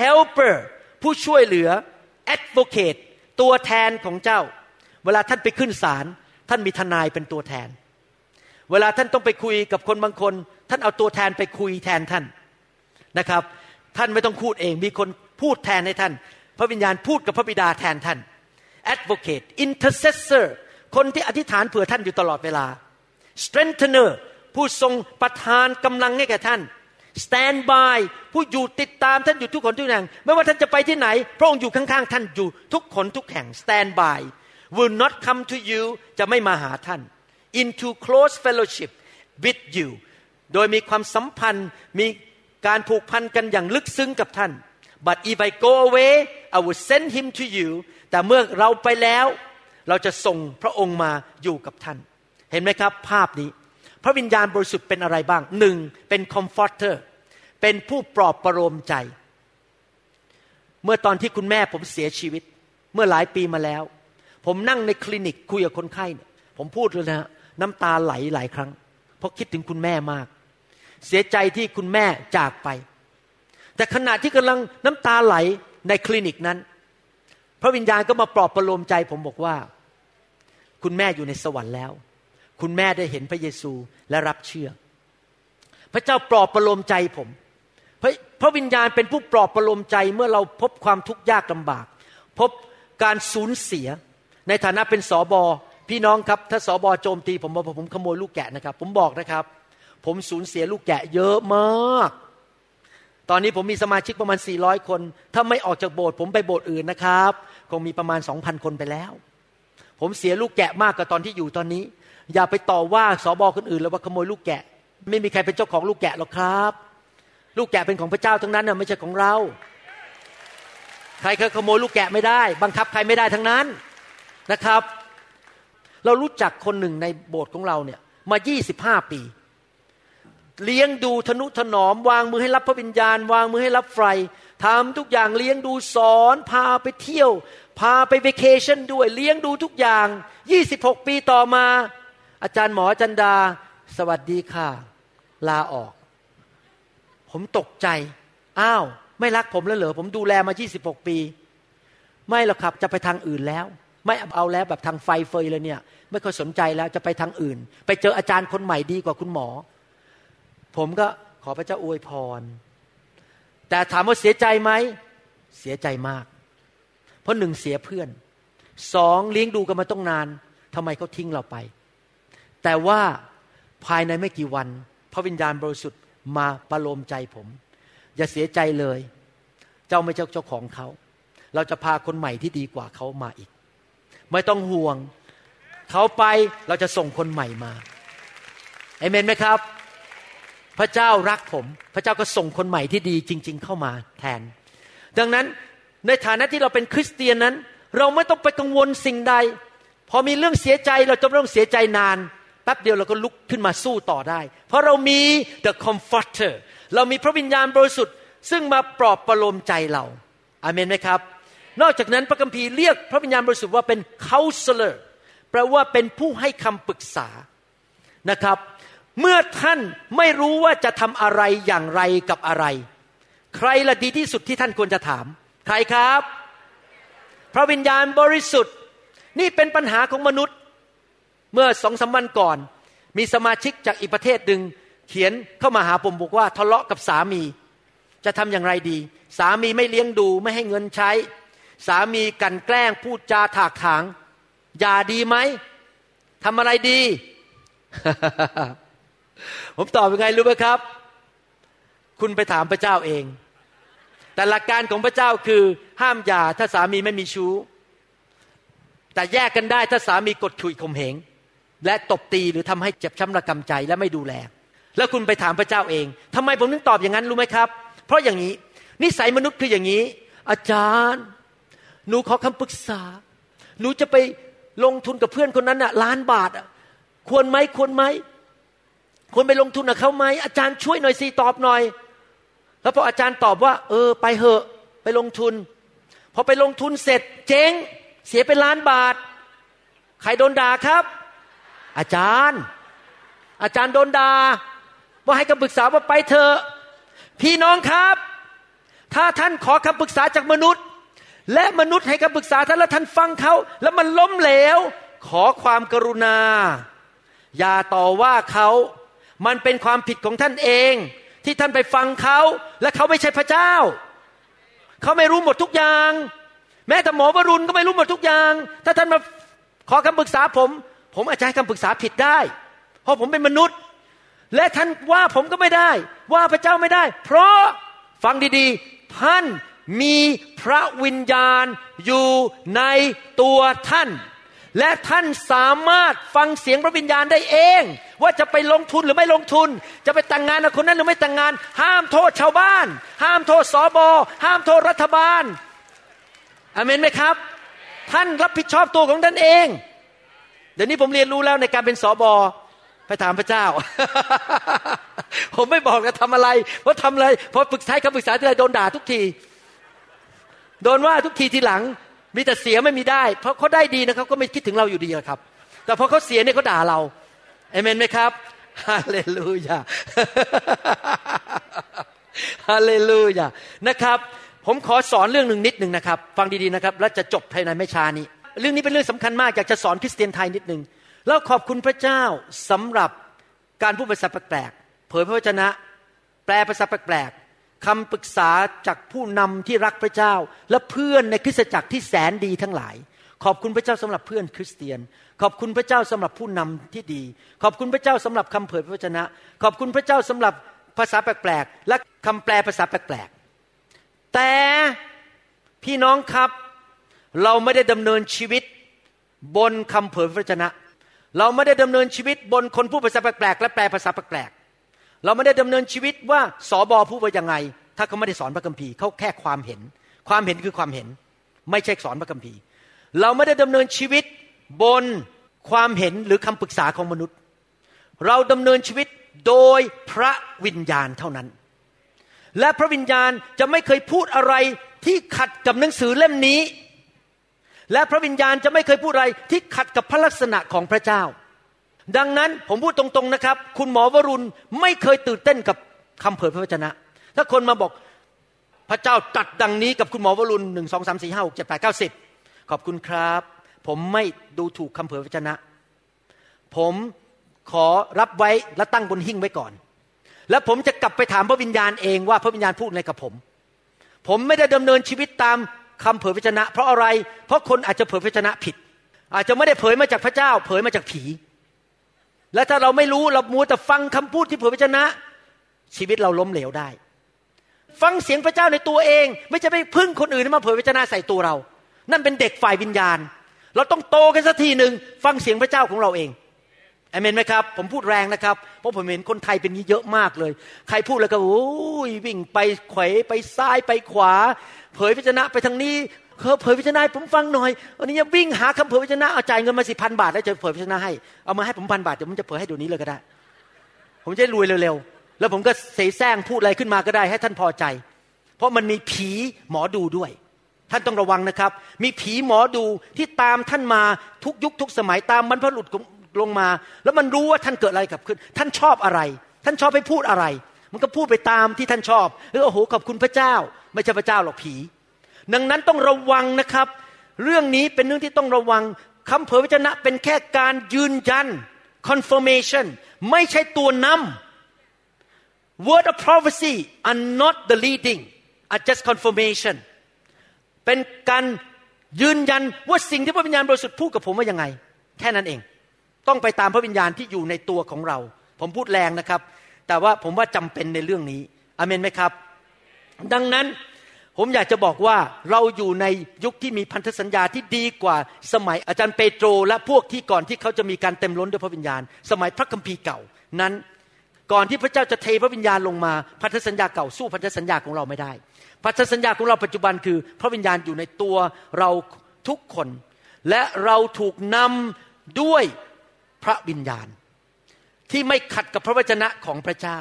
helper ผู้ช่วยเหลือ advocate ตัวแทนของเจ้า เวลาท่านไปขึ้นศาลท่านมีทนายเป็นตัวแทน เวลาท่านต้องไปคุยกับคนบางคน ท่านเอาตัวแทนไปคุยแทนท่านนะครับ ท่านไม่ต้องพูดเอง มีคนพูดแทนให้ท่าน พระวิญญาณพูดกับพระบิดาแทนท่าน advocate intercessor คนที่อธิษฐานเผื่อท่านอยู่ตลอดเวลา strengthener ผู้ทรงประทานกำลังให้แก่ท่าน stand by ผู้อยู่ติดตามท่านอยู่ทุกคนทุกแห่ง ไม่ว่าท่านจะไปที่ไหน พระองค์อยู่ข้างๆ ท่านอยู่ทุกคนทุกแห่ง stand by will not come to you จะไม่มาหาท่าน into close fellowship with you โดยมีความสัมพันธ์มีการผูกพันกันอย่างลึกซึ้งกับท่าน but if I go away I will send him to you แต่เมื่อเราไปแล้ว เราจะส่งพระองค์มาอยู่กับท่าน เห็นไหมครับภาพนี้ พระวิญญาณบริสุทธิ์เป็นอะไรบ้างหนึ่งเป็น comforter เป็นผู้ปลอบประโลมใจ เมื่อตอนที่คุณแม่ผมเสียชีวิต เมื่อหลายปีมาแล้ว ผมนั่งในคลินิกคุยกับคนไข้ ผมพูดเลยนะ น้ำตาไหลหลายครั้ง เพราะคิดถึงคุณแม่มาก เสียใจที่คุณแม่จากไป แต่ขณะที่กำลังน้ำตาไหลในคลินิกนั้น พระวิญญาณก็มาปลอบประโลมใจผมบอกว่า คุณแม่อยู่ในสวรรค์แล้ว คุณแม่ได้เห็นพระเยซูและรับเชื่อ พระเจ้าปลอบประโลมใจผมพระพระวิญญาณเป็นผู้ปลอบประโลมใจเมื่อเราพบความทุกข์ยากลำบาก พบการสูญเสียในฐานะเป็นสอบอ พี่น้องครับถ้าสอบอโจมตี ผมบอกผมขโมยลูกแกะนะครับ ผมบอกนะครับ ผมสูญเสียลูกแกะเยอะมาก ตอนนี้ผมมีสมาชิกประมาณ 400 คน ถ้าไม่ออกจากโบสถ์ผมไปโบสถ์อื่นนะครับ คงมีประมาณ 2,000 คนไปแล้ว ผมเสียลูกแกะมากกว่าตอนที่อยู่ตอนนี้ อย่าไปต่อว่าสอบอคนอื่นแล้วว่าขโมยลูกแกะ ไม่มีใครเป็นเจ้าของลูกแกะหรอกครับ ลูกแกะเป็นของพระเจ้าทั้งนั้นนะไม่ใช่ของเรา ใครเคยขโมยลูกแกะไม่ได้ บังคับใครไม่ได้ทั้งนั้นนะครับ เรารู้จักคนหนึ่งในโบสถ์ของเราเนี่ยมา25ปี เลี้ยงดูทนุถนอม วางมือให้รับพระวิญญาณ วางมือให้รับไฟทำทุกอย่างเลี้ยงดูสอนพาไปเที่ยว พาไปเวเคชั่นด้วยเลี้ยงดูทุกอย่าง26ปีต่อมา อาจารย์หมอจันดา สวัสดีค่ะ ลาออก ผมตกใจ อ้าว ไม่รักผมแล้วเหรอผมดูแลมา26ปี ไม่หรอกครับจะไปทางอื่นแล้ว ไม่เอาแล้วแบบทางไฟเฟยเลยเนี่ย ไม่ค่อยสนใจแล้วจะไปทางอื่น ไปเจออาจารย์คนใหม่ดีกว่าคุณหมอ ผมก็ขอพระเจ้าอวยพร แต่ถามว่าเสียใจไหมเสียใจมาก เพราะหนึ่งเสียเพื่อนสองเลี้ยงดูกันมาต้องนานทำไมเขาทิ้งเราไป แต่ว่าภายในไม่กี่วัน พระวิญญาณบริสุทธิ์มาประโลมใจผม อย่าเสียใจเลย เจ้าไม่ใช่เจ้าของเขา เราจะพาคนใหม่ที่ดีกว่าเขามาอีก ไม่ต้องห่วง เขาไปเราจะส่งคนใหม่มาเอเมนไหมครับ พระเจ้ารักผม พระเจ้าก็ส่งคนใหม่ที่ดีจริง ๆ เข้ามาแทน ดังนั้นในฐานะที่เราเป็นคริสเตียนนั้น เราไม่ต้องไปกังวลสิ่งใด พอมีเรื่องเสียใจเราจะไม่ต้องเสียใจนานแป๊บเดียวเราก็ลุกขึ้นมาสู้ต่อได้ เพราะเรามี the comforter เรามีพระวิญญาณบริสุทธิ์ซึ่งมาปลอบประโลมใจเราอาเมนไหมครับ นอกจากนั้นพระคัมภีร์เรียกพระวิญญาณบริสุทธิ์ว่าเป็น counselor แปลว่าเป็นผู้ให้คำปรึกษานะครับ เมื่อท่านไม่รู้ว่าจะทำอะไรอย่างไรกับอะไร ใครละดีที่สุดที่ท่านควรจะถาม ใครครับ พระวิญญาณบริสุทธิ์ นี่เป็นปัญหาของมนุษย์ เมื่อสองสาวันก่อน มีสมาชิกจากอีกประเทศหนึ่งเขียนเข้ามาหาผมบอกว่าทะเลาะกับสามี จะทำอย่างไรดี สามีไม่เลี้ยงดูไม่ให้เงินใช้ สามีกันแกล้งพูดจาถากถางอย่าดีไหมทำอะไรดี ผมตอบยังไงรู้ไหมครับ คุณไปถามพระเจ้าเอง แต่หลักการของพระเจ้าคือ ห้ามหย่าถ้าสามีไม่มีชู้ แต่แยกกันได้ถ้าสามีกดขี่ข่มเหง และตบตีหรือทำให้เจ็บช้ำระกำใจและไม่ดูแล แล้วคุณไปถามพระเจ้าเองทำไมผมถึงตอบอย่างนั้นรู้ไหมครับ เพราะอย่างนี้ นิสัยมนุษย์คืออย่างนี้ อาจารย์ หนูขอคำปรึกษา หนูจะไปลงทุนกับเพื่อนคนนั้นน่ะล้านบาทอะควรไหมควรไหมควรไปลงทุนกับเขาไหมอาจารย์ช่วยหน่อยสิตอบหน่อย แล้วพออาจารย์ตอบว่า เออ ไปเหอะไปลงทุน พอไปลงทุนเสร็จ เจ๊ง เสียเป็นล้านบาท ใครโดนด่าครับ อาจารย์ อาจารย์โดนด่าว่าให้คำปรึกษาว่าไปเถอะพี่น้องครับ ถ้าท่านขอคำปรึกษาจากมนุษย์ และมนุษย์ให้คำปรึกษาท่านแล้วท่านฟังเขาแล้วมันล้มเหลว ขอความกรุณา อย่าต่อว่าเขามันเป็นความผิดของท่านเอง ที่ท่านไปฟังเขาและเขาไม่ใช่พระเจ้า เขาไม่รู้หมดทุกอย่าง แม้แต่หมอวรุณก็ไม่รู้หมดทุกอย่าง ถ้าท่านมาขอคำปรึกษาผม ผมอาจจะให้คำปรึกษาผิดได้ เพราะผมเป็นมนุษย์ และท่านว่าผมก็ไม่ได้ ว่าพระเจ้าไม่ได้ เพราะฟังดีๆ ท่าน มีพระวิญญาณอยู่ในตัวท่าน และท่านสามารถฟังเสียงพระวิญญาณได้เอง ว่าจะไปลงทุนหรือไม่ลงทุน จะไปแต่งงานกับคนนั้นหรือไม่แต่งงาน ห้ามโทษชาวบ้าน ห้ามโทษสอบอห้ามโทษรัฐบาลอเมนไหมครับ ท่านรับผิดชอบตัวของท่านเอง เดี๋ยวนี้ผมเรียนรู้แล้วในการเป็นสอบอไปถามพระเจ้า ผมไม่บอกจะทำอะไร เพราะทำอะไร เพราะปรึกษาคำปรึกษาที่ไรโดนด่าทุกที โดนว่าทุกทีทีหลัง มีแต่เสียไม่มีได้ เพราะเขาได้ดีนะครับ ก็ไม่คิดถึงเราอยู่ดีครับ แต่พอเขาเสียเนี่ยเขาด่าเราเอเมนไหมครับฮาเลลูยาฮาเลลูยานะครับผมขอสอนเรื่องหนึ่งนิดหนึ่งนะครับ ฟังดีๆนะครับ แล้วจะจบภายในไม่ช้านี้ เรื่องนี้เป็นเรื่องสำคัญมากอยากจะสอนคริสเตียนไทยนิดหนึ่งแล้วขอบคุณพระเจ้าสำหรับการพูดภาษาแปลกๆเผยพระวจนะ แปลภาษาแปลกๆ คำปรึกษาจากผู้นำที่รักพระเจ้า และเพื่อนในคริสตจักรที่แสนดีทั้งหลาย ขอบคุณพระเจ้าสำหรับเพื่อนคริสเตียน ขอบคุณพระเจ้าสำหรับผู้นำที่ดี ขอบคุณพระเจ้าสำหรับคำเผยพระวจนะ ขอบคุณพระเจ้าสำหรับภาษาแปลกๆและคำแปลภาษาแปลกๆแต่พี่น้องครับเราไม่ได้ดำเนินชีวิตบนคำเผยพระวจนะ เราไม่ได้ดำเนินชีวิตบนคนพูดภาษาแปลกๆและแปลภาษาแปลก เราไม่ได้ดำเนินชีวิตว่าสอบอพูดว่ายังไง ถ้าเขาไม่ได้สอนพระคัมภีร์เขาแค่ความเห็น ความเห็นคือความเห็น ไม่ใช่สอนพระคัมภีร์ เราไม่ได้ดำเนินชีวิตบนความเห็นหรือคำปรึกษาของมนุษย์ เราดำเนินชีวิตโดยพระวิญญาณเท่านั้น และพระวิญญาณจะไม่เคยพูดอะไรที่ขัดกับหนังสือเล่มนี้ และพระวิญญาณจะไม่เคยพูดอะไรที่ขัดกับพระลักษณะของพระเจ้า ดังนั้นผมพูดตรงๆนะครับ คุณหมอวรุณไม่เคยตื่นเต้นกับคำเผยพระวจนะ ถ้าคนมาบอกพระเจ้าตัดดังนี้กับคุณหมอวรุณหนึ่งสองสามสี่ห้าหกเจ็ดแปดเก้าสิบขอบคุณครับ ผมไม่ดูถูกคำเผยพระวจนะ ผมขอรับไว้และตั้งบนหิ้งไว้ก่อน แล้วผมจะกลับไปถามพระวิญญาณเองว่าพระวิญญาณพูดอะไรกับผม ผมไม่ได้ดำเนินชีวิตตามคำเผยพระชนะ เพราะอะไร เพราะคนอาจจะเผยพระชนะผิด อาจจะไม่ได้เผยมาจากพระเจ้า เผยมาจากผี และถ้าเราไม่รู้เรามัวแต่ฟังคำพูดที่เผยพระชนะ ชีวิตเราล้มเหลวได้ ฟังเสียงพระเจ้าในตัวเอง ไม่จะไปพึ่งคนอื่นมาเผยพระชนะใส่ตัวเรา นั่นเป็นเด็กฝ่ายวิญญาณ เราต้องโตกันสักทีหนึ่งฟังเสียงพระเจ้าของเราเองอเมนไหมครับ ผมพูดแรงนะครับ เพราะผมเห็นคนไทยเป็นนี้เยอะมากเลย ใครพูดแล้วก็โอ้ยวิ่งไปไขวไปซ้ายไปขวา เผยพระชนะไปทางนี้ เเผยพระชนะผมฟังหน่อยวันนี้วิ่งหาคำเผยพระชนะเอาจ่ายเงินมาสิพันบาทแล้วจะเผยพระชนะให้เอามาให้ผมพันบาทเดี๋ยวผมจะเผยให้เดี๋ยวนี้เลยก็ได้ ผมจะรวยเร็วๆแล้วผมก็เสแสร้งพูดอะไรขึ้นมาก็ได้ให้ท่านพอใจ เพราะมันมีผีหมอดูด้วย ท่านต้องระวังนะครับ มีผีหมอดูที่ตามท่านมาทุกยุคทุกสมัยตามบรรพบุรุษลงมา แล้วมันรู้ว่าท่านเกิดอะไรกับขึ้น ท่านชอบอะไร ท่านชอบไปพูดอะไร มันก็พูดไปตามที่ท่านชอบเออโอ้โหขอบคุณพระเจ้า ไม่ใช่พระเจ้าหรอกผี ดังนั้นต้องระวังนะครับ เรื่องนี้เป็นเรื่องที่ต้องระวังคำเผยพระชนะเป็นแค่การยืนยัน confirmation ไม่ใช่ตัวนำ word of prophecy are not the leading are just confirmation เป็นการยืนยันว่าสิ่งที่พระวิญญาณบริสุทธิ์พูดกับผมว่ายังไง แค่นั้นเอง ต้องไปตามพระวิญญาณที่อยู่ในตัวของเรา ผมพูดแรงนะครับ แต่ว่าผมว่าจำเป็นในเรื่องนี้อเมนไหมครับ ดังนั้น ผมอยากจะบอกว่าเราอยู่ในยุคที่มีพันธสัญญาที่ดีกว่าสมัยอาจารย์เปโตร และพวกที่ก่อนที่เขาจะมีการเต็มล้นด้วยพระวิญญาณ สมัยพระคัมภีร์เก่านั้น ก่อนที่พระเจ้าจะเทพระวิญญาณลงมาพันธสัญญาเก่าสู้พันธสัญญาของเราไม่ได้ พันธสัญญาของเราปัจจุบันคือ พระวิญญาณอยู่ในตัวเราทุกคน และเราถูกนำด้วยพระวิญญาณ ที่ไม่ขัดกับพระวจนะของพระเจ้า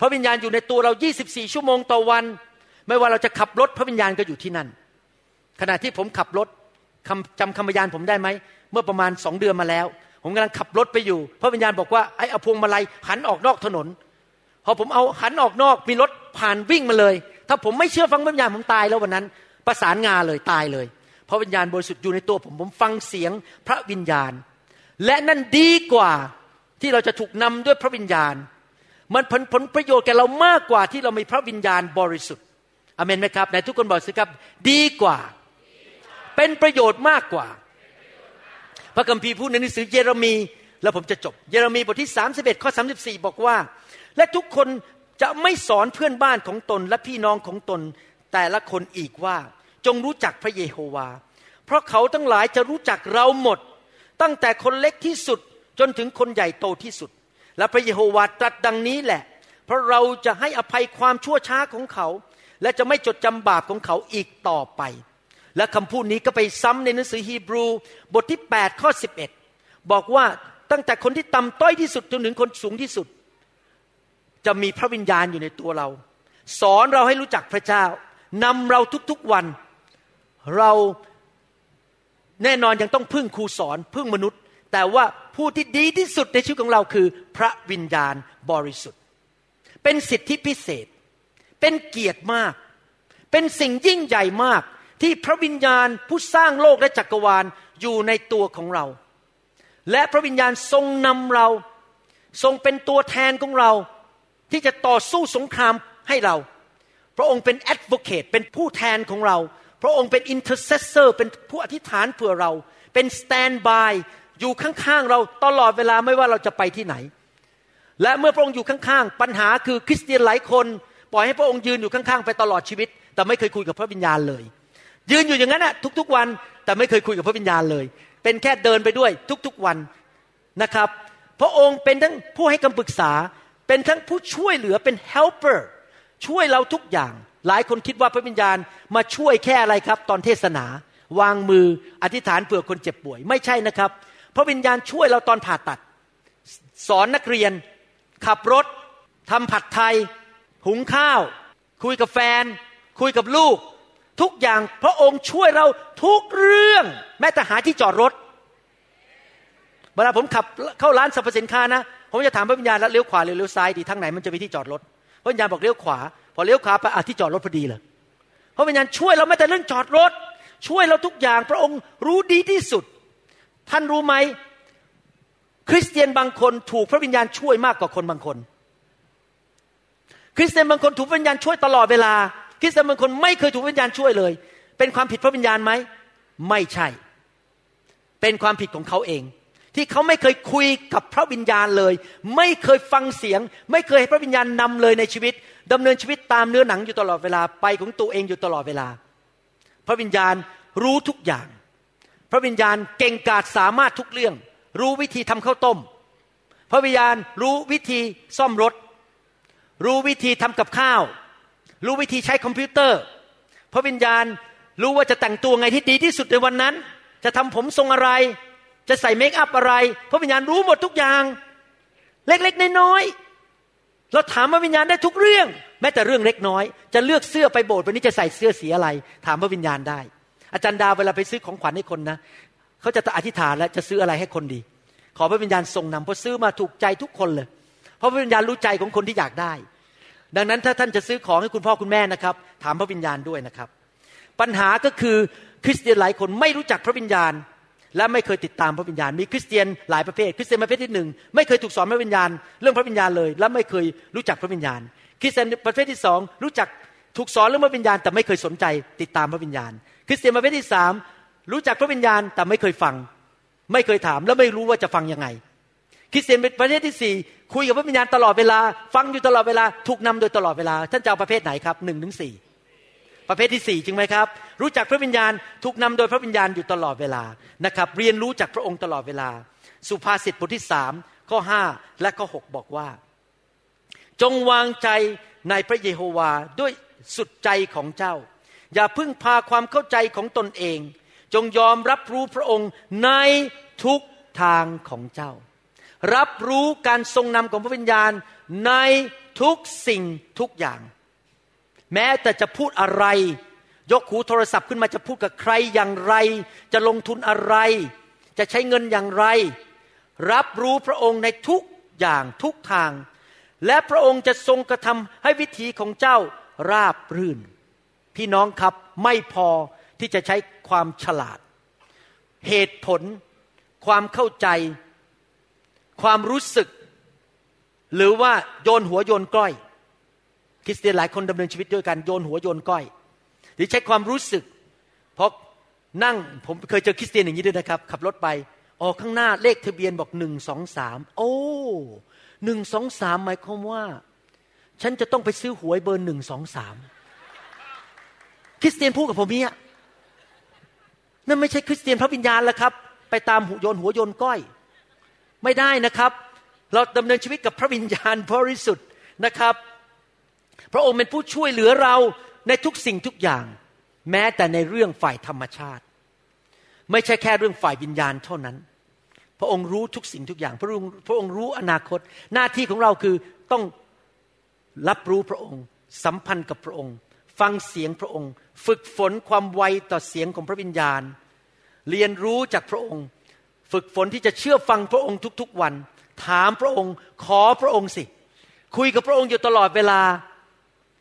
พระวิญญาณอยู่ในตัวเรา 24 ชั่วโมงต่อวัน ไม่ว่าเราจะขับรถพระวิญญาณก็อยู่ที่นั่น ขณะที่ผมขับรถจำคำพยานผมได้ไหม เมื่อประมาณสองเดือนมาแล้ว ผมกำลังขับรถไปอยู่ พระวิญญาณบอกว่าไอ้อพวงมาลัยหันออกนอกถนน พอผมเอาหันออกนอกมีรถผ่านวิ่งมาเลย ถ้าผมไม่เชื่อฟังพระวิญญาณผมตายแล้ววันนั้น ประสานงานเลยตายเลยพระวิญญาณบริสุทธิ์อยู่ในตัวผมผมฟังเสียงพระวิญญาณ และนั่นดีกว่าที่เราจะถูกนำด้วยพระวิญญาณ มันผลผลประโยชน์แก่เรามากกว่าที่เรามีพระวิญญาณบริสุทธิ์ อเมนไหมครับไหนทุกคนบอกสิครับ ดีกว่า เป็นประโยชน์มากกว่า พระคัมภีร์พูดในหนังสือเยเรมี แล้วผมจะจบ เยเรมีบทที่ 31 ข้อ 34 บอกว่า และทุกคนจะไม่สอนเพื่อนบ้านของตนและพี่น้องของตน แต่ละคนอีกว่า จงรู้จักพระเยโฮวา เพราะเขาทั้งหลายจะรู้จักเราหมด ตั้งแต่คนเล็กที่สุดจนถึงคนใหญ่โตที่สุด และพระเยโฮวาตรัสดังนี้แหละ เพราะเราจะให้อภัยความชั่วช้าของเขา และจะไม่จดจำบาปของเขาอีกต่อไป และคำพูดนี้ก็ไปซ้ำในหนังสือฮีบรูบทที่ 8 ข้อ 11 บอกว่าตั้งแต่คนที่ต่ำต้อยที่สุดจนถึงคนสูงที่สุด จะมีพระวิญญาณอยู่ในตัวเรา สอนเราให้รู้จักพระเจ้านำเราทุกๆวัน เราแน่นอนยังต้องพึ่งครูสอนพึ่งมนุษย์ แต่ว่าผู้ที่ดีที่สุดในชีวิตของเราคือ พระวิญญาณบริสุทธิ์ เป็นสิทธิพิเศษ เป็นเกียรติมาก เป็นสิ่งยิ่งใหญ่มาก ที่พระวิญญาณผู้สร้างโลกและจักรวาลอยู่ในตัวของเรา และพระวิญญาณทรงนำเรา ทรงเป็นตัวแทนของเรา ที่จะต่อสู้สงครามให้เรา พระองค์เป็น advocate เป็นผู้แทนของเรา พระองค์เป็น intercessor เป็นผู้อธิษฐานเผื่อเรา เป็น standby อยู่ข้างๆเราตลอดเวลาไม่ว่าเราจะไปที่ไหน และเมื่อพระองค์อยู่ข้างๆ ปัญหาคือคริสเตียนหลายคน ปล่อยให้พระองค์ยืนอยู่ข้างๆไปตลอดชีวิต แต่ไม่เคยคุยกับพระวิญญาณเลย ยืนอยู่อย่างนั้นอะทุกๆวันแต่ไม่เคยคุยกับพระวิญญาณเลย เป็นแค่เดินไปด้วยทุกๆวันนะครับ พระองค์เป็นทั้งผู้ให้คำปรึกษา เป็นทั้งผู้ช่วยเหลือเป็น helper ช่วยเราทุกอย่าง หลายคนคิดว่าพระวิญญาณมาช่วยแค่อะไรครับ ตอนเทศนา วางมืออธิษฐานเผื่อคนเจ็บป่วย ไม่ใช่นะครับ พระวิญญาณช่วยเราตอนผ่าตัด สอนนักเรียน ขับรถทำผัดไทย หุงข้าว คุยกับแฟน คุยกับลูก ทุกอย่างพระองค์ช่วยเราทุกเรื่อง แม้แต่หาที่จอดรถ เวลาผมขับเข้าร้านสรรพสินค้านะ ผมจะถามพระวิญญาณแล้วเลี้ยวขวาหรือเลี้ยวซ้ายดีทางไหนมันจะมีที่จอดรถพระวิญญาณบอกเลี้ยวขวา พอเลี้ยวขวาไปอะที่จอดรถพอดีเลยพระวิญญาณช่วยเราไม่แต่เรื่องจอดรถ ช่วยเราทุกอย่างพระองค์รู้ดีที่สุด ท่านรู้ไหมคริสเตียนบางคนถูกพระวิญญาณช่วยมากกว่าคนบางคน คริสเตียนบางคนถูกวิญญาณช่วยตลอดเวลา คริสเตียนบางคนไม่เคยถูกวิญญาณช่วยเลย เป็นความผิดพระวิญญาณไหมไม่ใช่ เป็นความผิดของเขาเอง ที่เขาไม่เคยคุยกับพระวิญญาณเลย ไม่เคยฟังเสียง ไม่เคยให้พระวิญญาณนำเลยในชีวิตดำเนินชีวิตตามเนื้อหนังอยู่ตลอดเวลาไปของตัวเองอยู่ตลอดเวลา พระวิญญาณรู้ทุกอย่าง พระวิญญาณเก่งกาจสามารถทุกเรื่อง รู้วิธีทำข้าวต้ม พระวิญญาณรู้วิธีซ่อมรถ รู้วิธีทำกับข้าว รู้วิธีใช้คอมพิวเตอร์ พระวิญญาณรู้ว่าจะแต่งตัวไงที่ดีที่สุดในวันนั้น จะทำผมทรงอะไร จะใส่เมคอัพอะไร พระวิญญาณรู้หมดทุกอย่าง เล็กๆน้อยๆเราถามพระวิญญาณได้ทุกเรื่อง แม้แต่เรื่องเล็กน้อย จะเลือกเสื้อไปโบสถ์วันนี้จะใส่เสื้อสีอะไร ถามพระวิญญาณได้ อาจารย์ดาวเวลาไปซื้อของขวัญให้คนนะเขาจะอธิษฐานแล้วจะซื้ออะไรให้คนดี ขอพระวิญญาณทรงนำเพราะซื้อมาถูกใจทุกคนเลยเพราะพระวิญญาณรู้ใจของคนที่อยากได้ ดังนั้นถ้าท่านจะซื้อของให้คุณพ่อคุณแม่นะครับ ถามพระวิญญาณด้วยนะครับ ปัญหาก็คือคริสเตียนหลายคนไม่รู้จักพระวิญญาณ และไม่เคยติดตามพระวิญญาณ มีคริสเตียนหลายประเภท คริสเตียนประเภทที่หนึ่งไม่เคยถูกสอนพระวิญญาณ เรื่องพระวิญญาณเลย และไม่เคยรู้จักพระวิญญาณ คริสเตียนประเภทที่สองรู้จักถูกสอนเรื่องพระวิญญาณ แต่ไม่เคยสนใจติดตามพระวิญญาณ คริสเตียนประเภทที่สามรู้จักพระวิญญาณแต่ไม่เคยฟัง ไม่เคยถามและไม่รู้ว่าจะฟังยังไง คริสเตียนประเภทที่สี่ คุยกับพระวิญญาณตลอดเวลา ฟังอยู่ตลอดเวลา ถูกนำโดยตลอดเวลา ท่านจะเอาประเภทไหนครับหนึ่งถึงสี่ประเภทที่สี่จริงไหมครับ รู้จักพระวิญญาณถูกนำโดยพระวิญญาณอยู่ตลอดเวลานะครับ เรียนรู้จากพระองค์ตลอดเวลา สุภาษิตบทที่สามข้อห้าและข้อหกบอกว่า จงวางใจในพระเยโฮวาด้วยสุดใจของเจ้า อย่าพึ่งพาความเข้าใจของตนเอง จงยอมรับรู้พระองค์ในทุกทางของเจ้า รับรู้การทรงนำของพระวิญญาณในทุกสิ่งทุกอย่าง แม้แต่จะพูดอะไร ยกหูโทรศัพท์ขึ้นมาจะพูดกับใครอย่างไร จะลงทุนอะไร จะใช้เงินอย่างไร รับรู้พระองค์ในทุกอย่างทุกทาง และพระองค์จะทรงกระทำให้วิถีของเจ้าราบรื่น พี่น้องครับไม่พอที่จะใช้ความฉลาด เหตุผล ความเข้าใจ ความรู้สึก หรือว่าโยนหัวโยนก้อย คริสเตียนหลายคนดำเนินชีวิตด้วยกันโยนหัวโยนก้อย หรือใช้ความรู้สึกเพราะนั่งผมเคยเจอคริสเตียนอย่างนี้ด้วยนะครับ ขับรถไปออกข้างหน้าเลขทะเบียนบอกหนึ่งสองสามโอ้หนึ่งสองสามหมายความว่า ฉันจะต้องไปซื้อหวยเบอร์หนึ่งสองสามคริสเตียนพูดกับผมเนี่ยนั่นไม่ใช่คริสเตียนพระวิญญาณแล้วครับ ไปตามหูโยนหัวโยนก้อย ไม่ได้นะครับ เราดำเนินชีวิตกับพระวิญญาณบริสุทธิ์นะครับ พระองค์เป็นผู้ช่วยเหลือเราในทุกสิ่งทุกอย่าง แม้แต่ในเรื่องฝ่ายธรรมชาติ ไม่ใช่แค่เรื่องฝ่ายวิญญาณเท่านั้น พระองค์รู้ทุกสิ่งทุกอย่าง พระองค์พระองค์รู้อนาคต หน้าที่ของเราคือต้องรับรู้พระองค์ สัมพันธ์กับพระองค์ ฟังเสียงพระองค์ ฝึกฝนความไวต่อเสียงของพระวิญญาณ เรียนรู้จากพระองค์ ฝึกฝนที่จะเชื่อฟังพระองค์ทุกๆวัน ถามพระองค์ขอพระองค์สิ คุยกับพระองค์อยู่ตลอดเวลา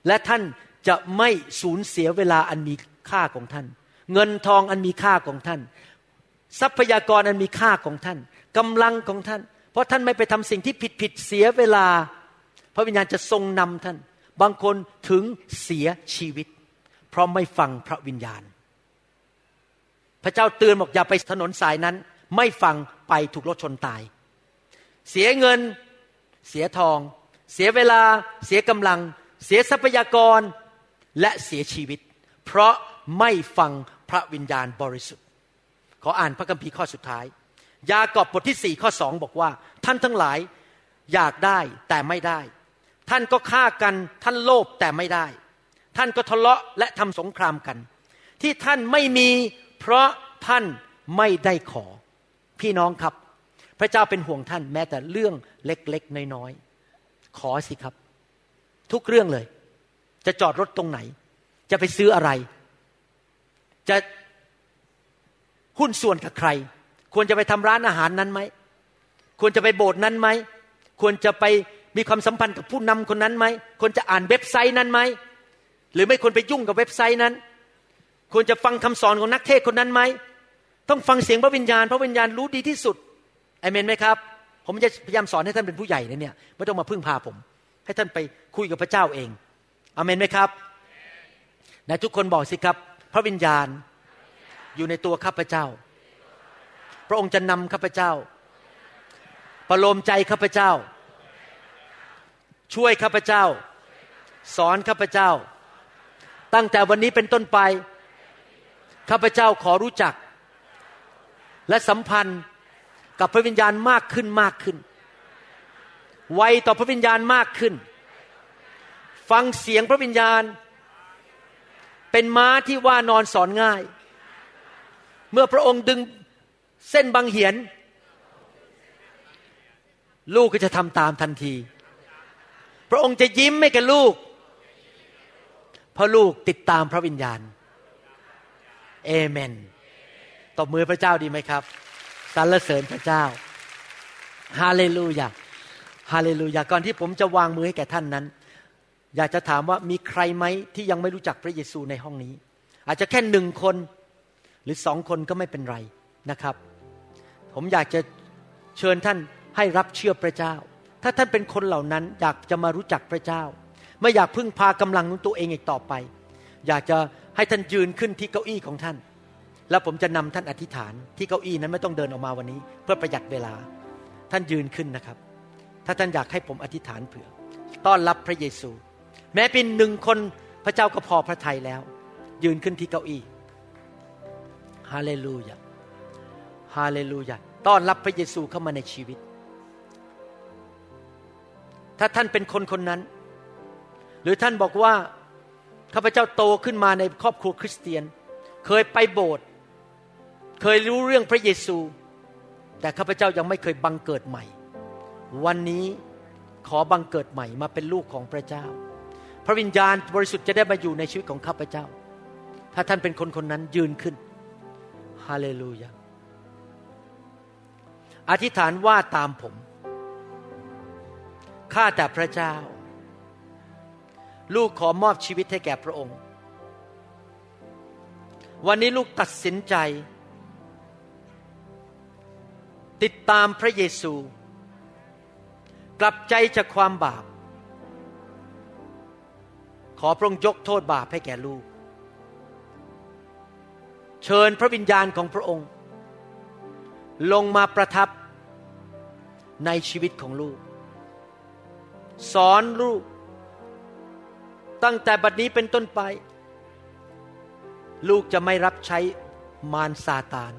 และท่านจะไม่สูญเสียเวลาอันมีค่าของท่าน เงินทองอันมีค่าของท่าน ทรัพยากรอันมีค่าของท่านกำลังของท่าน เพราะท่านไม่ไปทำสิ่งที่ผิดผิดเสียเวลา พระวิญญาณจะทรงนำท่าน บางคนถึงเสียชีวิต เพราะไม่ฟังพระวิญญาณ พระเจ้าเตือนบอกอย่าไปถนนสายนั้น ไม่ฟังไปถูกรถชนตาย เสียเงิน เสียทอง เสียเวลา เสียกำลัง เสียทรัพยากรและเสียชีวิต เพราะไม่ฟังพระวิญญาณบริสุทธิ์ ขออ่านพระคัมภีร์ข้อสุดท้าย ยากอบบทที่สี่ข้อสองบอกว่า ท่านทั้งหลายอยากได้แต่ไม่ได้ ท่านก็ฆ่ากันท่านโลภแต่ไม่ได้ ท่านก็ทะเลาะและทำสงครามกัน ที่ท่านไม่มีเพราะท่านไม่ได้ขอ พี่น้องครับ พระเจ้าเป็นห่วงท่านแม้แต่เรื่องเล็กๆน้อยๆขอสิครับ ทุกเรื่องเลย จะจอดรถตรงไหน จะไปซื้ออะไร จะหุ้นส่วนกับใคร ควรจะไปทำร้านอาหารนั้นไหมควรจะไปโบสถ์นั้นไหมควรจะไปมีความสัมพันธ์กับผู้นำคนนั้นไหมควรจะอ่านเว็บไซต์นั้นไหมหรือไม่ควรไปยุ่งกับเว็บไซต์นั้น ควรจะฟังคำสอนของนักเทศคนนั้นไหม ต้องฟังเสียงพระวิญญาณ พระวิญญาณรู้ดีที่สุดอเมนไหมครับ ผมจะพยายามสอนให้ท่านเป็นผู้ใหญ่นะเนี่ยไม่ต้องมาพึ่งพาผม ให้ท่านไปคุยกับพระเจ้าเองอเมนไหมครับนทุกคนบอกสิครับ พระวิญญาณอยู่ในตัวข้าพเจ้า พระองค์จะนำข้าพเจ้า ประโลมใจข้าพเจ้า ช่วยข้าพเจ้า สอนข้าพเจ้า ตั้งแต่วันนี้เป็นต้นไป ข้าพเจ้าขอรู้จัก และสัมพันธ์กับพระวิญญาณมากขึ้นมากขึ้น ไวต่อพระวิญญาณมากขึ้น ฟังเสียงพระวิญญาณ เป็นม้าที่ว่านอนสอนง่าย เมื่อพระองค์ดึงเส้นบางเหียน ลูกก็จะทำตามทันที พระองค์จะยิ้มให้กับลูก เพราะลูกติดตามพระวิญญาณเอเมน ตบมือพระเจ้าดีไหมครับสรรเสริญพระเจ้าฮาเลลูยาฮาเลลูยาก่อนที่ผมจะวางมือให้แก่ท่านนั้น อยากจะถามว่ามีใครไหมที่ยังไม่รู้จักพระเยซูในห้องนี้ อาจจะแค่หนึ่งคนหรือสองคนก็ไม่เป็นไรนะครับ ผมอยากจะเชิญท่านให้รับเชื่อพระเจ้า ถ้าท่านเป็นคนเหล่านั้นอยากจะมารู้จักพระเจ้า ไม่อยากพึ่งพากำลังของตัวเองอีกต่อไป อยากจะให้ท่านยืนขึ้นที่เก้าอี้ของท่าน แล้วผมจะนำท่านอธิษฐานที่เก้าอี้นั้นไม่ต้องเดินออกมาวันนี้ เพื่อประหยัดเวลา ท่านยืนขึ้นนะครับ ถ้าท่านอยากให้ผมอธิษฐานเผื่อ ต้อนรับพระเยซู แม้เป็นหนึ่งคนพระเจ้าก็พอพระทัยแล้ว ยืนขึ้นที่เก้าอี้ฮาเลลูยาฮาเลลูยาต้อนรับพระเยซูเข้ามาในชีวิต ถ้าท่านเป็นคนคนนั้น หรือท่านบอกว่าข้าพเจ้าโตขึ้นมาในครอบครัวคริสเตียน เคยไปโบสถ์ เคยรู้เรื่องพระเยซู แต่ข้าพเจ้ายังไม่เคยบังเกิดใหม่ วันนี้ขอบังเกิดใหม่มาเป็นลูกของพระเจ้า พระวิญญาณบริสุทธิ์จะได้มาอยู่ในชีวิตของข้าพเจ้า ถ้าท่านเป็นคนคนนั้นยืนขึ้นฮาเลลูยาอธิษฐานว่าตามผม ข้าแต่พระเจ้า ลูกขอมอบชีวิตให้แก่พระองค์ วันนี้ลูกตัดสินใจ ติดตามพระเยซู กลับใจจากความบาป ขอพระองค์ยกโทษบาปให้แก่ลูก เชิญพระวิญญาณของพระองค์ ลงมาประทับในชีวิตของลูก สอนลูก ตั้งแต่บัดนี้เป็นต้นไป ลูกจะไม่รับใช้มารซาตาน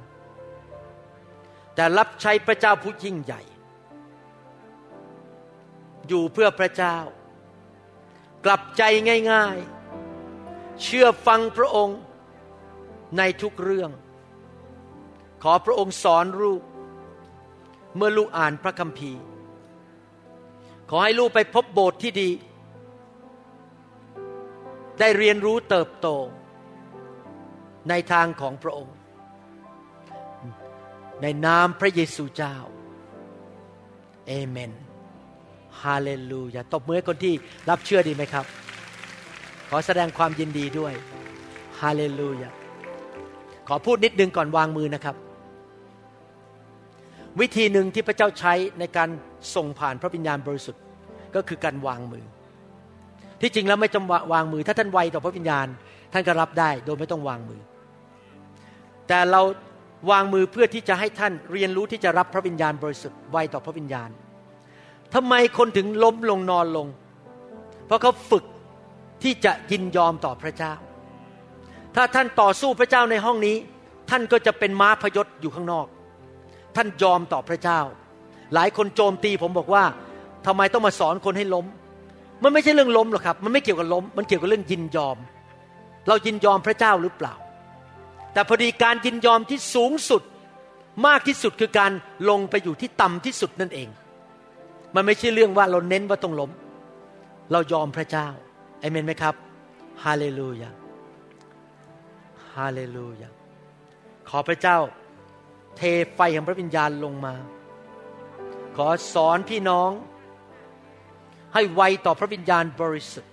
แต่รับใช้พระเจ้าผู้ยิ่งใหญ่ อยู่เพื่อพระเจ้า กลับใจง่าย ๆ เชื่อฟังพระองค์ในทุกเรื่อง ขอพระองค์สอนลูก เมื่อลูกอ่านพระคัมภีร์ ขอให้ลูกไปพบโบสถ์ที่ดี ได้เรียนรู้เติบโต ในทางของพระองค์ ในนามพระเยซูเจ้าเอเมนฮาเลลูยาตบมือคนที่รับเชื่อดีไหมครับ ขอแสดงความยินดีด้วยฮาเลลูยาขอพูดนิดนึงก่อนวางมือนะครับ วิธีหนึ่งที่พระเจ้าใช้ในการส่งผ่านพระวิญญาณบริสุทธิ์ก็คือการวางมือ ที่จริงแล้วไม่จำวางมือ ถ้าท่านไวต่อพระวิญญาณ ท่านก็รับได้โดยไม่ต้องวางมือ แต่เรา วางมือเพื่อที่จะให้ท่านเรียนรู้ที่จะรับพระวิญญาณบริสุทธิ์ไวต่อพระวิญญาณทำไมคนถึงล้มลงนอนลง เพราะเขาฝึกที่จะยินยอมต่อพระเจ้า ถ้าท่านต่อสู้พระเจ้าในห้องนี้ ท่านก็จะเป็นม้าพยศอยู่ข้างนอก ท่านยอมต่อพระเจ้า หลายคนโจมตีผมบอกว่าทำไมต้องมาสอนคนให้ล้ม มันไม่ใช่เรื่องล้มหรอกครับ มันไม่เกี่ยวกับล้ม มันเกี่ยวกับเรื่องยินยอม เรายินยอมพระเจ้าหรือเปล่า แต่พอดีการยินยอมที่สูงสุดมากที่สุดคือการลงไปอยู่ที่ต่ำที่สุดนั่นเอง มันไม่ใช่เรื่องว่าเราเน้นว่าต้องล้ม เรายอมพระเจ้าเอเมนไหมครับฮาเลลูยาฮาเลลูยาขอพระเจ้าเทไฟแห่งพระวิญญาณลงมา ขอสอนพี่น้อง ให้ไวต่อพระวิญญาณบริสุทธิ์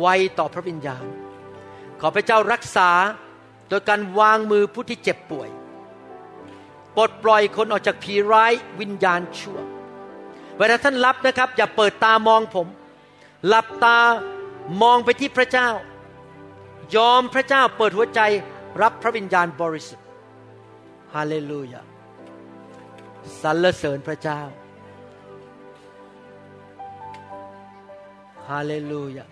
ไวต่อพระวิญญาณ ขอพระเจ้ารักษาโดยการวางมือผู้ที่เจ็บป่วย ปลดปล่อยคนออกจากผีร้ายวิญญาณชั่ว เวลาท่านรับนะครับ อย่าเปิดตามองผม หลับตามองไปที่พระเจ้า ยอมพระเจ้าเปิดหัวใจรับพระวิญญาณบริสุทธิ์ฮาเลลูยาสรรเสริญพระเจ้าฮาเลลูยา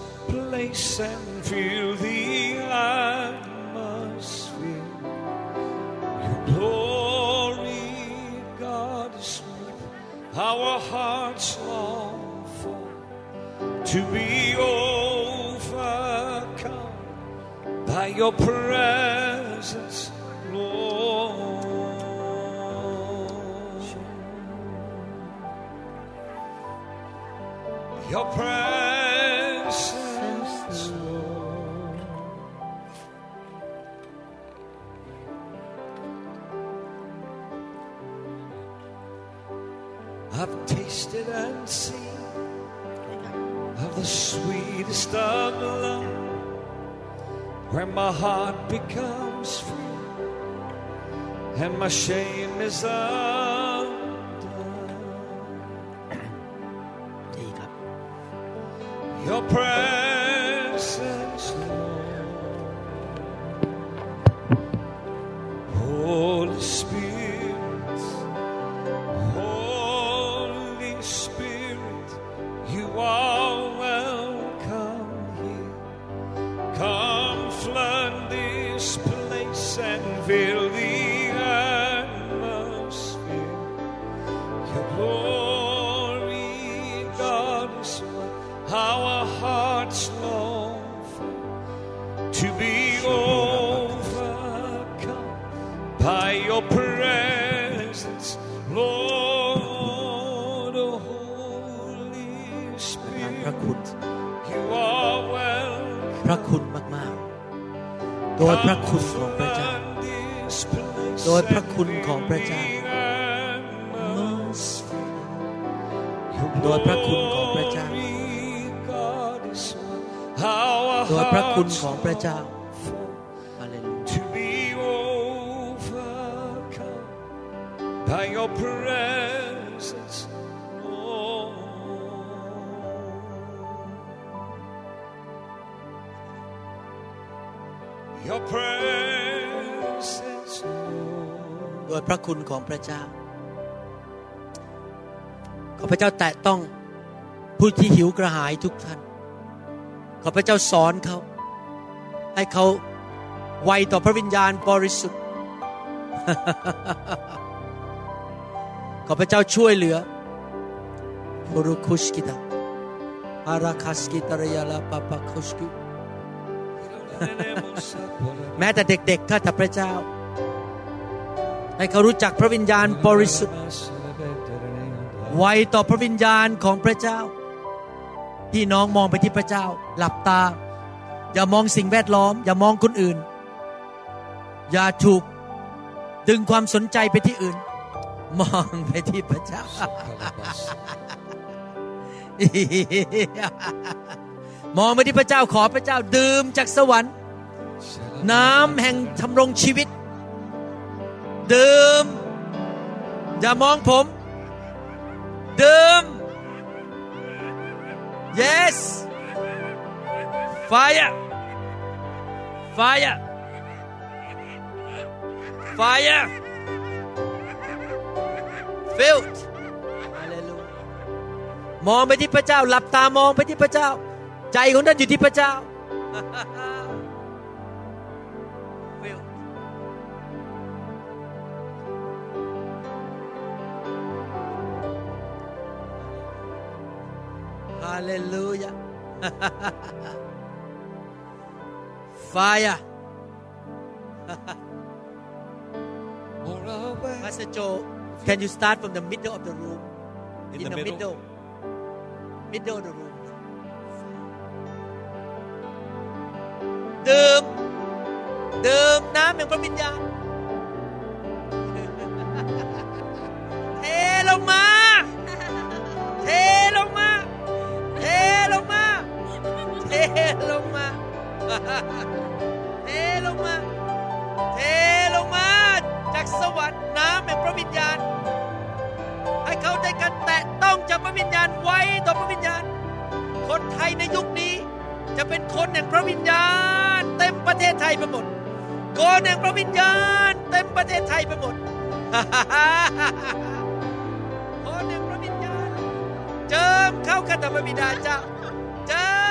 place and feel the atmosphere. Your glory, God, is what our hearts long for. To be overcome by your presence, Lord. Your presence, I've tasted and seen of the sweetest of love, where my heart becomes free and my shame is undone. Your prayer. โดยพระคุณของพระเจ้า โดยพระคุณของพระเจ้า โดยพระคุณของพระเจ้า โดยพระคุณของพระเจ้าฮาเลลูยา พระคุณของพระเจ้า ขอพระเจ้าแตะต้องผู้ที่หิวกระหายทุกท่าน ขอพระเจ้าสอนเขา ให้เขาไวต่อพระวิญญาณบริสุทธิ์ ขอพระเจ้าช่วยเหลือโรุคุชกิตาอาราคัสกิตารยาลาปาปาคุชกิแม้แต่เด็กๆข้าแต่พระเจ้า ให้เขารู้จักพระวิญญาณบริสุทธิ์ไวต่อพระวิญญาณของพระเจ้า พี่น้องมองไปที่พระเจ้า หลับตา อย่ามองสิ่งแวดล้อม อย่ามองคนอื่น อย่าถูกดึงความสนใจไปที่อื่น มองไปที่พระเจ้า มองไปที่พระเจ้าขอพระเจ้าดื่มจากสวรรค์ น้ำแห่งทำรงชีวิต ดื่ม อย่ามองผม ดื่ม yes fire fire fire filled มองไปที่พระเจ้า หลับตามองไปที่พระเจ้า ใจของท่านอยู่ที่พระเจ้า Hallelujah. Fire. Pastor Joe, can you start from the middle of the room? In In, the the, middle? middle. Middle of the room. ดื่มดื่มน้ำแห่งพระวิญญาณเทลงมา เท ลงมา เทลงมา เทลงมาจากสวรรค์น้ำแห่งพระวิญญาณ ให้เขาได้การแตะต้องจากพระวิญญาณไว้ต่อพระวิญญาณ คนไทยในยุคนี้จะเป็นคนแห่งพระวิญญาณ เต็มประเทศไทยไปหมดคนแห่งพระวิญญาณ เต็มประเทศไทยไปหมดคนแห่งพระวิญญาณ เจิมเข้ากันต่อพระบิดาเจ้าเจิม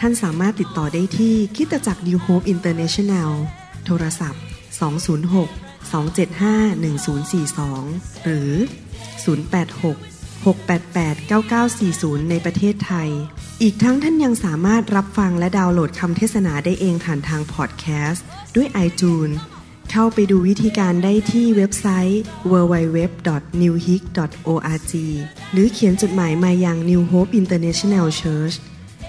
ท่านสามารถติดต่อได้ที่คิดตจักร New Hope International โทรศัพท์ 206 275 1042 หรือ 086 688 9940 ในประเทศไทย อีกทั้งท่านยังสามารถรับฟังและดาวน์โหลดคำเทศนาได้เองผ่านทางพอดแคสต์ ด้วย iTunes เข้าไปดูวิธีการได้ที่เว็บไซต์ www.newhick.org หรือเขียนจดหมายมายัง New Hope International Church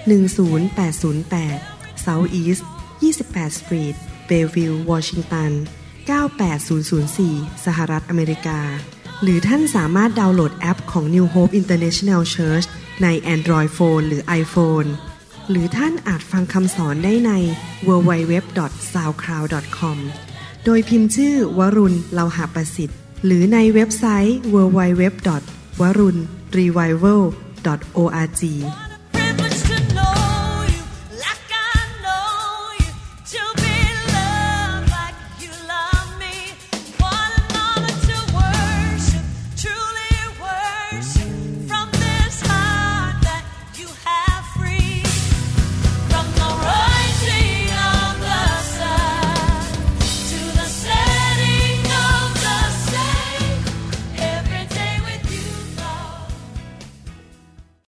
10808 South East 28 Street Bayview Washington 98004 สหรัฐอเมริกา หรือท่านสามารถดาวน์โหลดแอปของ New Hope International Church ใน Android Phone หรือ iPhone หรือท่านอาจฟังคำสอนได้ใน www.soundcloud.com โดยพิมพ์ชื่อวรุณเลาหะประสิทธิ์ หรือในเว็บไซต์ www.warunrevival.org